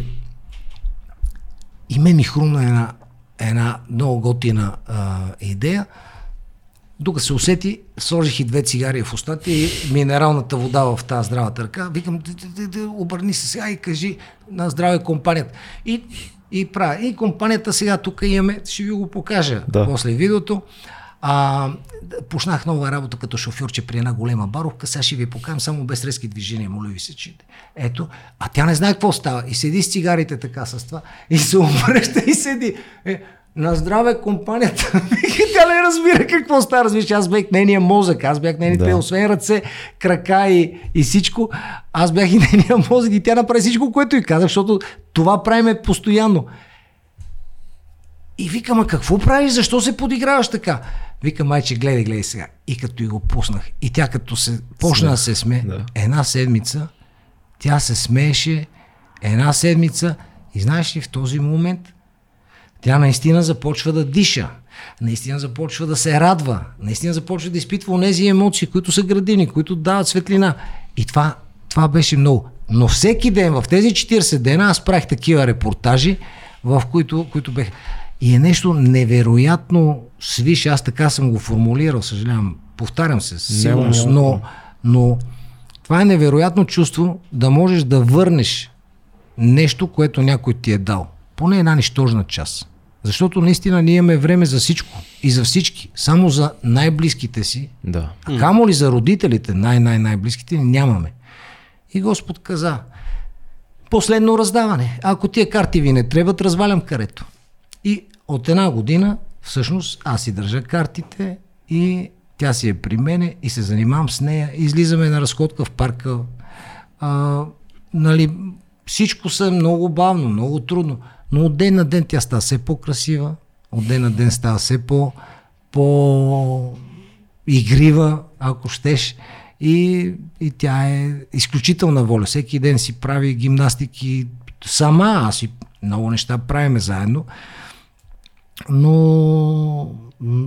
и ме ми хрумна една, една много готина а, идея. Докато се усети, сложих и две цигари в устата и минералната вода в тази здравата ръка. Викам, «Д- д- д- д- обърни се сега и кажи на здраве компанията. И, и правя. И компанията сега тук имаме, ще ви го покажа Да. после видеото. А, почнах нова работа като шофьорче при една голема баровка. Сега ще ви покажам само без резки движения, моля ви се, че. Ето, а тя не знае какво става. И седи с цигарите така с това. И се обръща и седи. Е, на здраве компанията. Тя не разбира какво става. Разбираш, аз бях нейния мозък, аз бях нейните. Да. освен ръце, крака и, и всичко, аз бях и нейния мозък и тя направи всичко, което и казах, защото това правиме постоянно. И викам, а какво правиш? Защо се подиграваш така? Вика, майче, гледай, гледай сега. И като и го пуснах. И тя като се почна да се сме, Да. една седмица, тя се смееше една седмица и знаеш ли, в този момент тя наистина започва да диша, наистина започва да се радва, наистина започва да изпитва онези емоции, които са градивни, които дават светлина. И това, това беше много. Но всеки ден, в тези 40 дена, аз правих такива репортажи, в които, които бех... И е нещо невероятно свиш, аз така съм го формулирал, съжалявам, повтарям се, сигурност, но, но това е невероятно чувство да можеш да върнеш нещо, което някой ти е дал. Поне една нищожна част. Защото наистина ние имаме време за всичко и за всички. Само за най-близките си, Да. а камо ли за родителите, най-най-най-близките, нямаме. И Господ каза, последно раздаване. Ако тия карти ви не трябват, развалям карето. И от една година всъщност аз си държа картите и тя си е при мене и се занимавам с нея. Излизаме на разходка в парка. А, нали, всичко е много бавно, много трудно, но от ден на ден тя става все по-красива, от ден на ден става все по, по игрива, ако щеш. И, и тя е изключителна воля. Всеки ден си прави гимнастики сама, аз и много неща правиме заедно. Но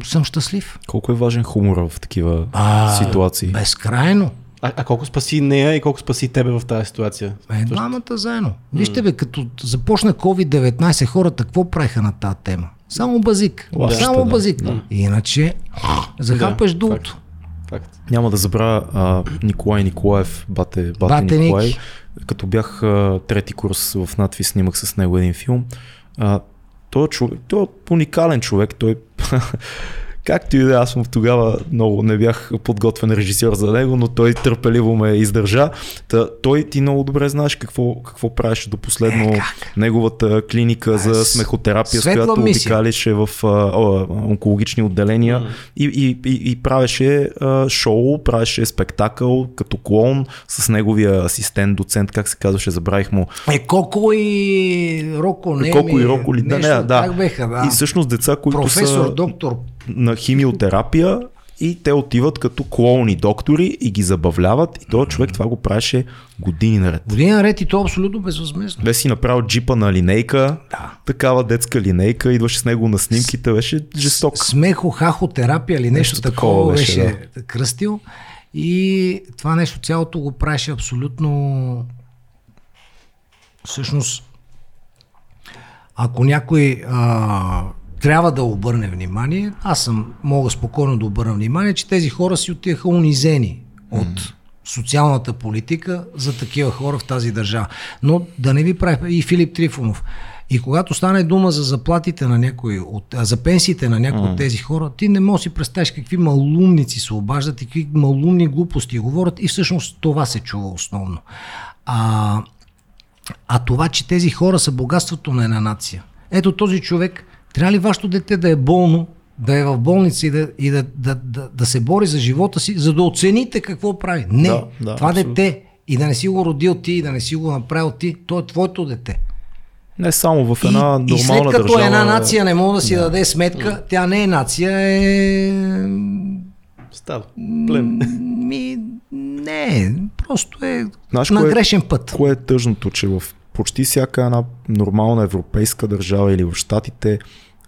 съм щастлив. Колко е важен хумора в такива А, ситуации? Безкрайно. А, а колко спаси нея и колко спаси тебе в тази ситуация? Е, двамата заедно. Вижте бе, като започна COVID-19, хората какво правиха на тази тема? Само базик. Лашата, Само да. базик. Иначе захапеш Да, дулото. Факт. Няма да забравя а, Николай Николаев, бате, бате, Бате Ники. Николай. Като бях а, трети курс в надви, снимах с него един филм. А, той, е човек, той е уникален човек. Той Както и да, е, аз съм тогава много не бях подготвен режисьор за него, но той търпеливо ме издържа. Та, той ти много добре знаеш какво, какво правеше до последно Е, неговата клиника за с- смехотерапия, с която мисия. обикаляше в а, а, онкологични отделения и, и, и, и правеше а, шоу, правеше спектакъл като клоун с неговия асистент, доцент, как се казваше, забравих му. Е, Коко и Роко, не Колко ми, и Роко ли? Да, не, да. Беха, да. И всъщност деца, които Професор, са доктор. На химиотерапия и те отиват като клоуни доктори и ги забавляват и този човек това го правеше години наред. Година наред и то абсолютно безвъзмезно. Бе си направил джипа на линейка, Да. такава детска линейка, идваше с него на снимките, беше жесток. Смехо, хахотерапия или нещо, Нещо такова, такова беше, беше, кръстил. И това нещо цялото го правеше абсолютно всъщност ако някой а, трябва да обърне внимание, аз съм мога спокойно да обърна внимание, че тези хора си отиваха унизени от социалната политика за такива хора в тази държава. Но да не ви прави и Филип Трифонов. И когато стане дума за заплатите на някой, от, а, за пенсиите на някои от тези хора, ти не можеш да си представиш какви малумници се обаждат и какви малумни глупости говорят и всъщност това се чува основно. А, а това, че тези хора са богатството на една нация. Ето този човек, трябва ли вашето дете да е болно, да е в болница и да, и да, да, да, да се бори за живота си, за да оцените какво прави? Не, Да, да, това абсолютно. дете и да не си го родил ти, и да не си го направил ти, то е твоето дете. Не само в една и, нормална и след като държава. една нация не може да си да. даде сметка, тя не е нация, е... Става. Плен. Ми, не, просто е Знаеш на кое- грешен път. Кое е тъжното, че в почти всяка една нормална европейска държава или в Штатите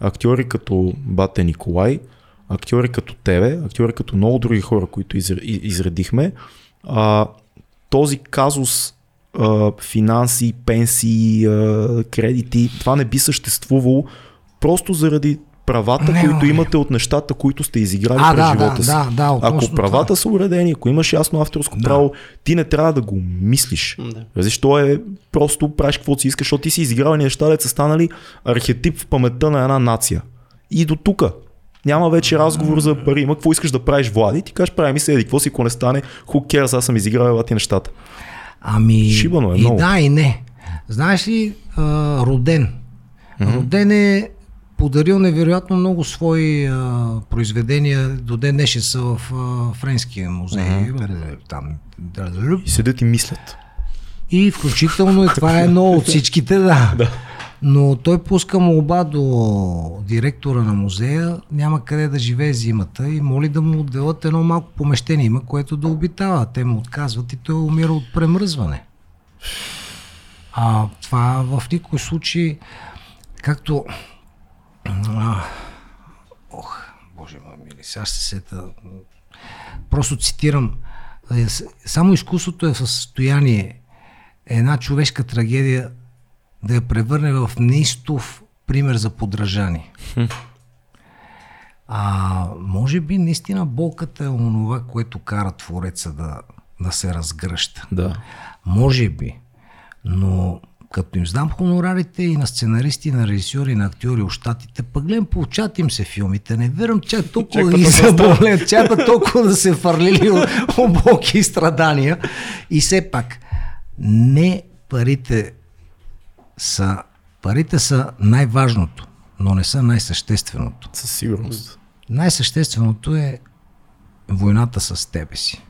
актьори като Бате Николай, актьори като тебе, актьори като много други хора, които изредихме, а, този казус а, финанси, пенсии, а, кредити, това не би съществувало просто заради правата, Не, които бе. имате от нещата, които сте изиграли А, през да, живота да, си. да, да, Ако правата са уредени, ако имаш ясно авторско Да. право, ти не трябва да го мислиш. Да. Защо е просто правиш каквото си искаш, защото ти си изиграл неща, деца са станали архетип в паметта на една нация. И до тук. Няма вече разговор за пари. Има какво искаш да правиш, Влади. Ти кажеш, прави ми се, еди, какво си, ако не стане, who cares, аз съм изиграл ела ти нещата. Ами, Шибано е и много. да, и не. Знаеш ли, а, Роден. Роден е подарил невероятно много свои а, произведения. До ден днешен са в а, Френския музей. Там. И седят и мислят. И включително и това е едно от всичките, да. Но той пуска молба до директора на музея, няма къде да живее зимата и моли да му отделят едно малко помещение, има което да обитава. Те му отказват и той умира от премръзване. А това в никой случай, както... А, ох, боже ма, мили, сега ще се сета. Просто цитирам. е, Само изкуството е в състояние една човешка трагедия да я превърне в неистов пример за подражание. А може би наистина болката е онова, което кара твореца да, да се разгръща. Да. Може би. Но като им знам хонорарите и на сценаристи, на режисьори, и на актьори от щатите, пък гледам, получат им се филмите. Не вярвам чак толкова да ги заболят, чак толкова да се фарлили от обоки страдания. И все пак, не парите са, парите са най-важното. но не са най-същественото. Със сигурност. Най-същественото е войната с тебе си.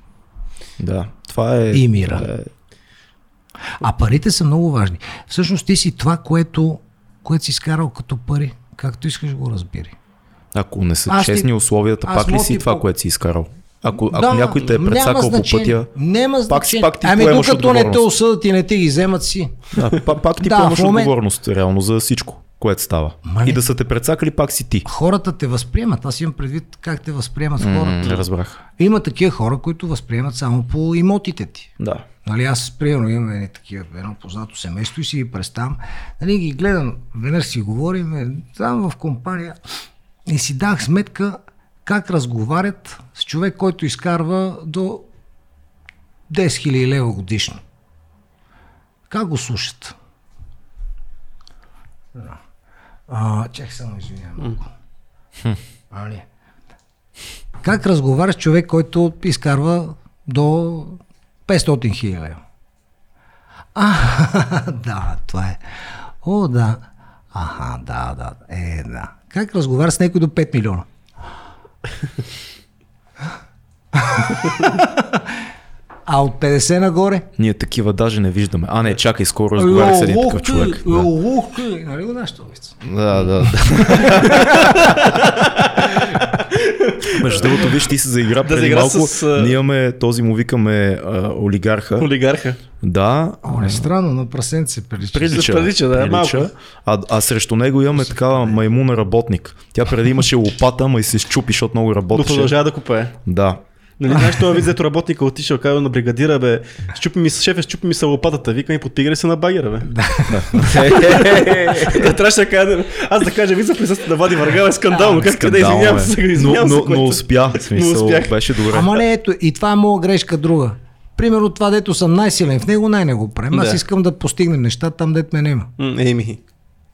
Да, това е... И мира. е- А парите са много важни. Всъщност ти си това, което, което си изкарал като пари. Както искаш го разбери. Ако не са Аз ти- честни условията, аз пак ли си ти това, по- което си изкарал? Ако, ако някой те е няма прецакал по пътя, Няма пак, пак ти ами поемаш докато не те осъдат и не те ги вземат си. Да, пак, пак ти Да, поемаш момент- отговорност, реално, за всичко, което става. Ма И да са те прецакали, пак си ти. Хората те възприемат. Аз имам предвид как те възприемат М, хората. Не разбрах. Има такива хора, които възприемат само по имотите ти. Да. Нали, аз, примерно, имам едни такива, едно познато семейство и си ги представям. Нали, ги гледам, веднъж си говорим, е, там в компания и си дах сметка как разговарят с човек, който изкарва до 10 000 лева годишно. Как го слушат? А, чак само извинявам. малко. Али. Как разговаряш с човек, който изкарва до 500 хиляди? А, да, това е. О, да. Аха, да, да. Е, да. Как разговаряш с някой до 5 милиона? а от 50 нагоре? Ние такива даже не виждаме. А, не, чакай, скоро разговарях с един такъв човек. Да, ух ти. Нали го знаеш да, да. да. Между другото, виж, ти се заигра преди заигра малко. с, Ние имаме, този му викаме а, олигарха. Олигарха. Да, О, не странно, на прасенце се прилича. Прилича, прилича, да, малко. А, а срещу него имаме такава маймуна работник. Тя преди имаше лопата, ма и се щупи, защото много Но работеше. продължава да купае. Да. Нали, знаеш, това вид, зето работника отишъл, казва на бригадира, бе, щупи ми, се- шефе, щупи ми се лопатата, вика и подпигали се на багера, бе. Да, трябваше да кажа, аз да кажа, вица присъства да вади върга, е скандално, как Скандално извинявам е. се, но, извинявам се, но, успя, смисъл, беше добре. Ама не, ето, и това е моя грешка друга. Примерно това, дето съм най-силен в него, най не го правим. Аз искам да постигнем неща там, дето ме нема. М, Еми.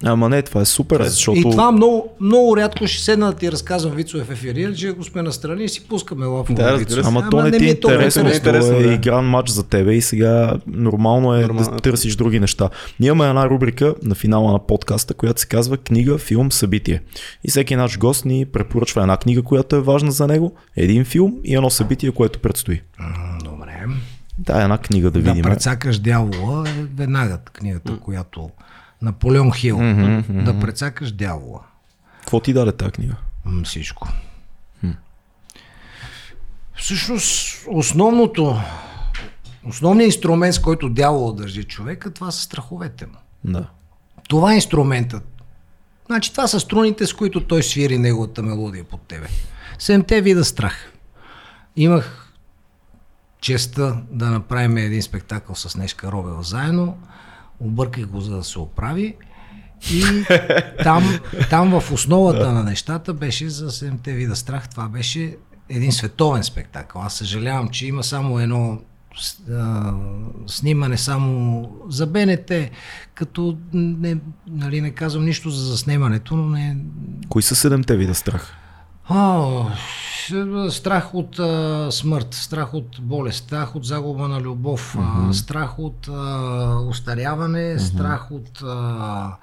Ама не, това е супер, защото... И това много, много рядко ще седна да ти разказвам вицове в ефири, че го сме настрани и си пускаме лафове Да, разбира се. Ама, то не ти е интересно, това Интересно, е да. игран матч за тебе и сега нормално е Нормално. да търсиш други неща. Ние имаме една рубрика на финала на подкаста, която се казва книга, филм, събитие. И всеки наш гост ни препоръчва една книга, която е важна за него, един филм и едно събитие, което предстои. Добре. Да, една книга да Да видим. прецакаш дявола е веднага книгата, която Наполеон Хил. Да прецакаш дявола. Какво ти даде тази книга? М, Всичко. Всъщност, основното, основният инструмент, с който дявола държи човека, това са страховете му. Да. Това е инструментът. Значи това са струните, с които той свири неговата мелодия под тебе. Седемте вида страх. Имах честа да направим един спектакъл с Нешка Робева заедно. Обърках го за да се оправи. И там, там в основата на нещата беше за седемте вида страх. Това беше един световен спектакъл. Аз съжалявам, че има само едно а, снимане само за БНТ, като не, нали, не казвам нищо за заснемането, но не... Кои са седемте вида страх? О, страх от а, смърт, страх от болест, страх от загуба на любов, а, страх от а, устаряване, страх от... А,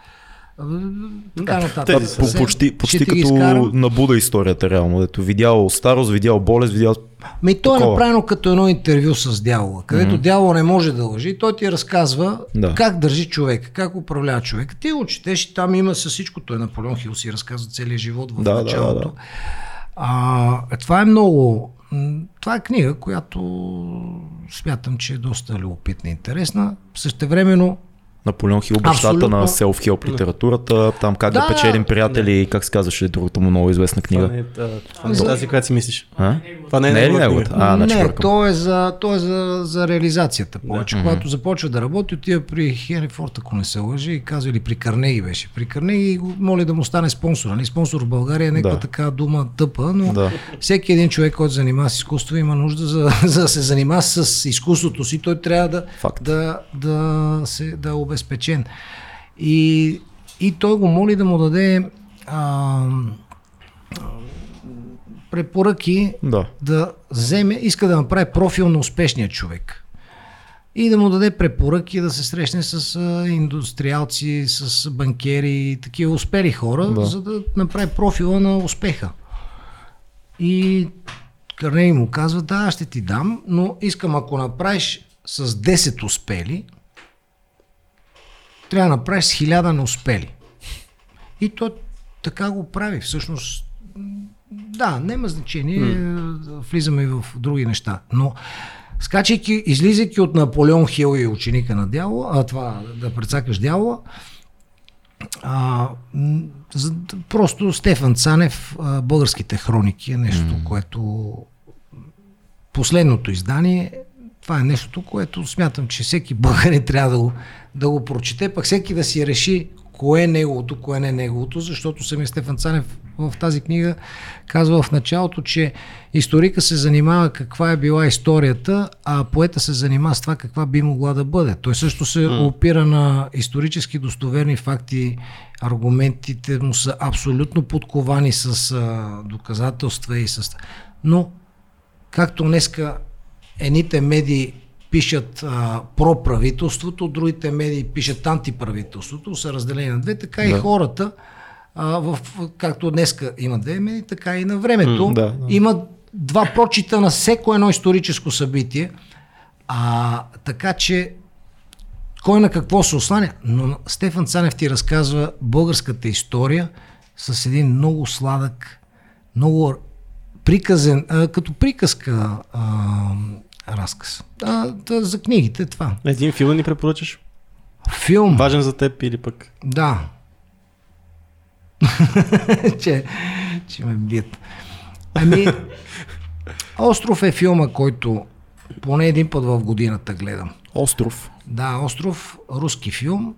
така нататък. тези. По, почти ще почти като изкарам. на Буда историята, реално. Дето видял старост, видял болест, видял... Ми то е направено като едно интервю с дявола, където mm-hmm. дявола не може да лъжи и той ти разказва Да. да. как държи човек, как управлява човек. Ти го четеш и там има със всичко. Той Наполеон Хил си разказва целият живот в Да, да, началото. да, да. А, това е много... Това е книга, която смятам, че е доста любопитна и интересна. Същевременно Наполеон Хил, бащата Абсолютно. на селф-хелп литературата, там как да, Да, печелим приятели и как се казваше другата му много известна Това книга. не е а, това не е тази, която си мислиш. А? Това не е, Не е неговата? книга. А, значи не, то е, за, то е за, за реализацията повече. Когато започва да работи, отива при Хенри Форд, ако не се лъжи, и казва, или при Карнеги беше. При Карнеги го моли да му стане спонсор. Нали? Спонсор в България е някаква Да. така дума тъпа, но Да. всеки един човек, който се занимава с изкуство, има нужда за, за да се занимава с изкуството си. Той трябва да, Факт. да, да, се, да е обезпечен. И, и той го моли да му даде а, препоръки Да. да вземе, иска да направи профил на успешния човек. и да му даде препоръки да се срещне с индустриалци, с банкери, такива успели хора, Да. за да направи профила на успеха. И Карнеги му казва, да, ще ти дам, но искам ако направиш с 10 успели, трябва да направиш с 1000 неуспели. И той така го прави. Всъщност, да, няма значение, mm. влизаме и в други неща. Но скачайки, излизайки от Наполеон Хил и ученика на дявола, а това да прецакаш дявола, а, за, просто Стефан Цанев, а, Българските хроники е нещо, mm. което последното издание, това е нещото, което смятам, че всеки българин трябва да го, да го прочете, пък всеки да си реши кое е неговото, кое не е неговото, защото самия Стефан Цанев в тази книга казва в началото, че историка се занимава каква е била историята, а поета се занимава с това каква би могла да бъде. Той също се опира на исторически достоверни факти, аргументите му са абсолютно подковани с а, доказателства и с... Но както днеска едните медии пишат а, про правителството, другите медии пишат антиправителството, са разделени на две, така и Да. хората, а, в, както днеска има две медии, така и на времето, да, да. има два прочита на всеко едно историческо събитие, а, така че кой на какво се осланя, но Стефан Цанев ти разказва българската история с един много сладък, много приказен, а, като приказка а, разказ. А, да, за книгите това. Един филм ни препоръчаш? Филм, Важен за теб или пък... да. че, че ме бият. Ами, Остров е филма, който поне един път в годината гледам. Остров. Да, Остров, руски филм.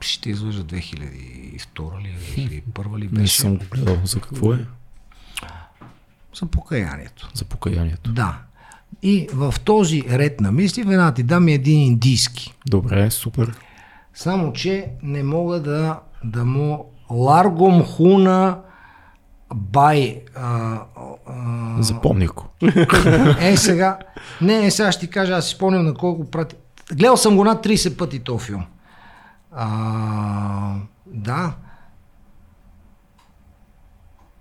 Ще излъжа 2002 ли, 2001 ли Не беше. съм го гледал. За какво е? За покаянието. За покаянието. Да. И в този ред на мисли, веднага ти дам един индийски. Добре, супер. Само, че не мога да, да му ларгом хуна бай. А, а, Запомних го. е, сега. Не, е, сега ще ти кажа, аз си спомням на колко прати. Гледал съм го над 30 пъти този филм. А, да.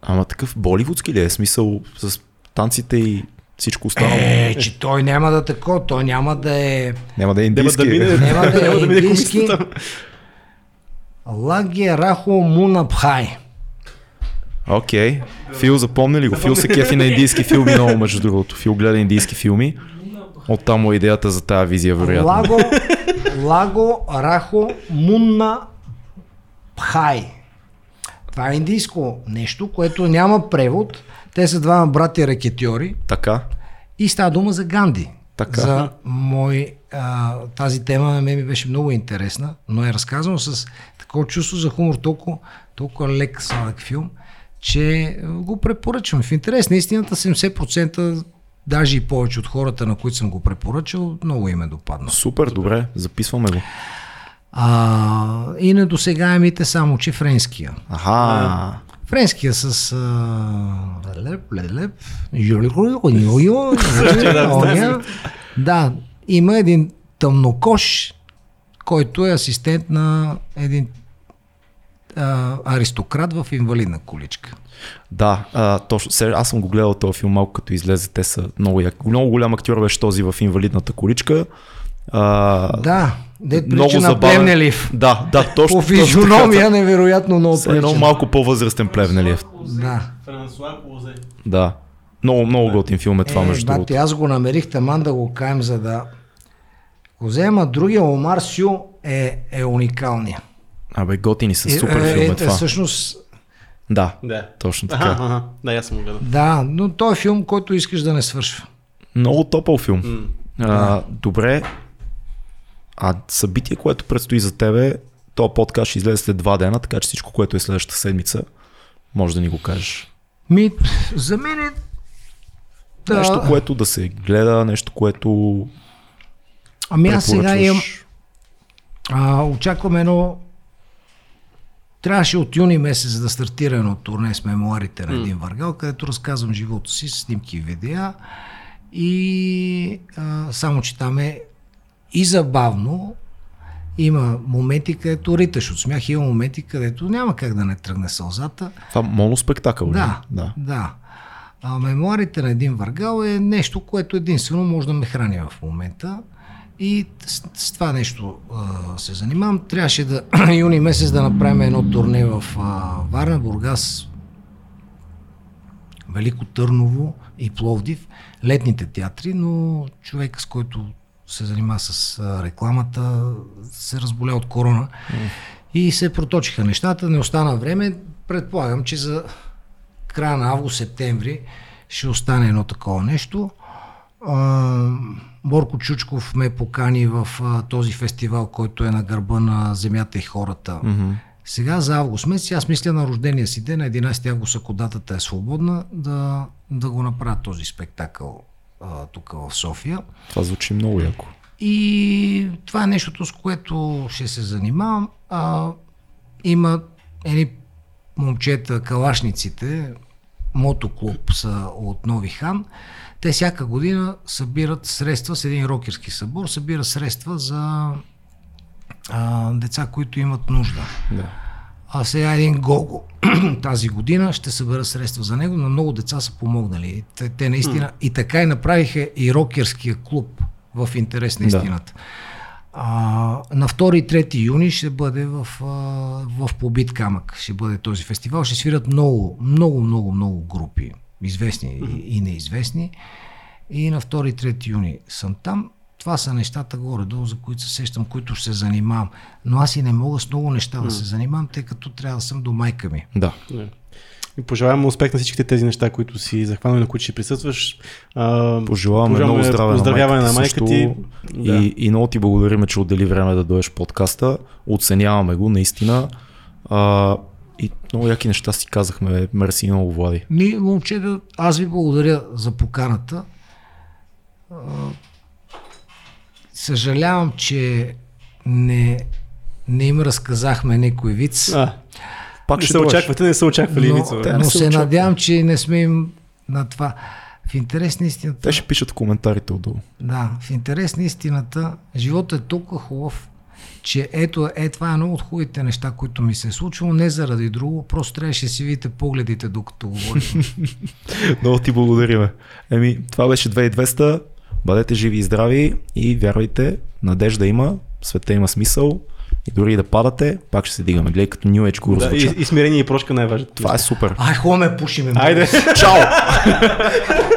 Ама такъв боливудски ли е? Смисъл с танците и всичко останало? Е, че той няма да тако, той няма да е... Няма да е Няма индийски. да мине, Няма да е няма да мине индийски. Лаге Рахо Мунабхай. Окей. Фил запомни ли го? Фил се кефи на индийски филми много, между другото. Фил гледа индийски филми. Оттам му е идеята за тази визия, вероятно. Лаго, Лаго Рахо Мунна Пхай. Това е индийско нещо, което няма превод. Те са двама брати ракетьори Така. и става дума за Ганди. Така. За мой, а, тази тема на мен ми беше много интересна, но е разказано с такова чувство за хумор, толкова, толкова лек сладък филм, че го препоръчвам. В интерес на истината 70% даже и повече от хората, на които съм го препоръчал, много им е допаднал. Супер, добре. Записваме го. А, и недосегаемите само, че френския. Аха. Френския с... а, Леп, леп, леп, жулико, Да, има един тъмнокош, който е асистент на един а, аристократ в инвалидна количка. Да, а, точно. Сега, аз съм го гледал този филм малко като излезе. Те са много, много голям актьор беше този в инвалидната количка. А, Да, дед много прилича на забавен. Плевнелив. Да, да, точно. По физиономия невероятно много Все едно прилича. малко по-възрастен Плевнелиев. Да. Франсуа Лозе. Да. Много, много готин филм е това, е, между бати, другото. аз го намерих таман да го каем, за да го взема. Другия Омар Сю е, е уникалния. Абе, готини са, Е, супер е, филм е е, това. Всъщност, Да, Да. точно така. Аха, аха. Да, аз съм го гледал. да, но той е филм, който искаш да не свършва. Много топъл филм. М. А, добре. А събитие, което предстои за тебе, то подкаст ще излезе след два дена, така че всичко, което е следващата седмица, може да ни го кажеш. Ми, за мен е... Да, Нещо, което да се гледа, нещо, което ами аз сега имам... А, очаквам едно... Трябваше от юни месец да стартира едно турне с мемуарите на един въргал, където разказвам живота си, снимки и видеа. И а, само, че там е и забавно, има моменти, където риташ от смях, има моменти, където няма как да не тръгне сълзата. Това моноспектакъл ли? Да, да. да. А мемуарите на един въргал е нещо, което единствено може да ме храни в момента. И с, с това нещо а, се занимавам. Трябваше да юни месец да направим едно турне в а, Варна, Бургас, Велико Търново и Пловдив, летните театри, но човек с който се занима с рекламата се разболя от корона и се проточиха нещата, не остана време. Предполагам, че за края на август-септември ще остане едно такова нещо. Борко Чучков ме покани в този фестивал, който е на гърба на земята и хората. Мгм. Сега за август месец, аз мисля на рождения си ден, на 11 август, ако датата е свободна, да, да го направя този спектакъл а, тук в София. Това звучи много яко. И това е нещото, с което ще се занимавам. А, има едни момчета, калашниците, мотоклуб са от Нови Хан. Те всяка година събират средства с един рокерски събор, събира средства за а, деца, които имат нужда. Да. А сега един Гого тази година ще събера средства за него, но много деца са помогнали. Те, те наистина и така и направиха и рокерския клуб в интерес на Да. истината. А, на 2 и 3 юни ще бъде в, а, в Побит камък. Ще бъде този фестивал. Ще свират много, много, много, много групи. Известни и, и неизвестни. И на 2 и 3 юни съм там. Това са нещата горе-долу, за които се сещам, които ще се занимавам. Но аз и не мога с много неща да се занимавам, тъй като трябва да съм до майка ми. Да. И пожелавам успех на всичките тези неща, които си захванал и на които ще присъстваш. А, Пожелаваме много здраве поздравяване на майка, ти. също. Да. И, и много ти благодарим, че отдели време да дойдеш в подкаста. Оценяваме го, наистина. А, и много яки неща си казахме. Мерси много, Влади. Ми, момчета, аз ви благодаря за поканата. Съжалявам, че не, не им разказахме някой виц, А, Пак не ще се дойдеш. очаквате, не са очаквали но, вицове. Не но се се надявам, че не сме им на това. В интерес на истината, Те ще пишат коментарите отдолу. да, в интерес на истината, животът е толкова хубав, че ето, е, това е едно от хубавите неща, които ми се е случило, не заради друго, просто трябваше да си видите погледите, докато говорим. Много ти благодариме. Еми, това беше 2200. Бъдете живи и здрави и вярвайте, надежда има, света има смисъл и дори и да падате, пак ще се дигаме. Гледай като New Age гуру Да, и, и смирение и прошка най-важно. Това е супер. Ай, хубаво ме пушиме. Айде! Чао!